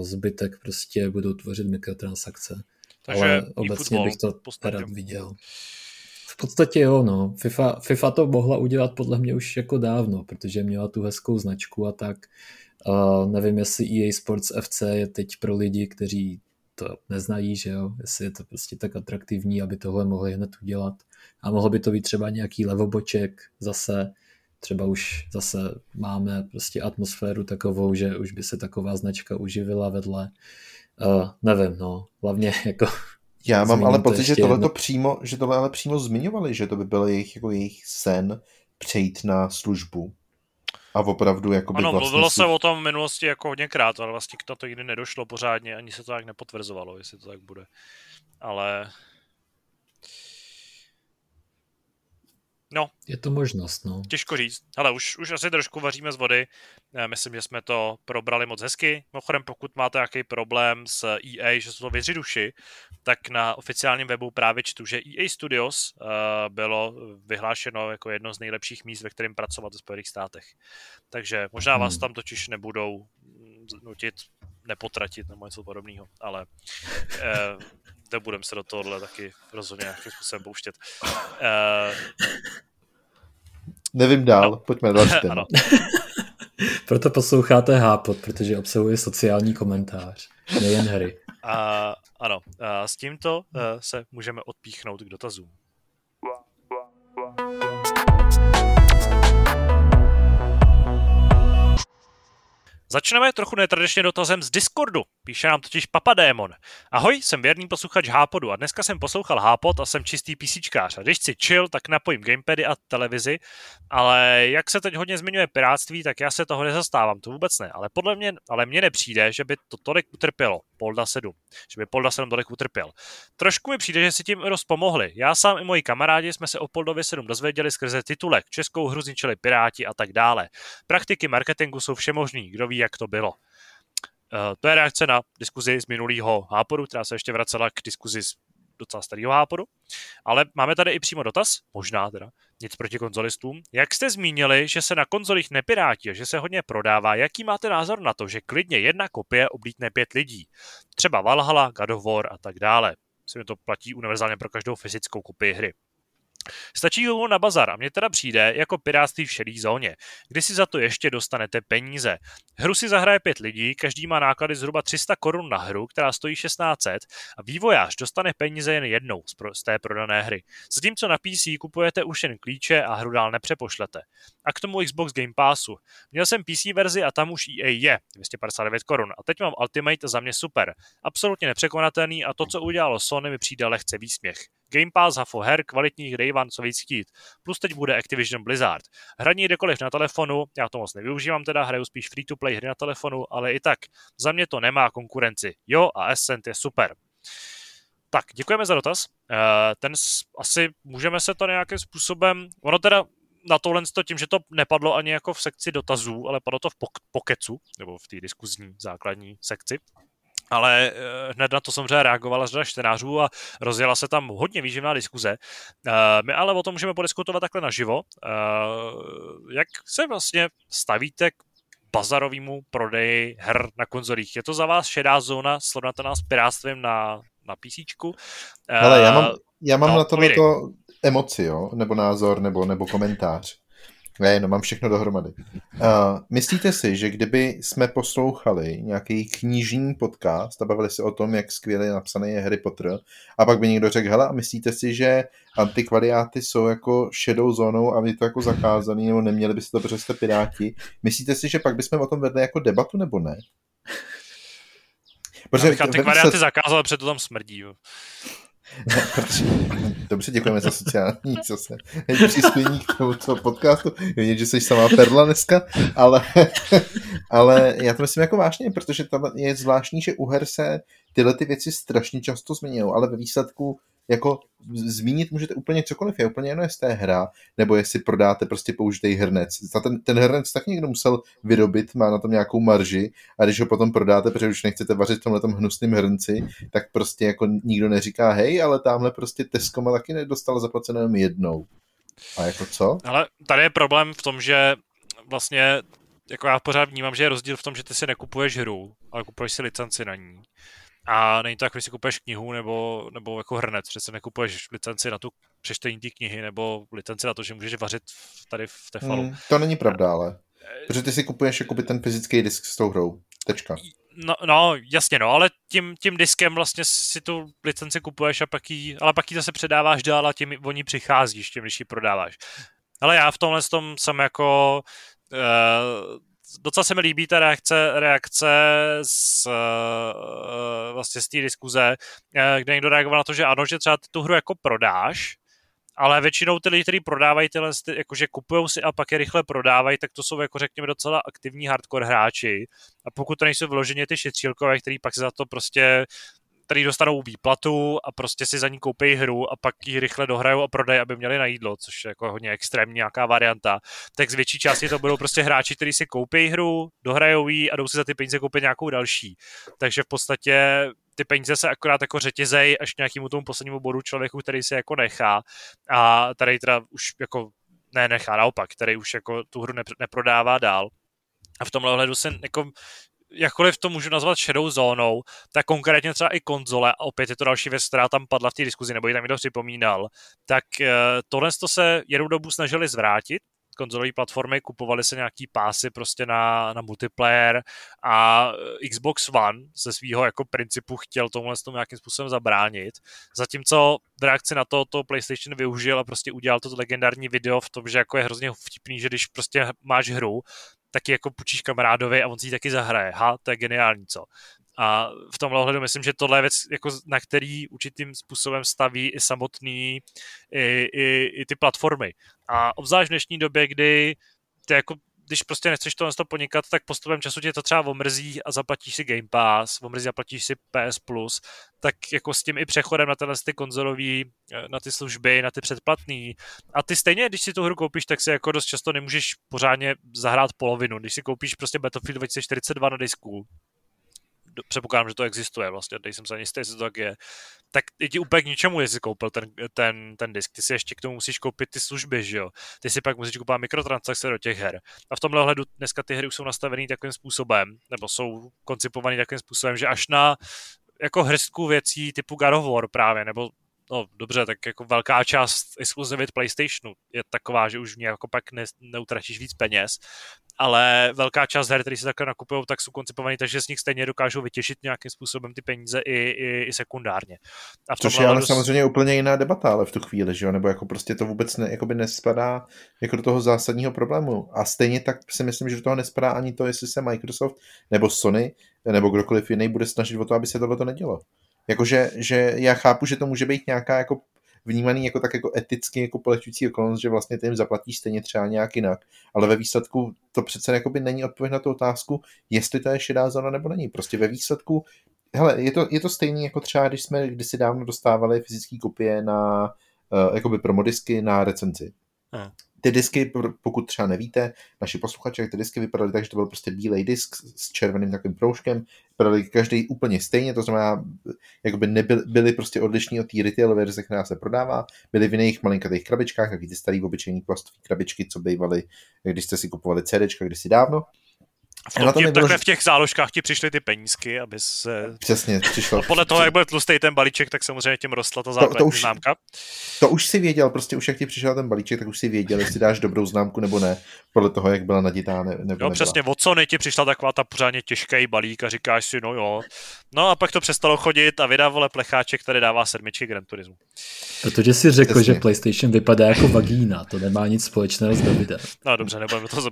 zbytek prostě budou tvořit mikrotransakce. Takže Ale obecně bych to rád viděl. V podstatě jo, no. FIFA, FIFA to mohla udělat podle mě už jako dávno, protože měla tu hezkou značku a tak. Uh, nevím, jestli EA Sports FC je teď pro lidi, kteří to neznají, že jo, jestli je to prostě tak atraktivní, aby tohle mohli hned udělat. A mohlo by to být třeba nějaký levoboček zase, třeba už zase máme prostě atmosféru takovou, že už by se taková značka uživila vedle. Uh, nevím, no, hlavně jako já mám ale pocit, že tohle to přímo, že tohle ale přímo zmiňovali, že to by byl jejich, jako jejich sen přejít na službu. A opravdu jako Ano, vlastně mluvilo se o tom v minulosti jako hodněkrát, ale vlastně k to nikdy nedošlo pořádně, ani se to tak nepotvrzovalo, jestli to tak bude. Ale No. Je to možnost, no. Těžko říct. Ale už, už asi trošku vaříme z vody. Myslím, že jsme to probrali moc hezky. Mimochodem, pokud máte nějaký problém s EA, že jsou to věři duši, tak na oficiálním webu právě čtu, že EA Studios uh, bylo vyhlášeno jako jedno z nejlepších míst, ve kterém pracovat ve Spojených státech. Takže možná vás hmm. tam totiž nebudou nutit nepotratit nebo něco podobného, ale uh, nebudem se do tohohle taky rozhodně nějakým způsobem pouštět. Uh, Nevím dál, no. pojďme další ano. Proto posloucháte Hápot, protože obsahuje sociální komentář, nejen hry. A, ano, a s tímto uh, se můžeme odpíchnout k dotazům. Začneme trochu netradičně dotazem z Discordu. Píše nám totiž Papadémon. Ahoj, jsem věrný posluchač Hápodu a dneska jsem poslouchal Hápod a jsem čistý písíčkář. A když si chill, tak napojím gamepady a televizi, ale jak se teď hodně zmiňuje piráctví, tak já se toho nezastávám, to vůbec ne. Ale podle mě, ale mně nepřijde, že by to tolik utrpělo, Polda 7, že by Polda 7 tolik utrpěl. Trošku mi přijde, že si tím dost pomohli. Já sám i moji kamarádi jsme se o Poldově 7 dozvěděli skrze titulek, českou hru zničili piráti a tak dále. Praktiky marketingu jsou všemožný, kdo ví, jak to bylo. Uh, to je reakce na diskuzi z minulého háporu, která se ještě vracela k diskuzi z docela starého háporu. Ale máme tady i přímo dotaz, možná teda, nic proti konzolistům. Jak jste zmínili, že se na konzolích nepirátí a že se hodně prodává, jaký máte názor na to, že klidně jedna kopie oblítne pět lidí? Třeba Valhalla, God of War a tak dále. Myslím, že to platí univerzálně pro každou fyzickou kopii hry. Stačí ho na bazar a mně teda přijde jako piráctví v šedý zóně, kdy si za to ještě dostanete peníze. Hru si zahraje pět lidí, každý má náklady zhruba 300 korun na hru, která stojí 1600 a vývojář dostane peníze jen jednou z té prodané hry. Zatímco na PC kupujete už jen klíče a hru dál nepřepošlete. A k tomu Xbox Game Passu. Měl jsem PC verzi a tam už EA je, 259 korun. A teď mám Ultimate za mě super. Absolutně nepřekonatelný a to, co udělalo Sony, mi přijde lehce výsměch. Game Pass, hafo her, kvalitních day one, co víc chtít. Plus teď bude Activision Blizzard. Hraní kdekoliv na telefonu, já to moc nevyužívám teda, hraju spíš free-to-play hry na telefonu, ale i tak, za mě to nemá konkurenci. Jo a Ascent je super. Tak, děkujeme za dotaz. Eh, ten asi můžeme se to nějakým způsobem, ono teda na tohle tím, že to nepadlo ani jako v sekci dotazů, ale padlo to v pokecu, nebo v té diskuzní základní sekci, ale eh, hned na to samozřejmě reagovala řada čtenářů a rozjela se tam hodně výživná diskuze. Eh, my ale o tom můžeme podiskutovat takhle naživo. Eh, jak se vlastně stavíte k bazarovému prodeji her na konzolích? Je to za vás šedá zóna srovnatelná s pirátstvím na, na PC? Ale já mám, já mám no, na tohle emoci, jo? nebo názor, nebo, nebo komentář. Ne, no mám všechno dohromady. Uh, myslíte si, že kdyby jsme poslouchali nějaký knižní podcast a bavili se o tom, jak skvěle napsaný je Harry Potter, a pak by někdo řekl, hele, a myslíte si, že antikvariáty jsou jako šedou zónou a je to jako zakázaný, nebo neměli byste to, protože jste piráti. Myslíte si, že pak bychom o tom vedli jako debatu, nebo ne? Protože antikvariáty se... zakázal, protože to tam smrdí. Jo. Protože, dobře, děkujeme za sociální zase přispění k tomuto podcastu. Vidím, že jsi samá perla dneska, ale, ale já to myslím jako vážně, protože tam je zvláštní, že u her se tyhle ty věci strašně často zmiňují, ale ve výsledku jako zmínit můžete úplně cokoliv, je úplně jedno, jestli je hra, nebo jestli prodáte prostě použitý hrnec. Ten, ten hrnec tak někdo musel vyrobit, má na tom nějakou marži a když ho potom prodáte, protože už nechcete vařit v tomhle hrnustném hrnci, tak prostě jako nikdo neříká, hej, ale tamhle prostě Tesco má taky nedostal zaplacené jenom jednou. A jako co? Ale tady je problém v tom, že vlastně jako já pořád vnímám, že je rozdíl v tom, že ty si nekupuješ hru, ale kupuješ si licenci na ní. A není to jako, když si kupuješ knihu nebo, nebo jako hrnec, přece nekupuješ licenci na tu přečtení té knihy nebo licenci na to, že můžeš vařit tady v Tefalu. Hmm, to není pravda, ale. Protože ty si kupuješ jako ten fyzický disk s tou hrou. Tečka. No, no, jasně, no, ale tím, tím diskem vlastně si tu licenci kupuješ a pak jí, ale pak ji zase předáváš dál a tím o ní přicházíš, tím, když ji prodáváš. Ale já v tomhle tom jsem jako uh, docela se mi líbí ta reakce, reakce z, uh, vlastně z té diskuze, uh, kde někdo reagoval na to, že ano, že třeba tu hru jako prodáš, ale většinou ty lidi, kteří prodávají tyhle, jakože kupují si a pak je rychle prodávají, tak to jsou jako řekněme docela aktivní hardcore hráči. A pokud to nejsou vyloženě ty šetřílkové, který pak za to prostě který dostanou výplatu a prostě si za ní koupí hru a pak ji rychle dohrajou a prodají, aby měli na jídlo, což je jako hodně extrémní nějaká varianta, tak z větší části to budou prostě hráči, kteří si koupí hru, dohrajou ji a jdou si za ty peníze koupit nějakou další. Takže v podstatě ty peníze se akorát jako řetězej až nějakému tomu poslednímu bodu člověku, který si jako nechá a tady teda už jako ne nechá, naopak, který už jako tu hru neprodává dál. A v tomhle ohledu se jako jakkoliv to můžu nazvat šedou zónou, tak konkrétně třeba i konzole, a opět je to další věc, která tam padla v té diskuzi, nebo ji tam někdo připomínal, tak eh, tohle to se jednou dobu snažili zvrátit, konzolové platformy, kupovali se nějaký pásy prostě na, na multiplayer a eh, Xbox One ze svého jako principu chtěl tomuhle tomu nějakým způsobem zabránit. Zatímco v reakci na to to PlayStation využil a prostě udělal to legendární video v tom, že jako je hrozně vtipný, že když prostě máš hru, taky jako půjčíš kamarádovi a on si ji taky zahraje. Ha, to je geniální, co? A v tomhle ohledu myslím, že tohle je věc, jako na který určitým způsobem staví i samotný, i, i, i ty platformy. A obzvlášť v dnešní době, kdy ty jako když prostě nechceš to podnikat, tak postupem času tě to třeba omrzí a zaplatíš si Game Pass, omrzí a zaplatíš si PS Plus, tak jako s tím i přechodem na tyhle ty konzolový, eh, na ty služby, na ty předplatný. A ty stejně, když si tu hru koupíš, tak si jako dost často nemůžeš pořádně zahrát polovinu. Když si koupíš prostě Battlefield 2042 na disku, předpokládám, že to existuje vlastně, nejsem se ani jistý, jestli to tak je, tak je ti úplně k ničemu, jestli koupil ten, ten, ten disk. Ty si ještě k tomu musíš koupit ty služby, že jo. Ty si pak musíš koupit mikrotransakce do těch her. A v tomhle ohledu dneska ty hry už jsou nastavené takovým způsobem, nebo jsou koncipované takovým způsobem, že až na jako hrstku věcí typu God of War právě, nebo no dobře, tak jako velká část exkluzivit PlayStationu je taková, že už v ní jako pak ne, neutratíš víc peněz, ale velká část her, které se takhle nakupují, tak jsou koncipované, takže z nich stejně dokážou vytěžit nějakým způsobem ty peníze i, i, i sekundárně. A v Což je ale dost... samozřejmě úplně jiná debata, ale v tu chvíli, že jo? nebo jako prostě to vůbec ne, jakoby nespadá jako do toho zásadního problému. A stejně tak si myslím, že do toho nespadá ani to, jestli se Microsoft nebo Sony nebo kdokoliv jiný bude snažit o to, aby se tohle to nedělo. Jakože že já chápu, že to může být nějaká jako vnímaný jako tak jako eticky jako polehčující okolnost, že vlastně ty jim zaplatíš stejně třeba nějak jinak. Ale ve výsledku to přece jakoby není odpověď na tu otázku, jestli to je šedá zóna nebo není. Prostě ve výsledku, hele, je to, je to stejný jako třeba, když jsme kdysi dávno dostávali fyzické kopie na uh, jakoby promodisky na recenzi. Hmm. Ty disky, pokud třeba nevíte, naši posluchači, jak ty disky vypadaly tak, že to byl prostě bílej disk s červeným takovým proužkem, vypadaly každý úplně stejně, to znamená, jakoby nebyly, byly prostě odlišní od té retail verze, která se prodává, byly v jiných malinkatých krabičkách, taky ty starý obyčejný plastové krabičky, co bývaly, když jste si kupovali CDčka kdysi dávno. V, tom, tě, takhle v těch záložkách ti přišly ty penízky, aby se... Přesně, přišlo. A podle toho, jak byl tlustý ten balíček, tak samozřejmě tím rostla ta základní to, to už, známka. To už si věděl, prostě už jak ti přišel ten balíček, tak už si věděl, jestli dáš dobrou známku nebo ne, podle toho, jak byla naditá ne, nebo No přesně, od Sony ti přišla taková ta pořádně těžký balík a říkáš si, no jo. No a pak to přestalo chodit a vydávalo plecháček, který dává sedmičky Gran Turismo. Protože si řekl, přesně. že PlayStation vypadá jako vagína, to nemá nic společného s Davidem. No dobře, nebudeme to...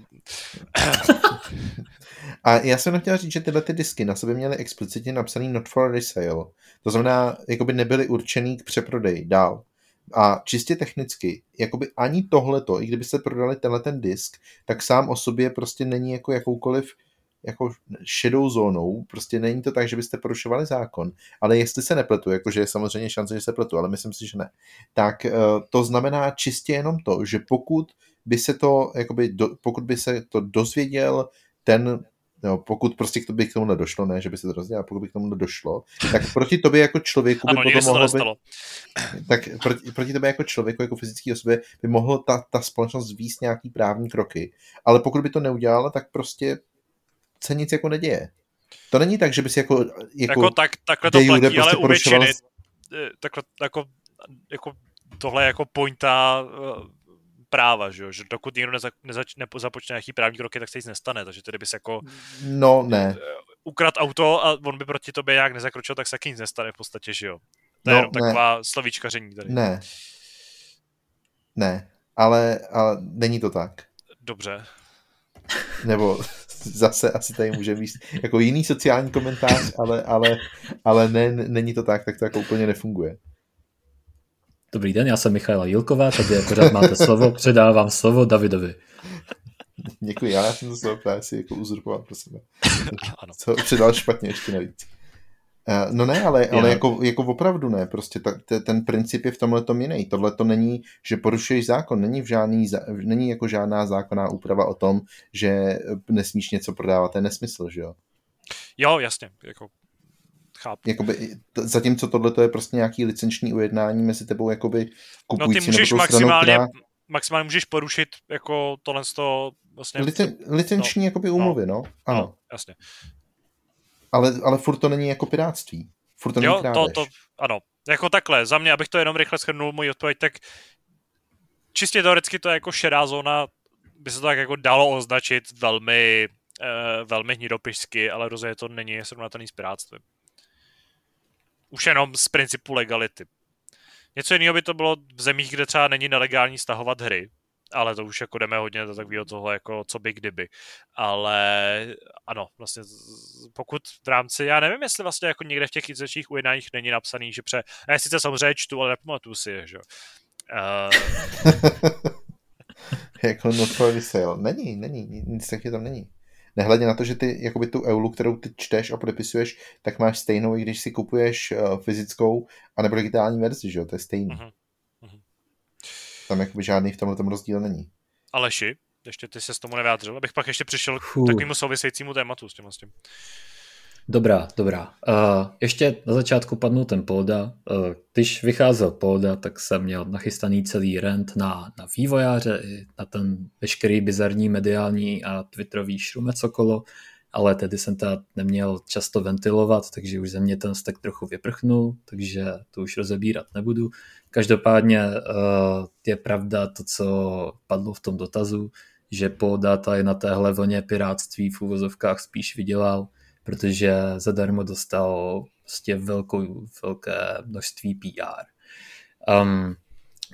A já jsem chtěl říct, že tyhle ty disky na sobě měly explicitně napsaný not for resale. To znamená, jakoby nebyly určený k přeprodeji dál. A čistě technicky, jakoby ani tohleto, i kdybyste prodali tenhle ten disk, tak sám o sobě prostě není jako jakoukoliv jako šedou zónou, prostě není to tak, že byste porušovali zákon, ale jestli se nepletu, jakože je samozřejmě šance, že se pletu, ale myslím si, že ne, tak eh, to znamená čistě jenom to, že pokud by se to, jakoby, do, pokud by se to dozvěděl ten No, pokud prostě by k tomu nedošlo, ne, že by se to rozdělalo, pokud by k tomu nedošlo, tak proti tobě jako člověku by ano, potom mohlo být, tak proti, proti tobě jako člověku, jako fyzické osobě by mohlo ta, ta společnost výst nějaký právní kroky, ale pokud by to neudělala, tak prostě se nic jako neděje. To není tak, že by si jako... Jako, jako tak, takhle to platí, prostě ale u většiny, eh, takhle, jako, jako, tohle je jako pointa uh, práva, že, jo? že dokud někdo neza, nezač, nezapočne nějaký právní kroky, tak se nic nestane, takže tedy bys jako no, ne. Eh, ukrad auto a on by proti tobě nějak nezakročil, tak se taky nic nestane v podstatě, že jo. To no, je jenom taková slovíčkaření tady. Ne. Ne, ale, ale není to tak. Dobře. Nebo zase asi tady může být jako jiný sociální komentář, ale, ale, ale ne, není to tak, tak to jako úplně nefunguje. Dobrý den, já jsem Michaela Jilková, tady pořád máte slovo, předávám slovo Davidovi. Děkuji, já jsem to slovo právě si jako uzurpoval pro sebe. Ano. Co předal špatně ještě navíc. Eh, no ne, ale, ale jako, jako opravdu ne, prostě ta, ten princip je v tomhle tom jiný. Tohle to není, že porušuješ zákon, není, v žádný, není jako žádná zákonná úprava o tom, že nesmíš něco prodávat, to je nesmysl, že jo? Jo, jasně, jako chápu. Jakoby, zatímco tohle je prostě nějaký licenční ujednání mezi tebou jakoby kupující no ty můžeš maximálně, stranou, která... maximálně můžeš porušit jako tohle z toho vlastně... Licen, licenční no, jakoby úmluvy, no. no. Ano. No, jasně. Ale, ale furt to není jako piráctví. Furt to není jo, to, to, ano. Jako takhle, za mě, abych to jenom rychle shrnul můj odpověď, tak čistě teoreticky to je jako šedá zóna, by se to tak jako dalo označit velmi, uh, velmi hnidopišsky, ale rozhodně to není srovnatelný s piráctvím. Už jenom z principu legality. Něco jiného by to bylo v zemích, kde třeba není nelegální stahovat hry, ale to už jako jdeme hodně do takového toho, jako co by kdyby. Ale ano, vlastně pokud v rámci, já nevím, jestli vlastně jako někde v těch licenčních ujednáních není napsaný, že pře... Já sice samozřejmě čtu, ale nepamatuju si je, že jo. Uh... jako not for. Není, není, nic taky tam není. Nehledě na to, že ty jakoby tu eulu, kterou ty čteš a podepisuješ, tak máš stejnou, i když si kupuješ uh, fyzickou a nebo digitální verzi, že jo, to je stejný. Uh-huh. Uh-huh. Tam jakoby žádný v tomhle tom rozdíl není. Aleši, ještě ty se s tomu nevyjádřil, abych pak ještě přišel k takovému souvisejícímu tématu s tím. S tím. Dobrá, dobrá. Uh, ještě na začátku padnul ten Polda. Uh, když vycházel Polda, tak jsem měl nachystaný celý rent na, na vývojáře, na ten veškerý bizarní mediální a twitterový šrumec okolo, ale tedy jsem to neměl často ventilovat, takže už ze mě ten stek trochu vyprchnul, takže to už rozebírat nebudu. Každopádně uh, je pravda to, co padlo v tom dotazu, že Polda tady na téhle vlně piráctví v úvozovkách spíš vydělal, protože zadarmo dostal prostě velkou, velké množství PR. Um,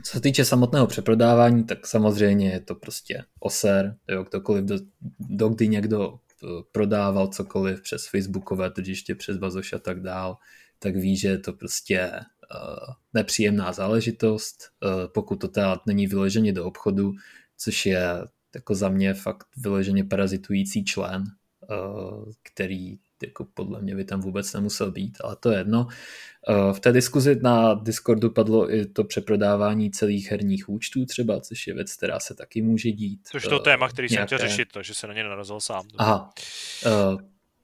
co se týče samotného přeprodávání, tak samozřejmě je to prostě oser, jo, kdokoliv, do, dokdy někdo eh, prodával cokoliv přes facebookové tržiště, přes Bazoš a tak dál, tak ví, že je to prostě uh, nepříjemná záležitost, uh, pokud to teda není vyloženě do obchodu, což je jako za mě fakt vyloženě parazitující člen, který jako podle mě by tam vůbec nemusel být, ale to je jedno. Eh, v té diskuzi na Discordu padlo i to přeprodávání celých herních účtů třeba, což je věc, která se taky může dít. Což je to téma, který nějaké... jsem chtěl řešit, takže se na ně narazil sám. Aha.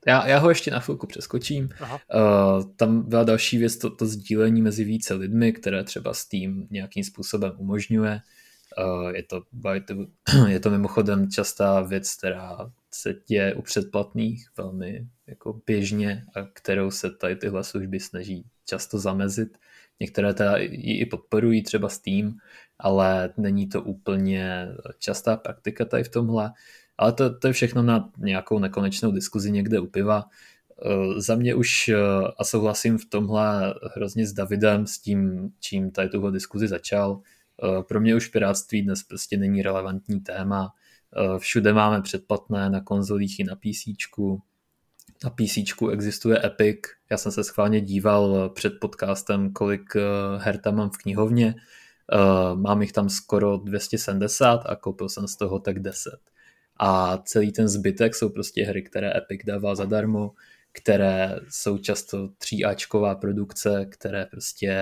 Já, já ho ještě na chvilku přeskočím. Aha. Uh, tam byla další věc, to, to sdílení mezi více lidmi, které třeba Steam nějakým způsobem umožňuje. Uh, je, to, je to mimochodem častá věc, která se děje u předplatných velmi jako běžně a kterou se tady tyhle služby snaží často zamezit. Některé teda ji i podporují, třeba Steam, ale není to úplně častá praktika tady v tomhle. Ale to, to je všechno na nějakou nekonečnou diskuzi někde u piva. E, za mě už, e, a souhlasím v tomhle hrozně s Davidem, s tím, čím tady tuhle diskuzi začal, e, pro mě už piráctví dnes prostě není relevantní téma Všude máme předplatné na konzolích i na PC. Na PC existuje Epic. Já jsem se schválně díval před podcastem, kolik her tam mám v knihovně. Mám jich tam skoro 270 a koupil jsem z toho tak 10. A celý ten zbytek jsou prostě hry, které Epic dává zadarmo které jsou často tříáčková produkce, které prostě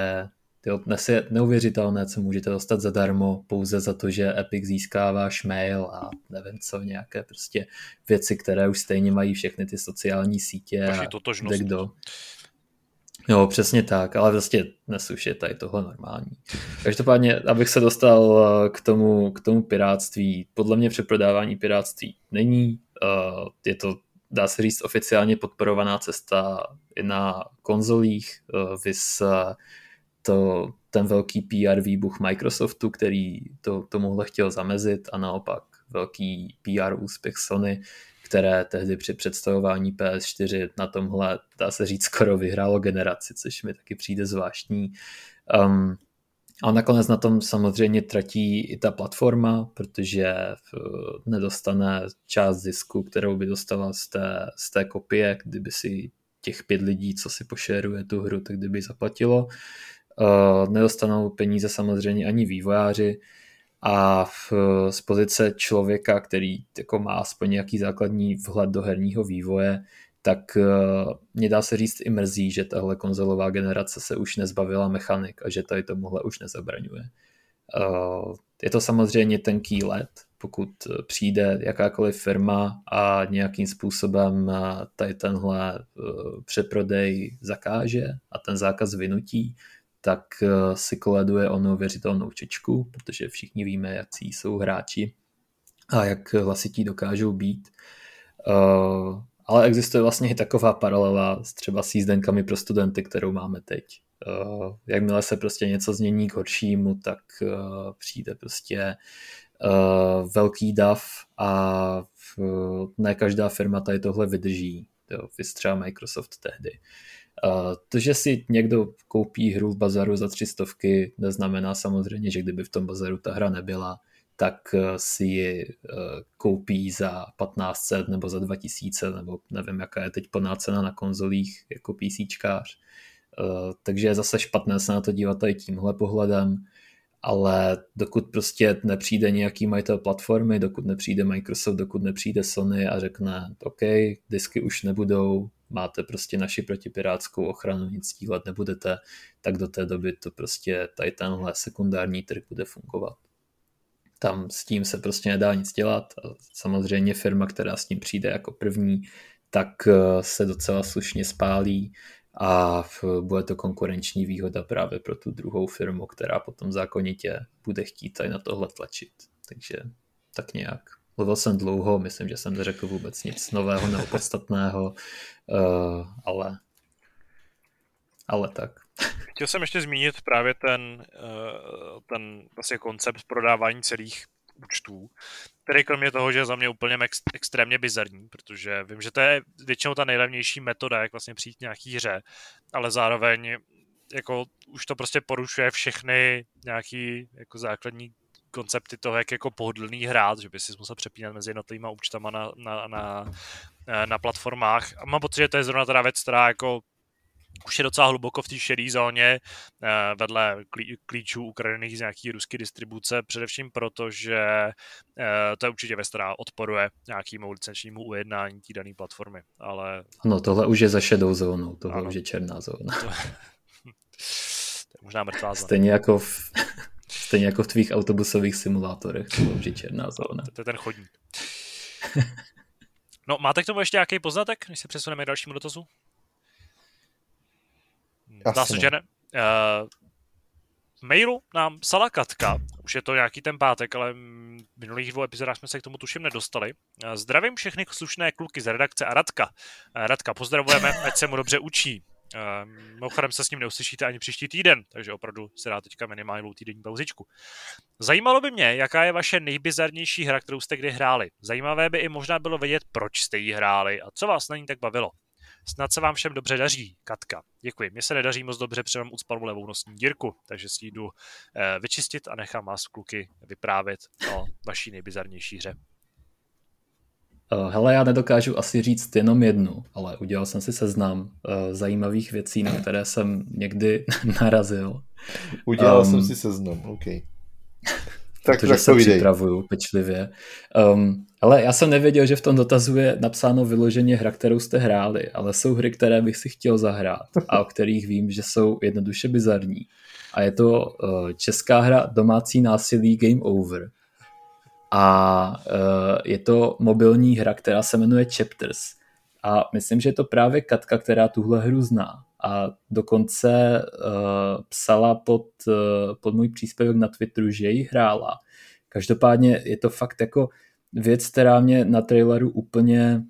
tyjo, dnes je neuvěřitelné, co můžete dostat zadarmo pouze za to, že Epic získává mail a nevím co, nějaké prostě věci, které už stejně mají všechny ty sociální sítě a kde kdo. Jo, přesně tak, ale prostě dnes už je tady tohle normální. Každopádně, abych se dostal eh, k tomu, k tomu piráctví, podle mě přeprodávání piráctví není, uh, je to dá se říct, oficiálně podporovaná cesta i na konzolích, eh, vys eh, to, ten velký PR výbuch Microsoftu, který to, tomuhle chtěl zamezit a naopak velký PR úspěch Sony, které tehdy při představování PS4 na tomhle, dá se říct, skoro vyhrálo generaci, což mi taky přijde zvláštní. Um, a nakonec na tom samozřejmě tratí i ta platforma, protože nedostane část zisku, kterou by dostala z té, z té kopie, kdyby si těch pět lidí, co si pošeruje tu hru, tak kdyby zaplatilo. Nedostanou peníze samozřejmě ani vývojáři a v, z pozice člověka, který jako má aspoň nějaký základní vhled do herního vývoje, tak uh, mě dá se říct i mrzí, že tahle konzolová generace se už nezbavila mechanik a že tady tomuhle už nezabraňuje. Uh, je to samozřejmě tenký let, pokud přijde jakákoliv firma a nějakým způsobem tady tenhle přeprodej zakáže a ten zákaz vynutí, tak si koleduje o neuvěřitelnou čečku, protože všichni víme, jak jsou hráči a jak hlasití dokážou být. Uh, ale existuje vlastně i taková paralela s třeba s jízdenkami pro studenty, kterou máme teď. Uh, jakmile se prostě něco změní k horšímu, tak přijde prostě velký dav a ne každá firma tady tohle vydrží. Jo, Microsoft tehdy. Uh, to, že si někdo koupí hru v bazaru za tři stovky, neznamená samozřejmě, že kdyby v tom bazaru ta hra nebyla, tak eh, si ji eh, koupí za 1500 nebo za 2000 nebo nevím, jaká je teď plná cena na konzolích jako PCčkář. Eh, takže je zase špatné se na to dívat tady tímhle pohledem, ale dokud prostě nepřijde nějaký majitel platformy, dokud nepřijde Microsoft, dokud nepřijde Sony a řekne, OK, disky už nebudou, máte prostě naši protipirátskou ochranu, nic stíhat nebudete, tak do té doby to prostě tady tenhle sekundární trh bude fungovat tam s tím se prostě nedá nic dělat. A samozřejmě firma, která s tím přijde jako první, tak eh, se docela slušně spálí a bude to konkurenční výhoda právě pro tu druhou firmu, která potom zákonitě bude chtít tady na tohle tlačit. Takže tak nějak. Mluvil jsem dlouho, myslím, že jsem neřekl vůbec nic nového nebo podstatného, uh, ale, ale tak. Chtěl jsem ještě zmínit právě ten, eh, ten vlastně koncept prodávání celých účtů, který kromě toho, že je za mě úplně ex- extrémně bizarní, protože vím, že to je většinou ta nejlevnější metoda, jak vlastně přijít nějaký hře, ale zároveň jako už to prostě porušuje všechny nějaký jako základní koncepty toho, jak jako pohodlný hrát, že by si musel přepínat mezi jednotlivými účtama na, na, na, na platformách. A mám pocit, že to je zrovna teda věc, která jako už je docela hluboko v té šedé zóně eh, vedle klíčů ukradených z nějaký ruské distribuce, především proto, že eh, to je určitě věc, která odporuje nějakému licenčnímu ujednání té dané platformy. Ale... No tohle už je za šedou zónou, tohle ano. už je černá zóna. To... to je možná mrtvá zóna. Stejně jako v, stejně jako v tvých autobusových simulátorech, to je černá zóna. To, to je ten chodník. No, máte k tomu ještě nějaký poznatek, než se přesuneme k dalšímu dotazu? Zdá se, že ne. Uh, v mailu nám psala Katka, už je to nějaký ten pátek, ale v minulých dvou epizodách jsme se k tomu tuším nedostali. Uh, zdravím všechny slušné kluky z redakce a Radka. Uh, Radka, pozdravujeme, ať se mu dobře učí. Uh, mimochodem se s ním neuslyšíte ani příští týden, takže opravdu se dá teďka minimálně týdenní pauzičku. Zajímalo by mě, jaká je vaše nejbizarnější hra, kterou jste kdy hráli. Zajímavé by i možná bylo vědět, proč jste ji hráli a co vás na ní tak bavilo. Snad se vám všem dobře daří, Katka. Děkuji. Mně se nedaří moc dobře, protože mám ucpanou levou nosní dírku, takže si jdu eh, vyčistit a nechám vás kluky vyprávět o vaší nejbizarnější hře. Hele, já nedokážu asi říct jenom jednu, ale udělal jsem si seznam uh, zajímavých věcí, na které jsem někdy narazil. Udělal um, jsem si seznam, OK. tak, protože tak se připravuju pečlivě. Um, ale já jsem nevěděl, že v tom dotazu je napsáno vyloženě hra, kterou jste hráli, ale jsou hry, které bych si chtěl zahrát a o kterých vím, že jsou jednoduše bizarní. A je to uh, česká hra Domácí násilí Game Over. A uh, je to mobilní hra, která se jmenuje Chapters. A myslím, že je to právě Katka, která tuhle hru zná. A dokonce uh, psala pod, uh, pod můj příspěvek na Twitteru, že ji hrála. Každopádně je to fakt jako věc, která mě na traileru úplně,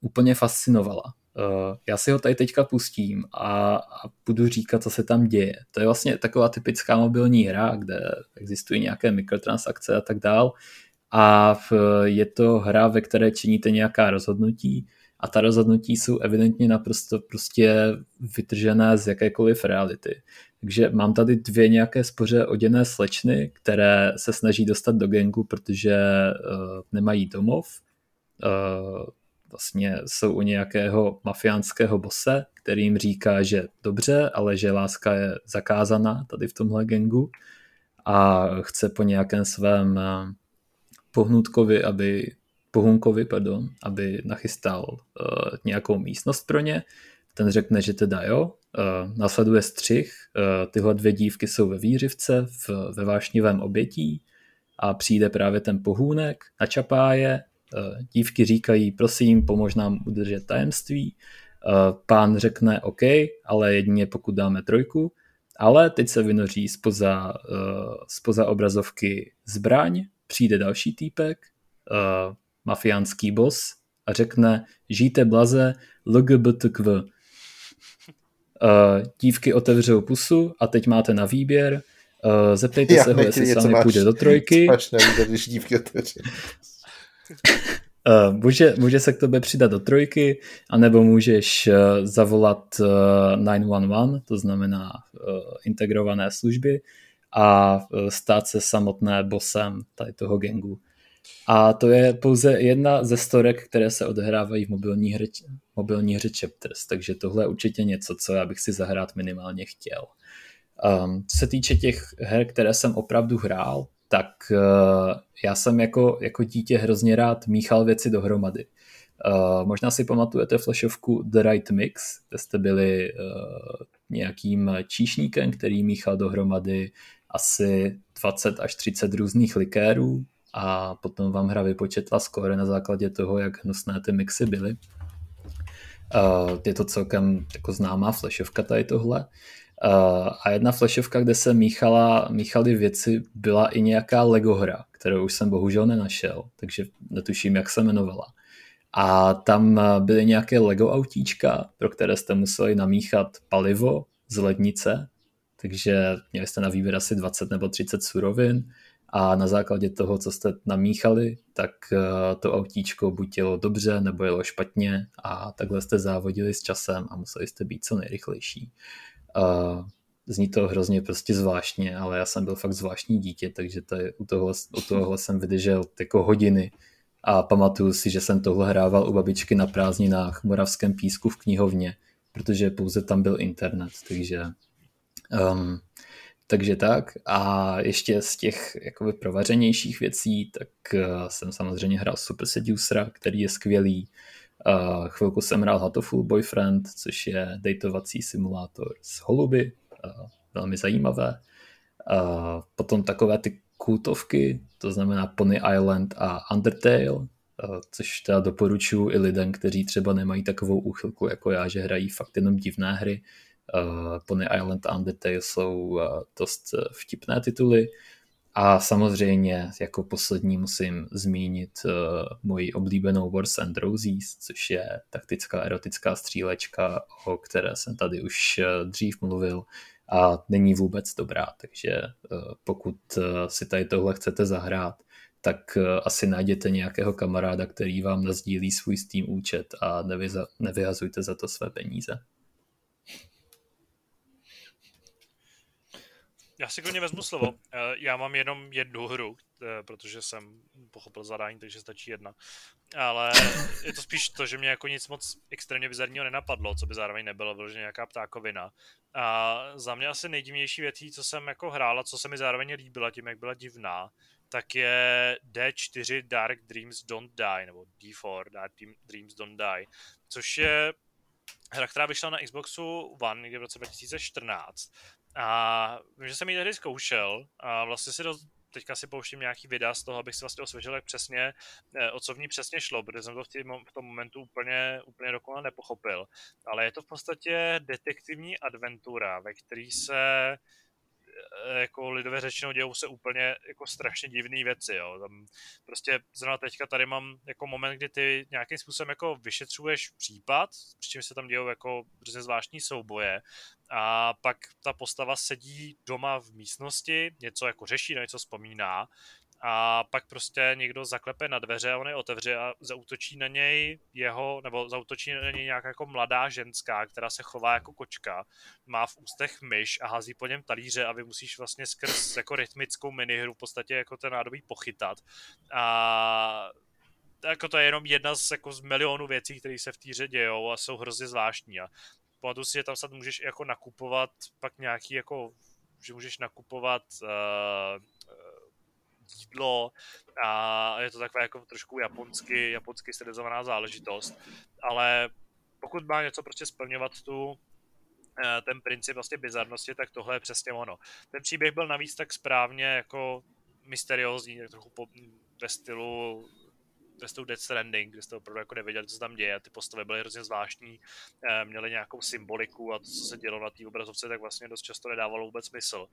úplně fascinovala. Uh, já si ho tady teďka pustím a, a budu říkat, co se tam děje. To je vlastně taková typická mobilní hra, kde existují nějaké mikrotransakce a tak dál. A v, je to hra, ve které činíte nějaká rozhodnutí a ta rozhodnutí jsou evidentně naprosto prostě vytržené z jakékoliv reality. Takže mám tady dvě nějaké spoře oděné slečny, které se snaží dostat do gengu, protože uh, nemají domov. Uh, vlastně jsou u nějakého mafiánského bose, který jim říká, že dobře, ale že láska je zakázaná tady v tomhle gengu a chce po nějakém svém uh, pohnutkovi, aby Pohunkovi, pardon, aby nachystal uh, nějakou místnost pro ně. Ten řekne, že teda jo. Uh, následuje střih. Uh, tyhle dvě dívky jsou ve výřivce, v, ve vášnivém obětí a přijde právě ten pohůnek, načapá je. Uh, dívky říkají, prosím, pomož nám udržet tajemství. Uh, pán řekne OK, ale jedině pokud dáme trojku. Ale teď se vynoří spoza, uh, spoza obrazovky zbraň, přijde další týpek, mafiánský boss a řekne žijte blaze LGBTQ. Dívky otevřou pusu a teď máte na výběr. Zeptejte Já se ho, jestli sami půjde do trojky. Máš na výběr, když dívky otevřou. Uh, může, může se k tobě přidat do trojky, anebo můžeš uh, zavolat uh, 911, to znamená integrované služby, a stát se samotné bosem tady toho gengu. A to je pouze jedna ze storek, které se odehrávají v mobilní hře, mobilní hře Chapters, takže tohle je určitě něco, co já bych si zahrát minimálně chtěl. Um, co se týče těch her, které jsem opravdu hrál, tak uh, já jsem jako, jako dítě hrozně rád míchal věci dohromady. Uh, možná si pamatujete flashovku The Right Mix, kde jste byli uh, nějakým číšníkem, který míchal dohromady asi 20 až 30 různých likérů a potom vám hra vypočetla skóre na základě toho, jak hnusné ty mixy byly. Je to celkem jako známá flashovka tady tohle. Uh, a jedna flashovka, kde se míchala, míchaly věci, byla i nějaká Lego hra, kterou už jsem bohužel nenašel, takže netuším, jak se jmenovala. A tam byly nějaké Lego autíčka, pro které jste museli namíchat palivo z lednice, takže měli jste na výběr asi 20 nebo 30 surovin a na základě toho, co jste namíchali, tak eh, to autíčko buď jelo dobře, nebo jelo špatně a takhle jste závodili s časem a museli jste být co nejrychlejší. Zní to hrozně prostě zvláštně, ale já jsem byl fakt zvláštní dítě, takže to je, u, tohle, u tohohle jsem vydržel jako hodiny a pamatuju si, že jsem tohle hrával u babičky na prázdninách v Moravském písku v knihovně, protože pouze tam byl internet, takže um, takže tak. A ještě z těch jakoby provařenějších věcí, tak uh, jsem samozřejmě hrál Super Seducera, který je skvělý. Uh, chvilku jsem hrál Hatoful Boyfriend, což je datovací simulátor s holuby, uh, velmi zajímavé. Uh, potom takové ty kultovky, to znamená Pony Island a Undertale, což teda doporučuji i lidem, kteří třeba nemají takovou úchylku jako já, že hrají fakt jenom divné hry, Pony Island a Undertale jsou dost eh, vtipné tituly. A samozřejmě jako poslední musím zmínit uh, moji oblíbenou Wars and Roses, což je taktická erotická střílečka, o které jsem tady už uh, dřív mluvil a není vůbec dobrá, takže uh, pokud uh, si tady tohle chcete zahrát, tak asi najděte nějakého kamaráda, který vám nazdílí svůj Steam účet a nevyza- nevyhazujte za to své peníze. Já si klidně vezmu slovo. Eh, já mám jenom jednu hru, eh, protože jsem pochopil zadání, takže stačí jedna. Ale je to spíš to, že mě jako nic moc extrémně bizarního nenapadlo, co by zároveň nebylo vyloženě nějaká ptákovina. A za mě asi nejdivnější věcí, co jsem jako hrál a co se mi zároveň líbila tím, jak byla divná, tak je D4 Dark Dreams Don't Die, nebo D4 Dark Dreams Don't Die, což je hra, která vyšla na Xboxu One někdy v roce 2014. A vím, že jsem ji tehdy zkoušel a vlastně si dost, teďka si pouštím nějaký videa z toho, abych si vlastně osvěžil, jak přesně, eh, o co v ní přesně šlo, protože jsem to v, tým, v tom momentu úplně, úplně dokonale nepochopil. Ale je to v podstatě detektivní adventura, ve který se jako lidově řečeno dějou se úplně jako strašně divné věci, jo. Tam prostě zrovna teďka tady mám jako moment, kdy ty nějakým způsobem jako vyšetřuješ případ, přičem se tam dějou jako různě zvláštní souboje a pak ta postava sedí doma v místnosti, něco jako řeší, na něco vzpomíná a pak prostě někdo zaklepe na dveře a on je otevře a zautočí na něj jeho, nebo zautočí na něj nějaká jako mladá ženská, která se chová jako kočka, má v ústech myš a hází po něm talíře a vy musíš vlastně skrz jako rytmickou minihru v podstatě jako ten nádobí pochytat. A jako to je jenom jedna z, jako z milionů věcí, které se v týře dějou a jsou hrozně zvláštní. A pamatuju si, že tam snad můžeš jako nakupovat pak nějaký jako že můžeš nakupovat uh, jídlo a je to takové jako trošku japonsky, japonsky stylizovaná záležitost, ale pokud má něco prostě splňovat tu eh, ten princip vlastně bizarnosti, tak tohle je přesně ono. Ten příběh byl navíc tak správně jako mysteriózní, tak trochu po, ve stylu ve stylu Death Stranding, kde jste opravdu jako nevěděli, co se tam děje. Ty postavy byly hrozně zvláštní, eh, měly nějakou symboliku a to, co se dělo na té obrazovce, tak vlastně dost často nedávalo vůbec smysl.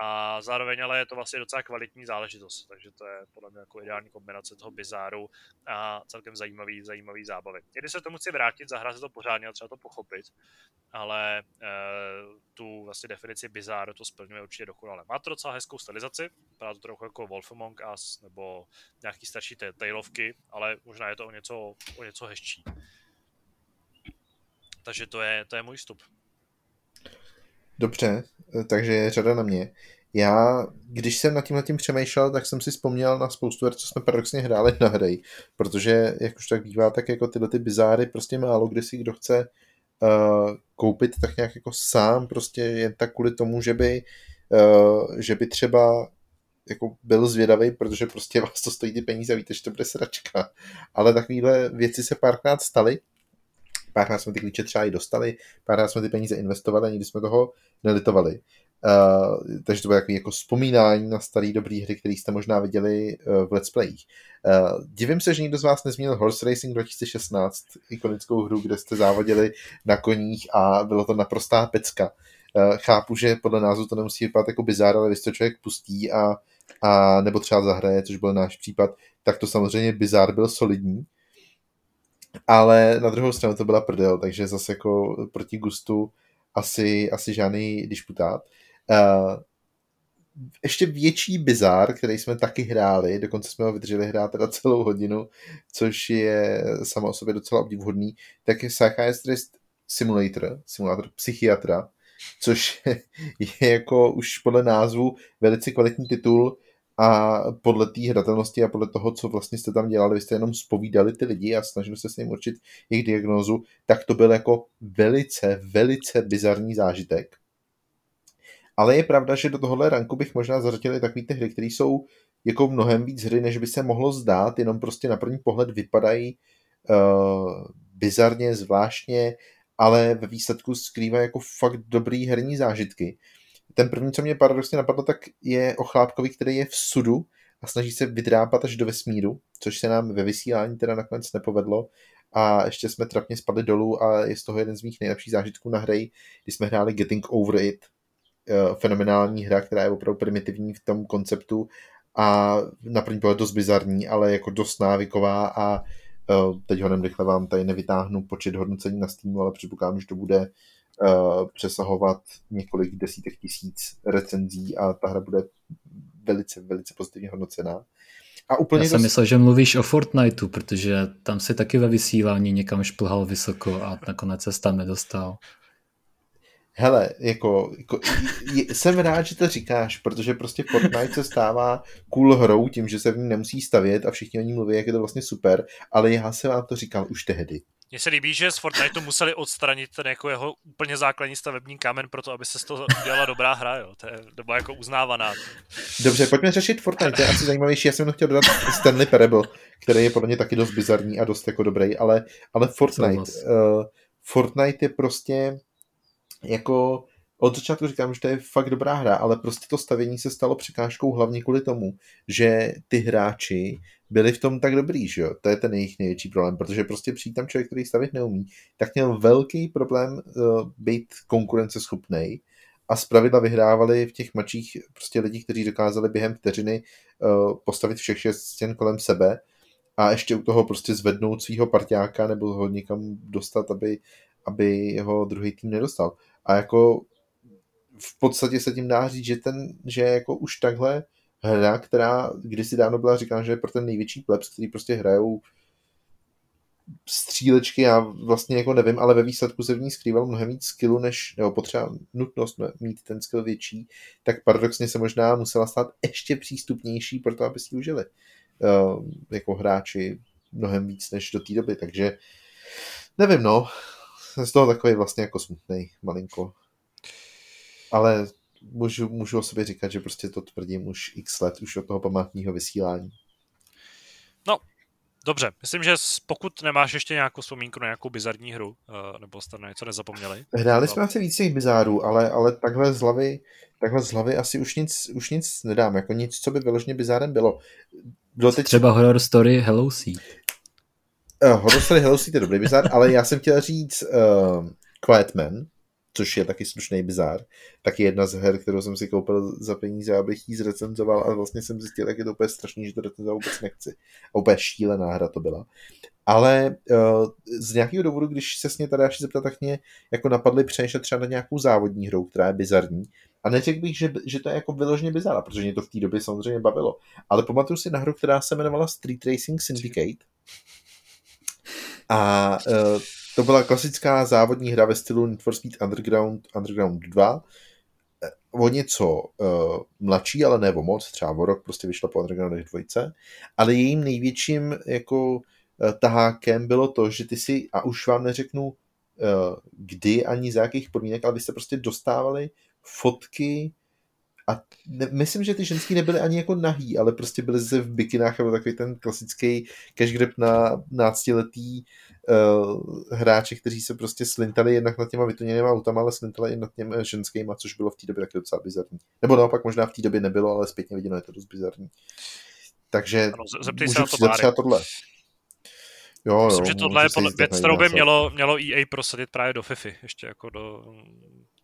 A zároveň ale je to vlastně docela kvalitní záležitost, takže to je podle mě jako ideální kombinace toho bizáru a celkem zajímavý, zajímavý zábavy. Když se tomu chci vrátit, zahrát se to pořádně a třeba to pochopit, ale e, tu vlastně definici bizáru to splňuje určitě dokonale. Má to docela hezkou stylizaci, vypadá to trochu jako Wolf Among Us nebo nějaký starší tailovky, ale možná je to o něco, o něco hezčí. Takže to je, to je můj vstup. Dobře, takže je řada na mě. Já, když jsem nad tím tím přemýšlel, tak jsem si vzpomněl na spoustu her, co jsme paradoxně hráli na hry, protože, jak už tak bývá, tak jako tyhle ty bizáry prostě málo kdy si kdo chce uh, koupit tak nějak jako sám, prostě jen tak kvůli tomu, že by, uh, že by třeba jako byl zvědavý, protože prostě vás to stojí ty peníze a víte, že to bude sračka. Ale takovéhle věci se párkrát staly. Párkrát jsme ty klíče třeba i dostali, párkrát jsme ty peníze investovali a nikdy jsme toho nelitovali. Uh, takže to bylo takové jako vzpomínání na staré dobré hry, které jste možná viděli uh, v Let's Playích. Uh, divím se, že nikdo z vás nezmínil Horse Racing 2016, ikonickou hru, kde jste závodili na koních a bylo to naprostá pecka. Uh, chápu, že podle názvu to nemusí vypadat jako bizár, ale když to člověk pustí a a nebo třeba zahraje, což byl náš případ, tak to samozřejmě bizár byl solidní, ale na druhou stranu to byla prdel, takže zase jako proti gustu asi, asi žádný disputát. Uh, ještě větší bizár, který jsme taky hráli, dokonce jsme ho vydrželi hrát teda celou hodinu, což je samo o sobě docela obdivuhodný, tak je Psychiatrist Simulator, simulátor psychiatra, což je jako už podle názvu velice kvalitní titul a podle té hratelnosti a podle toho, co vlastně jste tam dělali, vy jste jenom spovídali ty lidi a snažili se s ním určit jejich diagnózu, tak to byl jako velice, velice bizarní zážitek. Ale je pravda, že do tohohle ranku bych možná zařadil i takové ty hry, které jsou jako mnohem víc hry, než by se mohlo zdát, jenom prostě na první pohled vypadají uh, bizarně, zvláštně ale ve výsledku skrývá jako fakt dobrý herní zážitky. Ten první, co mě paradoxně napadlo, tak je o chlápkovi, který je v sudu a snaží se vydrápat až do vesmíru, což se nám ve vysílání teda nakonec nepovedlo a ještě jsme trapně spadli dolů a je z toho jeden z mých nejlepších zážitků na hry, kdy jsme hráli Getting Over It, eh, fenomenální hra, která je opravdu primitivní v tom konceptu a na první pohled dost bizarní, ale jako dost návyková a teď ho rychle vám tady nevytáhnu počet hodnocení na Steamu, ale předpokládám, že to bude eh, přesahovat několik desítek tisíc recenzí a ta hra bude velice, velice pozitivně hodnocená. A úplně Já jsem dost... myslel, že mluvíš o Fortniteu, protože tam si taky ve vysílání někam šplhal vysoko a nakonec se tam nedostal. Hele, jako, jako je, jsem rád, že to říkáš, protože prostě Fortnite se stává cool hrou tím, že se v ní nemusí stavět a všichni o ní mluví, jak je to vlastně super, ale já jsem vám to říkal už tehdy. Mně se líbí, že z Fortniteu museli odstranit ten jako jeho úplně základní stavební kámen pro to, aby se z toho dělala dobrá hra, jo. To je doba jako uznávaná. Dobře, pojďme řešit Fortnite, to je asi zajímavější. Já jsem chtěl dodat Stanley Parable, který je podle mě taky dost bizarní a dost jako dobrý, ale, ale Fortnite, uh, Fortnite je prostě jako od začátku říkám, že to je fakt dobrá hra, ale prostě to stavění se stalo překážkou hlavně kvůli tomu, že ty hráči byli v tom tak dobrý, že jo? To je ten jejich největší problém, protože prostě přijít tam člověk, který stavit neumí, tak měl velký problém uh, být konkurenceschopný a zpravidla vyhrávali v těch mačích prostě lidi, kteří dokázali během vteřiny uh, postavit všech šest stěn kolem sebe a ještě u toho prostě zvednout svého parťáka nebo ho někam dostat, aby, aby jeho druhý tým nedostal. A jako v podstatě se tím dá říct, že, ten, že jako už takhle hra, která kdysi dávno byla říkána, že je pro ten největší plebs, který prostě hrajou střílečky, já vlastně jako nevím, ale ve výsledku se v ní skrýval mnohem víc skillu, než, nebo potřeba nutnost mít ten skill větší, tak paradoxně se možná musela stát ještě přístupnější pro to, aby si užili. Uh, jako hráči mnohem víc než do té doby, takže nevím, no, jsem z toho takový vlastně jako smutný malinko. Ale můžu, můžu o sobě říkat, že prostě to tvrdím už x let, už od toho památního vysílání. No, dobře. Myslím, že pokud nemáš ještě nějakou vzpomínku na nějakou bizarní hru, uh, nebo jste na něco nezapomněli. Hráli jsme asi víc těch bizárů, ale, ale takhle z hlavy, takhle z hlavy asi už nic, už nic nedám, jako nic, co by vyloženě bizárem bylo. bylo teď... Třeba horror story Hello Sea. Uh, horror story Hello Sea je dobrý bizár, ale já jsem chtěl říct uh, Quiet Man, což je taky slušný bizár. Taky jedna z her, kterou jsem si koupil za peníze, abych ji zrecenzoval a vlastně jsem zjistil, jak je to úplně strašný, že to recenzovat vůbec nechci. A úplně šílená hra to byla. Ale uh, z nějakého důvodu, když se s mě tady až zeptat, tak mě jako napadly přemýšlet třeba na nějakou závodní hru, která je bizarní. A neřekl bych, že, že to je jako vyloženě bizará, protože mě to v té době samozřejmě bavilo. Ale pamatuju si na hru, která se jmenovala Street Racing Syndicate. A uh, to byla klasická závodní hra ve stylu Need for Speed Underground, Underground 2. Eh, o něco uh, mladší, ale ne o moc, třeba o rok prostě vyšla po Underground 2. Ale jejím největším jako uh, tahákem bylo to, že ty si, a už vám neřeknu uh, kdy ani za jakých podmínek, ale vy jste prostě dostávali fotky a ne, myslím, že ty ženský nebyly ani jako nahý, ale prostě byly ze v bikinách, nebo takový ten klasický cash grab na náctiletý uh, hráči, kteří se prostě slintali jednak nad těma vytuněnýma autama, ale slintali i nad těmi ženskýma, což bylo v té době taky docela bizarní. Nebo naopak možná v té době nebylo, ale zpětně viděno je to dost bizarní. Takže ano, zeptej se na to třeba tohle. Jo, Myslím, jo, že tohle je podle, věc, kterou by mělo, mělo EA prosadit právě do FIFA, ještě jako do,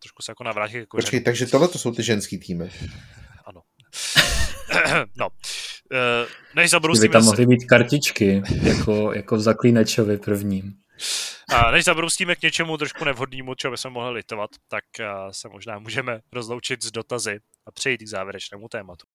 trošku se jako navrátit jako Počkej, takže tohle to jsou ty ženský týmy. Ano. no. Uh, než zabrousíme... By tam mohly být kartičky, jako, jako v zaklínečovi prvním. A než zabroustíme k něčemu trošku nevhodnému, čeho bychom mohli litovat, tak uh, se možná můžeme rozloučit s dotazy a přejít k závěrečnému tématu.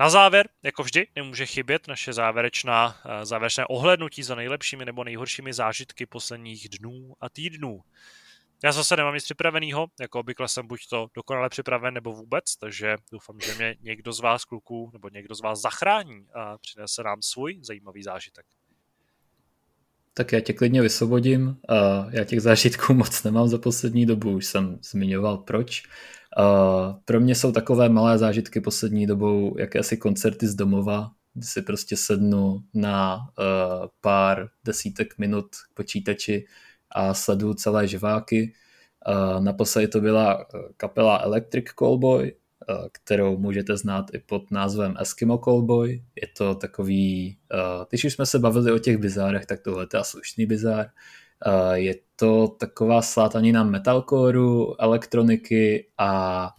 Na závěr, jako vždy, nemůže chybět naše závěrečná, eh, závěrečné ohlednutí za nejlepšími nebo nejhoršími zážitky posledních dnů a týdnů. Já zase nemám nic připraveného, jako obvykle jsem buď to dokonale připraven nebo vůbec, takže doufám, že mě někdo z vás kluků nebo někdo z vás zachrání a přinese nám svůj zajímavý zážitek. Tak já tě klidně vysvobodím. Já těch zážitků moc nemám za poslední dobu, už jsem zmiňoval proč. Pro mě jsou takové malé zážitky poslední dobou jakési koncerty z domova, kdy si prostě sednu na uh, pár desítek minut k počítači a sleduju celé živáky. Naposledy to byla kapela Electric Callboy, kterou můžete znát i pod názvem Eskimo Callboy. Je to takový, uh, když už jsme se bavili o těch bizárech, tak tohle je slušný bizár. Je to taková slátanina metalcoreu, elektroniky a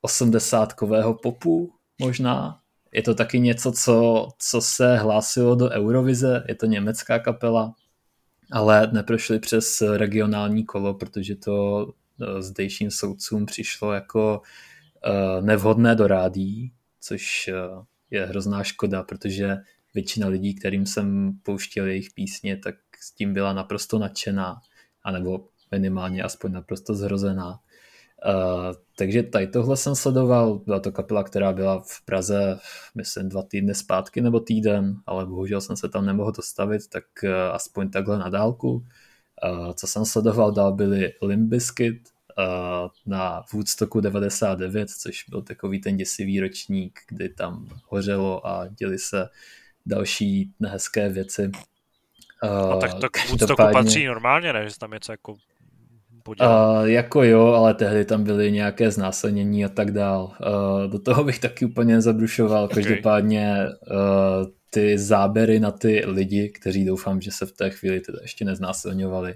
osmdesátkového popu možná. Je to taky něco, co, co se hlásilo do Eurovize, je to německá kapela, ale neprošli přes regionální kolo, protože to zdejším soudcům přišlo jako e, nevhodné do rádí, což e, je hrozná škoda, protože většina lidí, kterým jsem pouštěl jejich písně, tak s tím byla naprosto nadšená, anebo minimálně aspoň naprosto zhrozená. Uh, takže tady tohle jsem sledoval, byla to kapela, která byla v Praze, myslím, dva týdny zpátky nebo týden, ale bohužel jsem se tam nemohl dostavit, tak uh, aspoň takhle na dálku. Uh, co jsem sledoval dál byly Limbiskit na Woodstocku 99, což byl takový ten děsivý ročník, kdy tam hořelo a děli se další nehezké věci. Uh, a tak to k Woodstocku patří normálně, ne? Že tam něco jako Uh, jako jo, ale tehdy tam byly nějaké znásilnění a tak dál. Uh, do toho bych taky úplně nezabrušoval. Okay. Každopádně uh, ty záběry na ty lidi, kteří doufám, že se v té chvíli teda ještě neznásilňovali,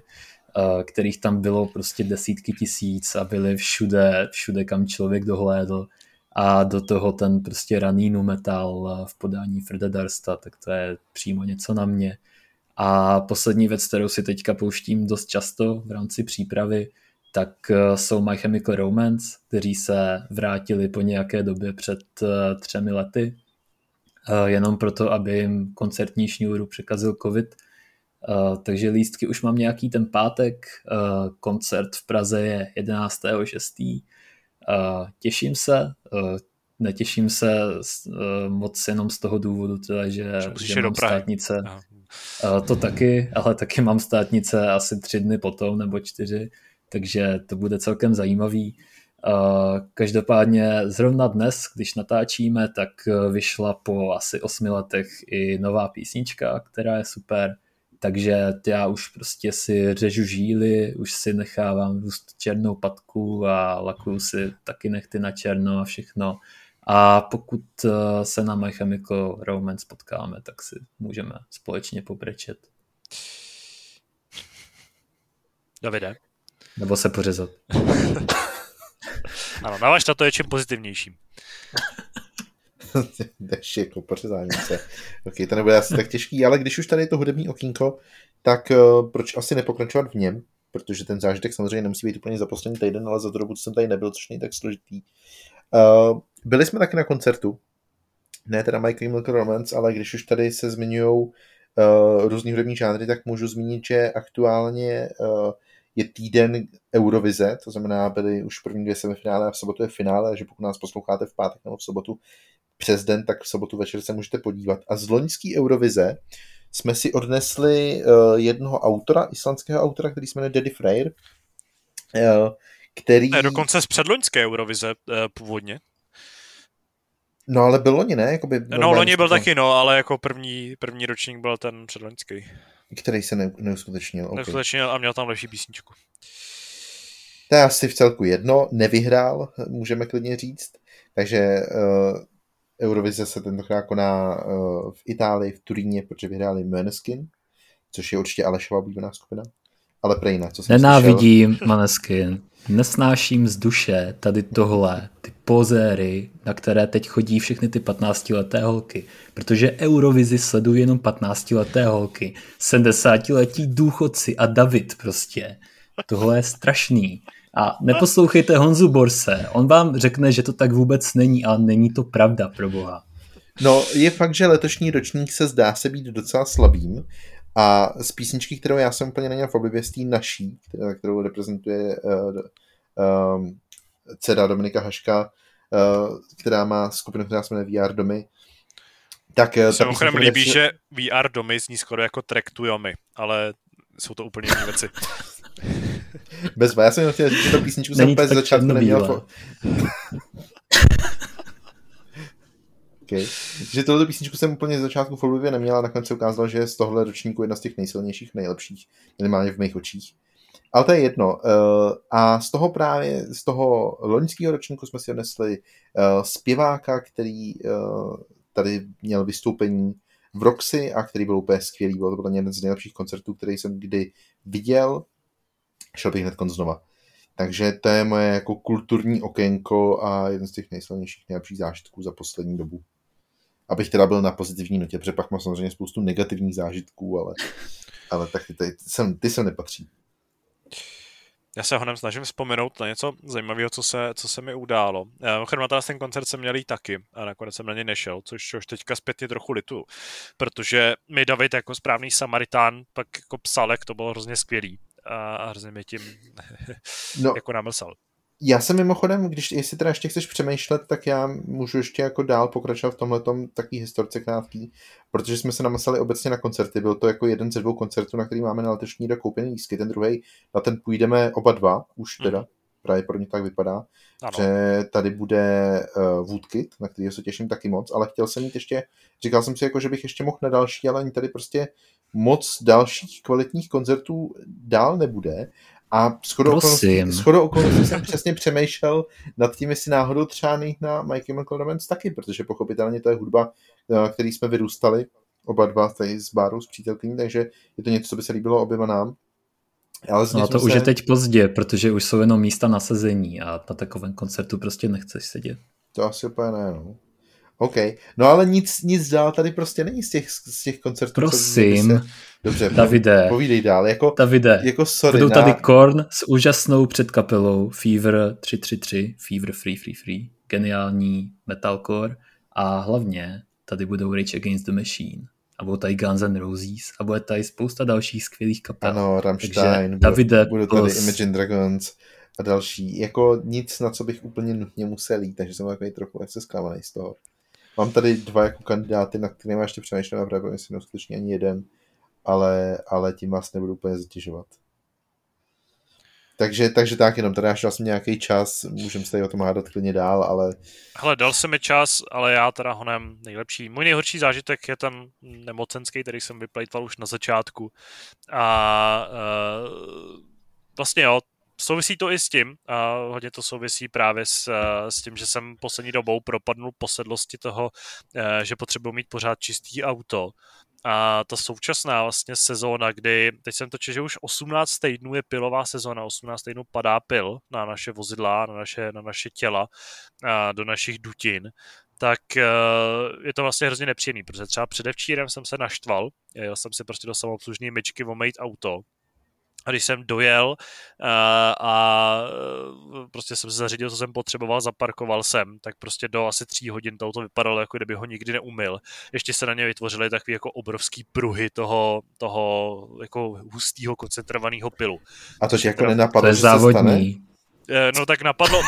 kterých tam bylo prostě desítky tisíc a byli všude, všude kam člověk dohlédl a do toho ten prostě raný metal v podání Freda Darsta, tak to je přímo něco na mě. A poslední věc, kterou si teďka pouštím dost často v rámci přípravy, tak eh, jsou My Chemical Romance, kteří se vrátili po nějaké době před eh, třemi lety, eh, jenom proto, aby jim koncertní šňůru překazil covid. Takže lístky už mám nějaký ten pátek, koncert v Praze je 11.6. Těším se, netěším se moc jenom z toho důvodu, teda, že, že mám státnice. Aha to taky, ale taky mám státnice asi tři dny potom nebo čtyři, takže to bude celkem zajímavý. Každopádně zrovna dnes, když natáčíme, tak vyšla po asi osmi letech i nová písnička, která je super, takže já už prostě si řežu žíly, už si nechávám růst černou patku a lakuju si taky nechty na černo a všechno. A pokud eh, se na My Chemical Romance potkáme, tak si můžeme společně pobrečet. Davide. Nebo se pořezat. ano, navaž to je čím pozitivnějším. Jdeš jako pořezání se. Ok, to nebude asi tak těžký, ale když už tady je to hudební okýnko, tak uh, proč asi nepokračovat v něm? Protože ten zážitek samozřejmě nemusí být úplně za poslední týden, ale za dobu, co jsem tady nebyl, což není tak složitý. Uh, byli jsme taky na koncertu, ne teda My Chemical Romance, ale když už tady se zmiňují uh, různý hudební žánry, tak můžu zmínit, že aktuálně uh, je týden Eurovize, to znamená, byly už první dvě semifinále a v sobotu je finále, že pokud nás posloucháte v pátek nebo v sobotu přes den, tak v sobotu večer se můžete podívat. A z loňský Eurovize jsme si odnesli uh, jednoho autora, islandského autora, který se jmenuje Daddy Freyr, uh, který... Ne, dokonce z předloňské Eurovize uh, původně. No ale byl loni, ne? Jakoby no loni byl taky, no, ale jako první, první ročník byl ten předloňský. Který se ne, neuskutečnil. Okay. Neuskutečnil a měl tam lepší písničku. To je asi v celku jedno, nevyhrál, můžeme klidně říct. Takže uh, Eurovize se tentokrát koná uh, v Itálii, v Turíně, protože vyhráli Maneskin, což je určitě Alešova oblíbená skupina. Ale Prejna, co jsem Nenávidím slyšel? Maneskin. Nesnáším z duše tady tohle, ty pozéry, na které teď chodí všechny ty 15-leté holky. Protože Eurovizi sledují jenom 15-leté holky. 70-letí důchodci a David prostě. Tohle je strašný. A neposlouchejte Honzu Borse, on vám řekne, že to tak vůbec není, ale není to pravda, pro boha. No, je fakt, že letošní ročník se zdá se být docela slabým a z písničky, kterou já jsem úplně neměl v oblibě, z té naší, kterou reprezentuje uh, um, dcera Dominika Haška, uh, která má skupinu, která se jmenuje VR Domy, tak se mimochodem líbí, nepři... že VR Domy zní skoro jako track to Yomi, ale jsou to úplně jiné věci. Bez já jsem chtěl říct, že to písničku jsem úplně z začátku neměl. Okay. Že tohle písničku jsem úplně z začátku v oblibě neměl a nakonec se ukázalo, že je z tohle ročníku jedna z těch nejsilnějších, nejlepších, minimálně v mých očích. Ale to je jedno. Uh, a z toho právě, z toho loňského ročníku jsme si odnesli uh, zpěváka, který uh, tady měl vystoupení v Roxy a který byl úplně skvělý. Byl to byl jeden z nejlepších koncertů, který jsem kdy viděl. Šel bych hned znova. Takže to je moje jako kulturní okénko a jeden z těch nejsilnějších, nejlepších zážitků za poslední dobu abych teda byl na pozitivní notě, protože pak mám samozřejmě spoustu negativních zážitků, ale, ale tak ty, ty, sem, ty sem nepatří. Já se honem snažím vzpomenout na něco zajímavého, co se, co se mi událo. Mimochodem na ten koncert jsem měl taky a nakonec jsem na něj nešel, což už teďka zpětně trochu litu, protože mi David jako správný Samaritán pak jako psalek, to bylo hrozně skvělý a hrozně mi tím no, jako namlsal. Já jsem mimochodem, když jestli teda ještě chceš přemýšlet, tak já můžu ještě jako dál pokračovat v tomhle taký historce krátký, protože jsme se namysleli obecně na koncerty. Byl to jako jeden ze dvou koncertů, na který máme na letošní rok koupený lístky. Ten druhý, na ten půjdeme oba dva, už teda, mm. Právě pro mě tak vypadá, ano. že tady bude uh, Woodkit, na který se těším taky moc, ale chtěl jsem mít ještě, říkal jsem si jako, že bych ještě mohl na další, ale ani tady prostě moc dalších kvalitních koncertů dál nebude a shodou okolností, shodou okolností jsem přesně přemýšlel nad tím, jestli náhodou třeba na My Chemical Romance taky, protože pochopitelně to je hudba, eh, který jsme vyrůstali, oba dva tady z baru s přítelkyní, takže je to něco, co by se líbilo oběma nám. Ale no a to se... už je teď pozdě, protože už jsou jenom místa na sezení a na takovém koncertu prostě nechceš sedět. To asi úplně ne, no. OK. No ale nic, nic dál tady prostě není z těch, z těch koncertů. Prosím. Se... Dobře, Davide. Povídej dál. Jako, Davide. Jako sorry, Budou tady na... Korn s úžasnou předkapelou Fever 333, Fever Free Free Free, geniální metalcore a hlavně tady budou Rage Against the Machine a budou tady Guns N' Roses a bude tady spousta dalších skvělých kapel. Ano, Rammstein, Davide budou tady Imagine Dragons a další. Jako nic, na co bych úplně nutně musel jít, takže jsem takový trochu lehce zklamaný z toho. Mám tady dva jako kandidáty, na kterými ještě přemýšlím a právě si neuskuteční ani jeden, ale, ale tím vás nebudu úplně zatěžovat. Takže, takže tak, jenom tady až jsem nějaký čas, můžeme se tady o tom hádat klidně dál, ale... Hele, dal se mi čas, ale já teda honem nejlepší. Můj nejhorší zážitek je ten nemocenský, který jsem vyplejtval už na začátku. A uh, vlastně jo, souvisí to i s tím, a hodně to souvisí právě s, eh, s tím, že jsem poslední dobou propadnul posedlosti toho, eh, že potřebuji mít pořád čistý auto. A ta současná vlastně sezóna, kdy, teď jsem točil, že už 18 týdnů je pilová sezóna, 18 týdnů padá pil na naše vozidla, na naše, na naše těla, a do našich dutin, tak eh, je to vlastně hrozně nepříjemný, protože třeba předevčírem jsem se naštval, jel jsem si prostě do samoobslužní myčky omejt auto když jsem dojel uh, a uh, prostě jsem se zařídil, co jsem potřeboval, zaparkoval jsem, tak prostě do asi tří hodin to auto vypadalo, jako kdyby ho nikdy neumil. Ještě se na ně vytvořily takový jako obrovský pruhy toho, toho jako hustého koncentrovaného pilu. A to ti jako nenapadlo, to je závodní. Se stane? No tak napadlo,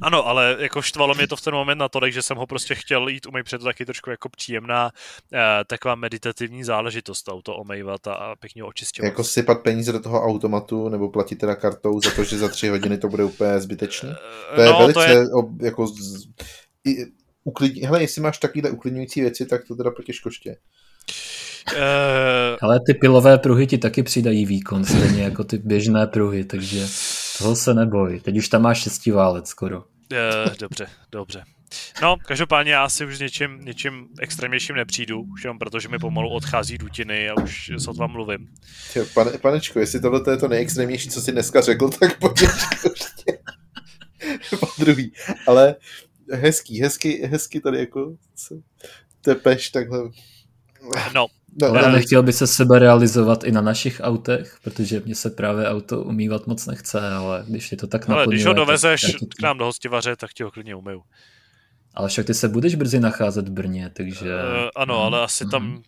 ano, ale jako štvalo mě to v ten moment na to, že jsem ho prostě chtěl jít umýt před taky trošku jako příjemná eh, taková meditativní záležitost auto omejvat a, a pěkně očistit. Jako sypat peníze do toho automatu nebo platit teda kartou za to, že za tři hodiny to bude úplně zbytečné? To je no, velice to je... Ob, jako z, i, uklidní, hele, jestli máš takovýhle uklidňující věci, tak to teda potěžkoště. Uh... Ale ty pilové pruhy ti taky přidají výkon, stejně jako ty běžné pruhy, takže toho se neboj. Teď už tam máš šestiválec skoro. Uh, dobře, dobře. No, každopádně já si už s něčím, něčím extrémnějším nepřijdu, už jenom protože mi pomalu odchází dutiny a už sotva mluvím. Tě, pane, panečku, jestli tohle je to nejextrémnější, co jsi dneska řekl, tak pojď po druhý. Ale hezký, hezky, hezky tady jako tepeš takhle. No, No, Ale no, nechtěl by se sebe realizovat i na našich autech, protože mě se právě auto umývat moc nechce, ale když je to tak Ale když ho dovezeš k nám do hostivaře, tak ti ho klidně umyju. Ale však ty se budeš brzy nacházet v Brně, takže... Uh, ano, hmm. ale asi tam mhm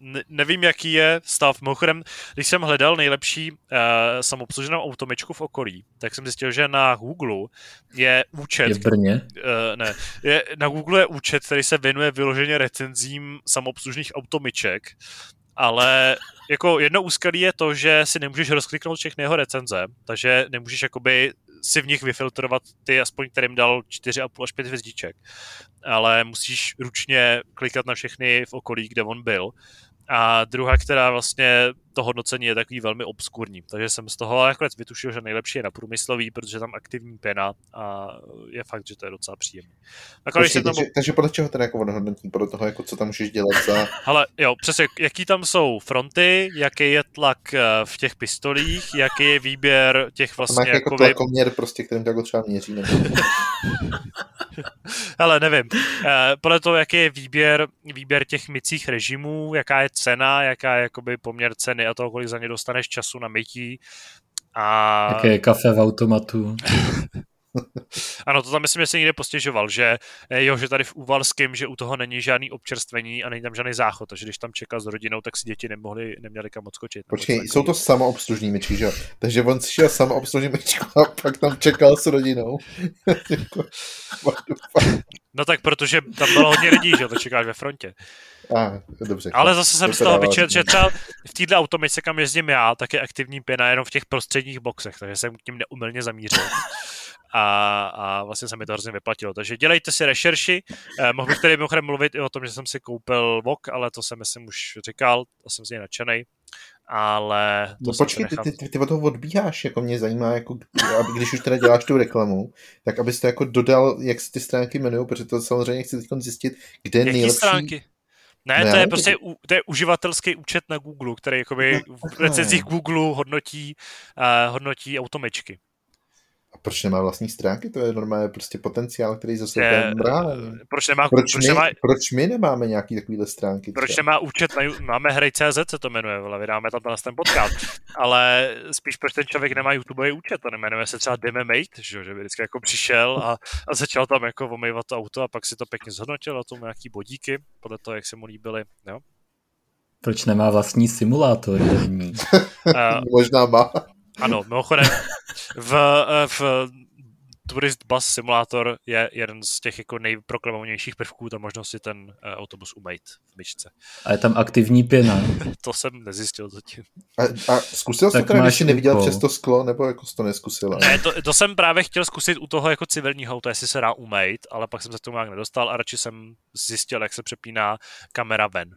ne, nevím, jaký je stav. Mimochodem, když jsem hledal nejlepší uh, samoobsluženou automičku v okolí, tak jsem zjistil, že na Google je účet... Je v Brně? Uh, ne, je, na Google je účet, který se věnuje vyloženě recenzím samoobslužných automiček, ale jako jedno úskalí je to, že si nemůžeš rozkliknout všechny jeho recenze, takže nemůžeš jakoby si v nich vyfiltrovat ty, aspoň kterým dal 4,5 až 5 hvězdiček. Ale musíš ručně klikat na všechny v okolí, kde on byl. A druhá, která vlastně to hodnocení je takový velmi obskurní. Takže jsem z toho nakonec vytušil, že nejlepší je na průmyslový, protože tam aktivní pena a je fakt, že to je docela příjemné. Počkej, tomu... takže, takže podle čeho teda jako hodnotí? Podle toho, jako co tam můžeš dělat za... Ale jo, přesně, jaký tam jsou fronty, jaký je tlak eh, v těch pistolích, jaký je výběr těch vlastně... Má jako tlakoměr prostě, kterým takhle třeba měří. Nebo... Ale nevím. Eh, podle toho, jaký je výběr, výběr těch mycích režimů, jaká je cena, jaká je jakoby poměr ceny a toho, kolik za ně dostaneš času na mytí, A... Jaké je kafe v automatu. ano, to tam myslím, že se někde postěžoval, že eh, jo, že tady v Úvalském, že u toho není žádný občerstvení a není tam žádný záchod, takže když tam čekal s rodinou, tak si děti nemohli, neměli kam odskočit. Počkej, jsou to samoobslužní myčky, že jo? Takže on si šel samoobslužní myčku a pak tam čekal s rodinou. No tak protože tam bylo hodně lidí, že jo, to čekáš ve frontě. A, dobře. Ale zase jsem z toho vyčet, že třeba v této automice, kam jezdím já, tak je aktivní pěna jenom v těch prostředních boxech, takže jsem k tím neumilně zamířil. A, a vlastně se mi to hrozně vyplatilo. Takže dělejte si rešerši. Eh, mohl bych tady mimochodem mluvit i o tom, že jsem si koupil VOK, ale to jsem myslím už říkal, to jsem z něj nadšenej. Ale to no počkej, ty, ty, ty, ty, od toho odbíháš, jako mě zajímá, jako, aby, když už teda děláš tu reklamu, tak abys to jako dodal, jak se ty stránky jmenují, protože to samozřejmě chci teď zjistit, kde Jaký nejlepší... stránky? Ne, ne, to je prostě to je uživatelský účet na Google, který jakoby no, v recenzích Google hodnotí, uh, hodnotí automečky. Proč nemá vlastní stránky? To je normálně prostě potenciál, který zase je, proč, nemá, proč, proč, my, nemá, proč my nemáme nějaký takovýhle stránky? Proč třeba? nemá účet na, máme hry.cz se to jmenuje, vole, vydáme tam ten podcast, ale spíš proč ten člověk nemá YouTube účet, to nemenuje se třeba Dememate, že, že by vždycky jako přišel a, a začal tam jako omývat to auto a pak si to pěkně zhodnotil a tomu nějaký bodíky, podle toho, jak se mu líbily, jo. Proč nemá vlastní simulátor? uh, Možná má. Ano, mimochodem, v, eh, v Tourist Bus Simulator je jeden z těch jako nejproklamovanějších prvků, ta možnost si ten uh, autobus umýt v myčce. A je tam aktivní pěna? to jsem nezjistil zatím. A, a zkusil jsi to teda, když jsi neviděl přes to sklo, nebo jako jsi to neskusil? Ne, to, to, jsem právě chtěl zkusit u toho jako civilního auta, jestli se dá umýt, ale pak jsem se tomu nějak nedostal a radši jsem zjistil, jak se přepíná kamera ven.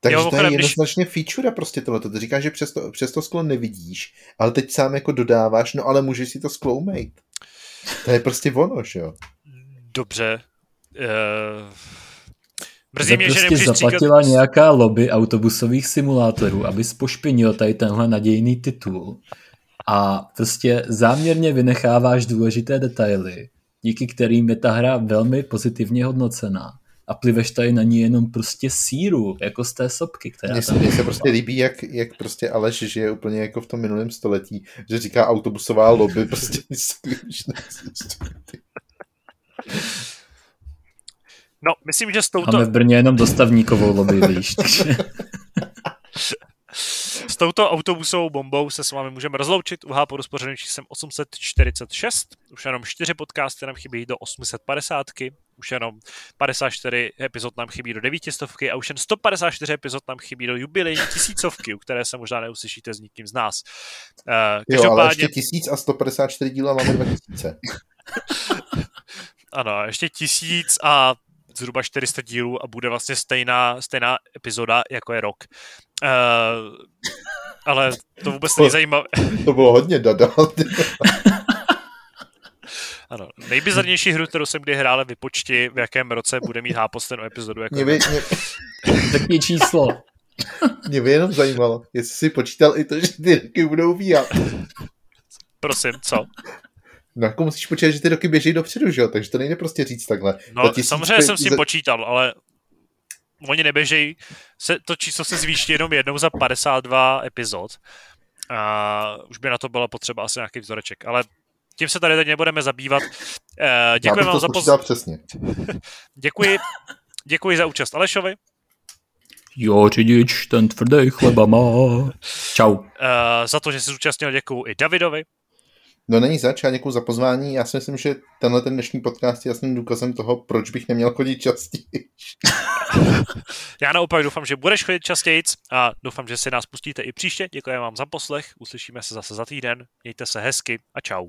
Takže jo, to je jednoznačně když... feature prostě tohle. Ty říkáš, že přes to, přes to sklo nevidíš, ale teď sám jako dodáváš, no ale můžeš si to sklo umýt. To je prostě ono, že jo? Dobře. Uh... Mrzí mě, prostě že zaplatila říkat... nějaká lobby autobusových simulátorů, aby spošpinil tady tenhle nadějný titul. A prostě záměrně vynecháváš důležité detaily, díky kterým je ta hra velmi pozitivně hodnocená a pliveš tady na ní jenom prostě síru, jako z té sopky, která Mně se, se prostě líbí, jak, jak prostě Aleš žije úplně jako v tom minulém století, že říká autobusová lobby, prostě No, myslím, že s touto... Máme v Brně jenom dostavníkovou lobby, víš. S touto autobusovou bombou se s vámi můžeme rozloučit. U Háporu s pořadem číslem 846. Už jenom 4 podcasty nám chybí do 850. Už jenom 54 epizod nám chybí do 900 a už jen 154 epizod nám chybí do jubilejní tisícovky, u které se možná neuslyšíte s nikým z nás. Uh, každopádně... Jo, ale ještě 1000 a 154 díla máme 2000. ano, ještě tisíc a zhruba 400 dílů a bude vlastně stejná, stejná epizoda, jako je rok. Uh, ale to vůbec není zajímavé. To bylo hodně dada. ano, nejbizarnější hru, kterou jsem kdy hrál, vypočti, v jakém roce bude mít Hápos ten epizodu. Jako mě by, mě... Taký číslo. Mě by jenom zajímalo, jestli si počítal i to, že ty roky budou výjat. Prosím, co? No jako musíš počítat, že ty roky běží dopředu, že jo? Takže to nejde prostě říct takhle. No samozřejmě jsem si počítal, ale oni neběžejí, se, to číslo se zvýší jenom jednou za 52 epizod. A už by na to bylo potřeba asi nějaký vzoreček, ale tím se tady teď nebudeme zabývat. Uh, děkuji vám za pozornost. přesně. děkuji, děkuji za účast Alešovi. Jo, řidič, ten tvrdý chleba má. Čau. Uh, za to, že se zúčastnil, děkuji i Davidovi. No není zač, já děkuji za pozvání. Já si myslím, že tenhle ten dnešní podcast je jasným důkazem toho, proč bych neměl chodit častěji. já naopak doufám, že budeš chodit častěji a doufám, že si nás pustíte i příště. Děkuji vám za poslech, uslyšíme se zase za týden. Mějte se hezky a čau.